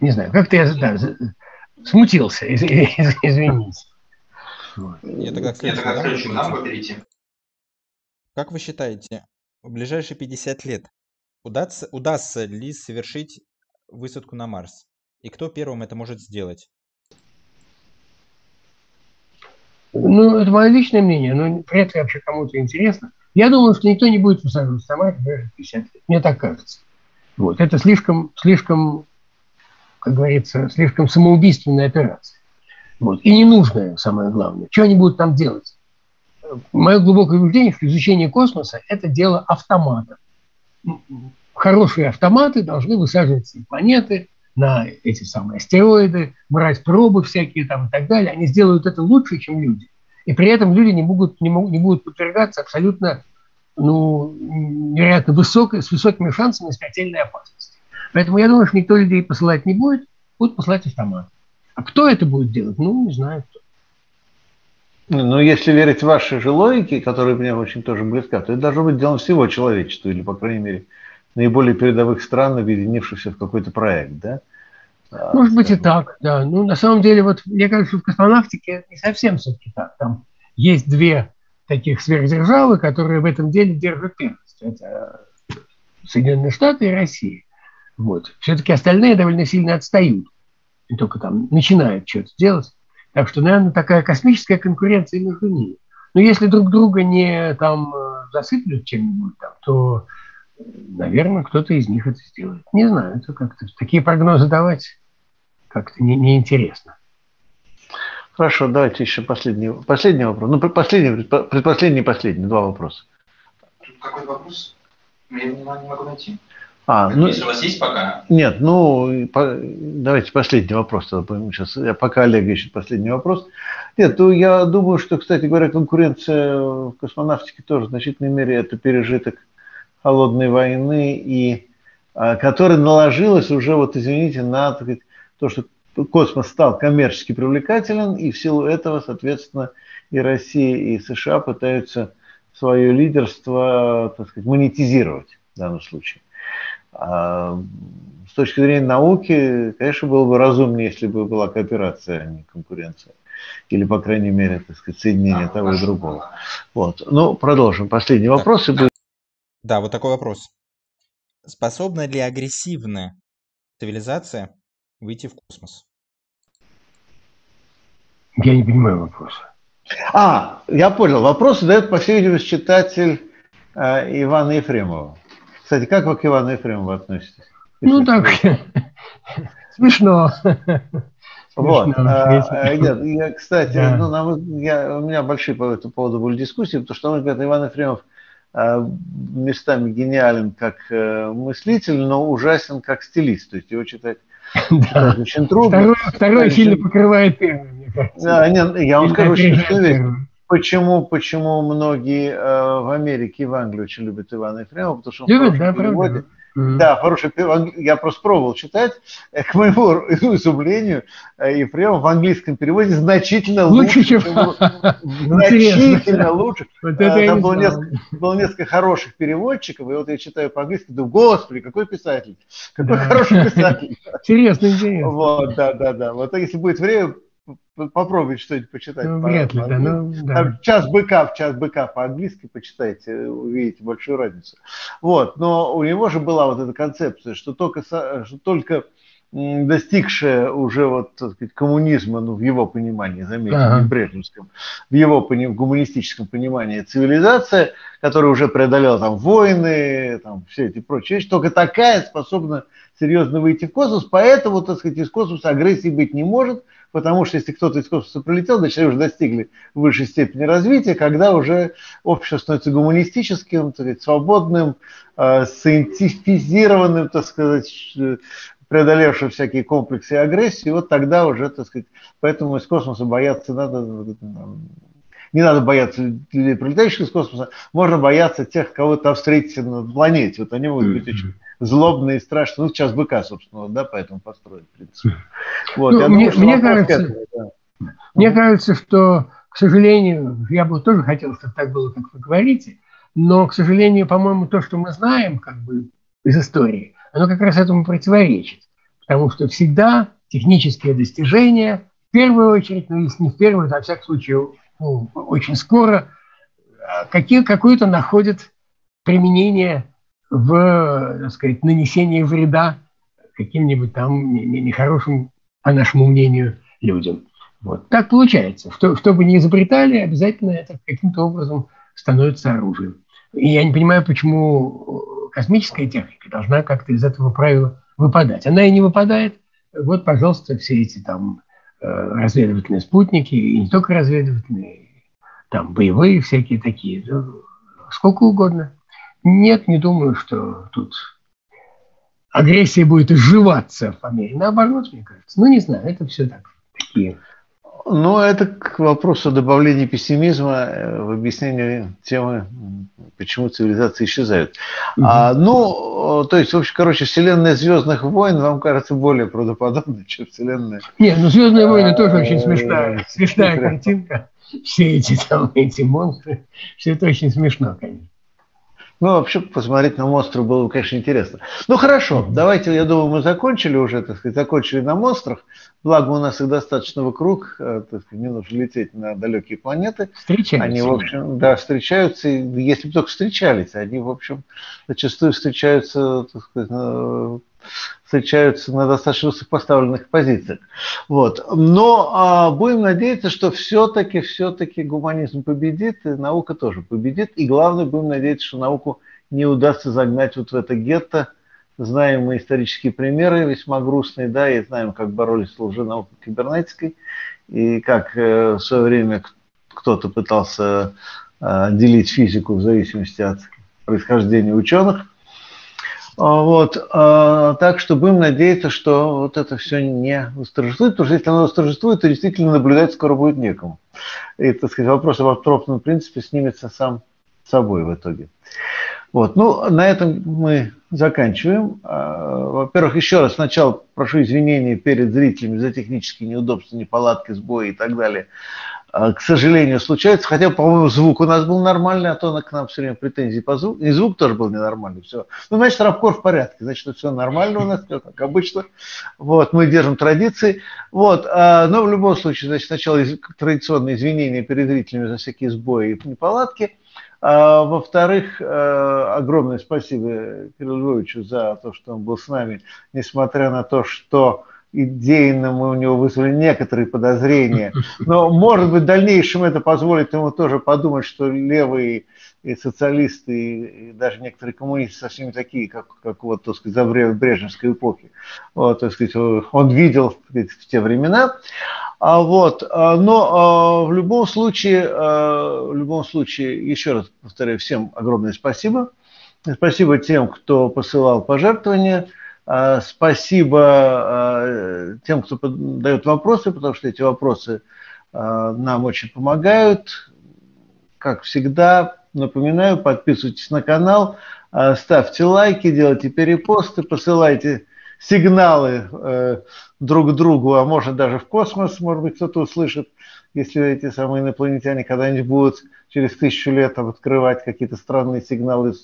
не знаю, как-то я да, смутился, из, из, извините. Я тогда к следующему нам перейти. Как вы считаете, в ближайшие 50 лет удастся, удастся ли совершить высадку на Марс? И кто первым это может сделать? Ну, это мое личное мнение, но вряд ли вообще кому-то интересно. Я думаю, что никто не будет высаживать в 50 лет. Мне так кажется. Вот. Это слишком, слишком, как говорится, слишком самоубийственная операция. Вот. И ненужная, самое главное. Что они будут там делать? Мое глубокое убеждение, что изучение космоса – это дело автомата. Хорошие автоматы должны высаживать планеты, на эти самые астероиды, брать пробы всякие там и так далее. Они сделают это лучше, чем люди. И при этом люди не, могут, не, могут, не будут подвергаться абсолютно ну, невероятно высокой, с высокими шансами смертельной опасности. Поэтому я думаю, что никто людей посылать не будет, будут посылать автомат. А кто это будет делать? Ну, не знаю кто. Ну, если верить вашей же логике, которая мне очень тоже близка, то это должно быть делом всего человечества, или, по крайней мере, наиболее передовых стран, объединившихся в какой-то проект, да? Может быть и так, да. Ну, на самом деле, вот мне кажется, в космонавтике не совсем все-таки так. Там есть две таких сверхдержавы, которые в этом деле держат первенство. Это Соединенные Штаты и Россия. Вот. Все-таки остальные довольно сильно отстают. И только там начинают что-то делать. Так что, наверное, такая космическая конкуренция между ними. Но если друг друга не там засыплют чем-нибудь там, то наверное, кто-то из них это сделает. Не знаю, это как-то такие прогнозы давать как-то неинтересно. Не Хорошо, давайте еще последний, последний вопрос. Ну, последний, предпоследний последний, два вопроса. Какой вопрос? Я не могу найти. А, ну, Если у вас есть пока? Нет, ну, по, давайте последний вопрос. Сейчас, я пока Олег ищет последний вопрос. Нет, ну, я думаю, что, кстати говоря, конкуренция в космонавтике тоже в значительной мере это пережиток холодной войны, и а, которая наложилась уже, вот извините, на так сказать, то, что космос стал коммерчески привлекателен, и в силу этого, соответственно, и Россия, и США пытаются свое лидерство, так сказать, монетизировать в данном случае. А с точки зрения науки, конечно, было бы разумнее, если бы была кооперация, а не конкуренция. Или, по крайней мере, так сказать, соединение того и другого. Вот. Ну, продолжим. Последний вопрос. Да, вот такой вопрос. способна ли агрессивная цивилизация выйти в космос? Я не понимаю вопроса. А, я понял. Вопрос задает, по всей видимости, читатель э, Ивана Ефремова. Кстати, как вы к Ивану Ефремову относитесь? Ну так, смешно. Вот. А, нет, я, кстати, да. ну, я, у меня большие по этому поводу были дискуссии, потому что, на мой взгляд, Иван Ефремов местами гениален как э, мыслитель, но ужасен как стилист. То есть его читать, да. очень трудно. Второй, второй сильно покрывает первый, мне кажется. Да, нет, я вам скажу, что. Почему, почему многие э, в Америке и в Англии очень любят Ивана Ефремова, потому что он Любят, да, переводе. Mm-hmm. Да, хороший Я просто пробовал читать. Э, к моему изумлению, э, Ефремов в английском переводе значительно лучше, лучше чем... Значительно лучше. Вот это Там было несколько, было несколько хороших переводчиков, и вот я читаю по-английски, думаю, господи, какой писатель, какой хороший писатель. Интересно, интересно. Вот, да, да, да. Вот если будет время, попробуйте что-нибудь почитать. Ну, вряд ли, да, ну, да. Час быка, в час быка по-английски почитайте, увидите большую разницу. Вот, но у него же была вот эта концепция, что только, что только достигшая уже вот так сказать, коммунизма, ну, в его понимании, заметьте, ага. не брежневском, в его в гуманистическом понимании цивилизация, которая уже преодолела там войны, там все эти прочие вещи, только такая способна серьезно выйти в космос, поэтому, так сказать, из космоса агрессии быть не может, потому что если кто-то из космоса прилетел, значит, они уже достигли высшей степени развития, когда уже общество становится гуманистическим, так сказать, свободным, э, сciентифизированным, так сказать, преодолевшим всякие комплексы и агрессии, вот тогда уже, так сказать, поэтому из космоса бояться надо, не надо бояться людей, прилетающих из космоса, можно бояться тех, кого там встретите на планете. Вот они могут быть очень злобные и страшные. Ну, сейчас быка, собственно, да, поэтому построить, в принципе. Вот, ну, мне, думаю, мне кажется, этому, да. мне кажется, что, к сожалению, я бы тоже хотел, чтобы так было, как вы говорите, но, к сожалению, по-моему, то, что мы знаем, как бы, из истории, оно как раз этому противоречит. Потому что всегда технические достижения, в первую очередь, ну, если не в первую, то, во всяком случае, ну, очень скоро, а, какие, какое-то находят применение в, так сказать, нанесении вреда каким-нибудь там нехорошим, по нашему мнению, людям. Вот. Так получается. Что, что бы ни изобретали, обязательно это каким-то образом становится оружием. И я не понимаю, почему космическая техника должна как-то из этого правила выпадать. Она и не выпадает. Вот, пожалуйста, все эти там э, разведывательные спутники, и не только разведывательные, там боевые всякие такие, сколько угодно. Нет, не думаю, что тут агрессия будет изживаться в Америке. Наоборот, мне кажется. Ну, не знаю, это все так, такие ну, это к вопросу добавления пессимизма э, в объяснении темы, почему цивилизации исчезают. Угу. А, ну, то есть, в общем, короче, вселенная Звездных войн вам кажется более правдоподобной, чем вселенная... Нет, ну Звездные войны тоже очень смешная, смешная картинка. Все эти там, эти монстры, все это очень смешно, конечно. Ну, вообще, посмотреть на монстров было бы, конечно, интересно. Ну, хорошо, давайте, я думаю, мы закончили уже, так сказать, закончили на монстрах. Благо, у нас их достаточно вокруг, э, так сказать, не нужно лететь на далекие планеты. Встречаются. Они, в общем, да, встречаются, если бы только встречались, они, в общем, зачастую встречаются, так сказать, встречаются на достаточно высокопоставленных позициях. Вот. Но а, будем надеяться, что все-таки, все-таки гуманизм победит, и наука тоже победит. И главное, будем надеяться, что науку не удастся загнать вот в это гетто. Знаем мы исторические примеры, весьма грустные, да, и знаем, как боролись с лженаукой кибернетикой, и как э, в свое время кто-то пытался э, делить физику в зависимости от происхождения ученых – вот, а, так что будем надеяться, что вот это все не восторжествует, потому что если оно восторжествует, то действительно наблюдать скоро будет некому. И, так сказать, вопрос об антропном принципе снимется сам собой в итоге. Вот, ну, на этом мы заканчиваем. А, во-первых, еще раз сначала прошу извинения перед зрителями за технические неудобства, неполадки, сбои и так далее. А, к сожалению, случается. Хотя, по-моему, звук у нас был нормальный, а то к нам все время претензии по звуку. И звук тоже был ненормальный. Все. Ну, значит, Рабкор в порядке. Значит, все нормально у нас, как обычно. Вот, мы держим традиции. Вот, а, но в любом случае, значит, сначала традиционные извинения перед зрителями за всякие сбои и неполадки. А, во-вторых, а, огромное спасибо Кириллу Львовичу за то, что он был с нами, несмотря на то, что идейно мы у него вызвали некоторые подозрения. Но, может быть, в дальнейшем это позволит ему тоже подумать, что левые и социалисты, и даже некоторые коммунисты совсем такие, как, как вот, так сказать, за Брежневской эпохи. Вот, так сказать, он видел в те времена. А вот, а, но а, в любом случае, а, в любом случае, еще раз повторяю, всем огромное спасибо. Спасибо тем, кто посылал пожертвования. А, спасибо а, тем, кто дает вопросы, потому что эти вопросы а, нам очень помогают. Как всегда, напоминаю, подписывайтесь на канал, ставьте лайки, делайте перепосты, посылайте сигналы э, друг другу, а может даже в космос, может быть, кто-то услышит, если эти самые инопланетяне когда-нибудь будут через тысячу лет открывать какие-то странные сигналы,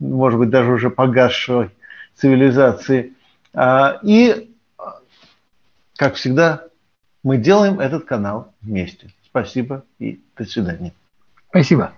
может быть, даже уже погасшей цивилизации. А, и, как всегда, мы делаем этот канал вместе. Спасибо и до свидания. Спасибо.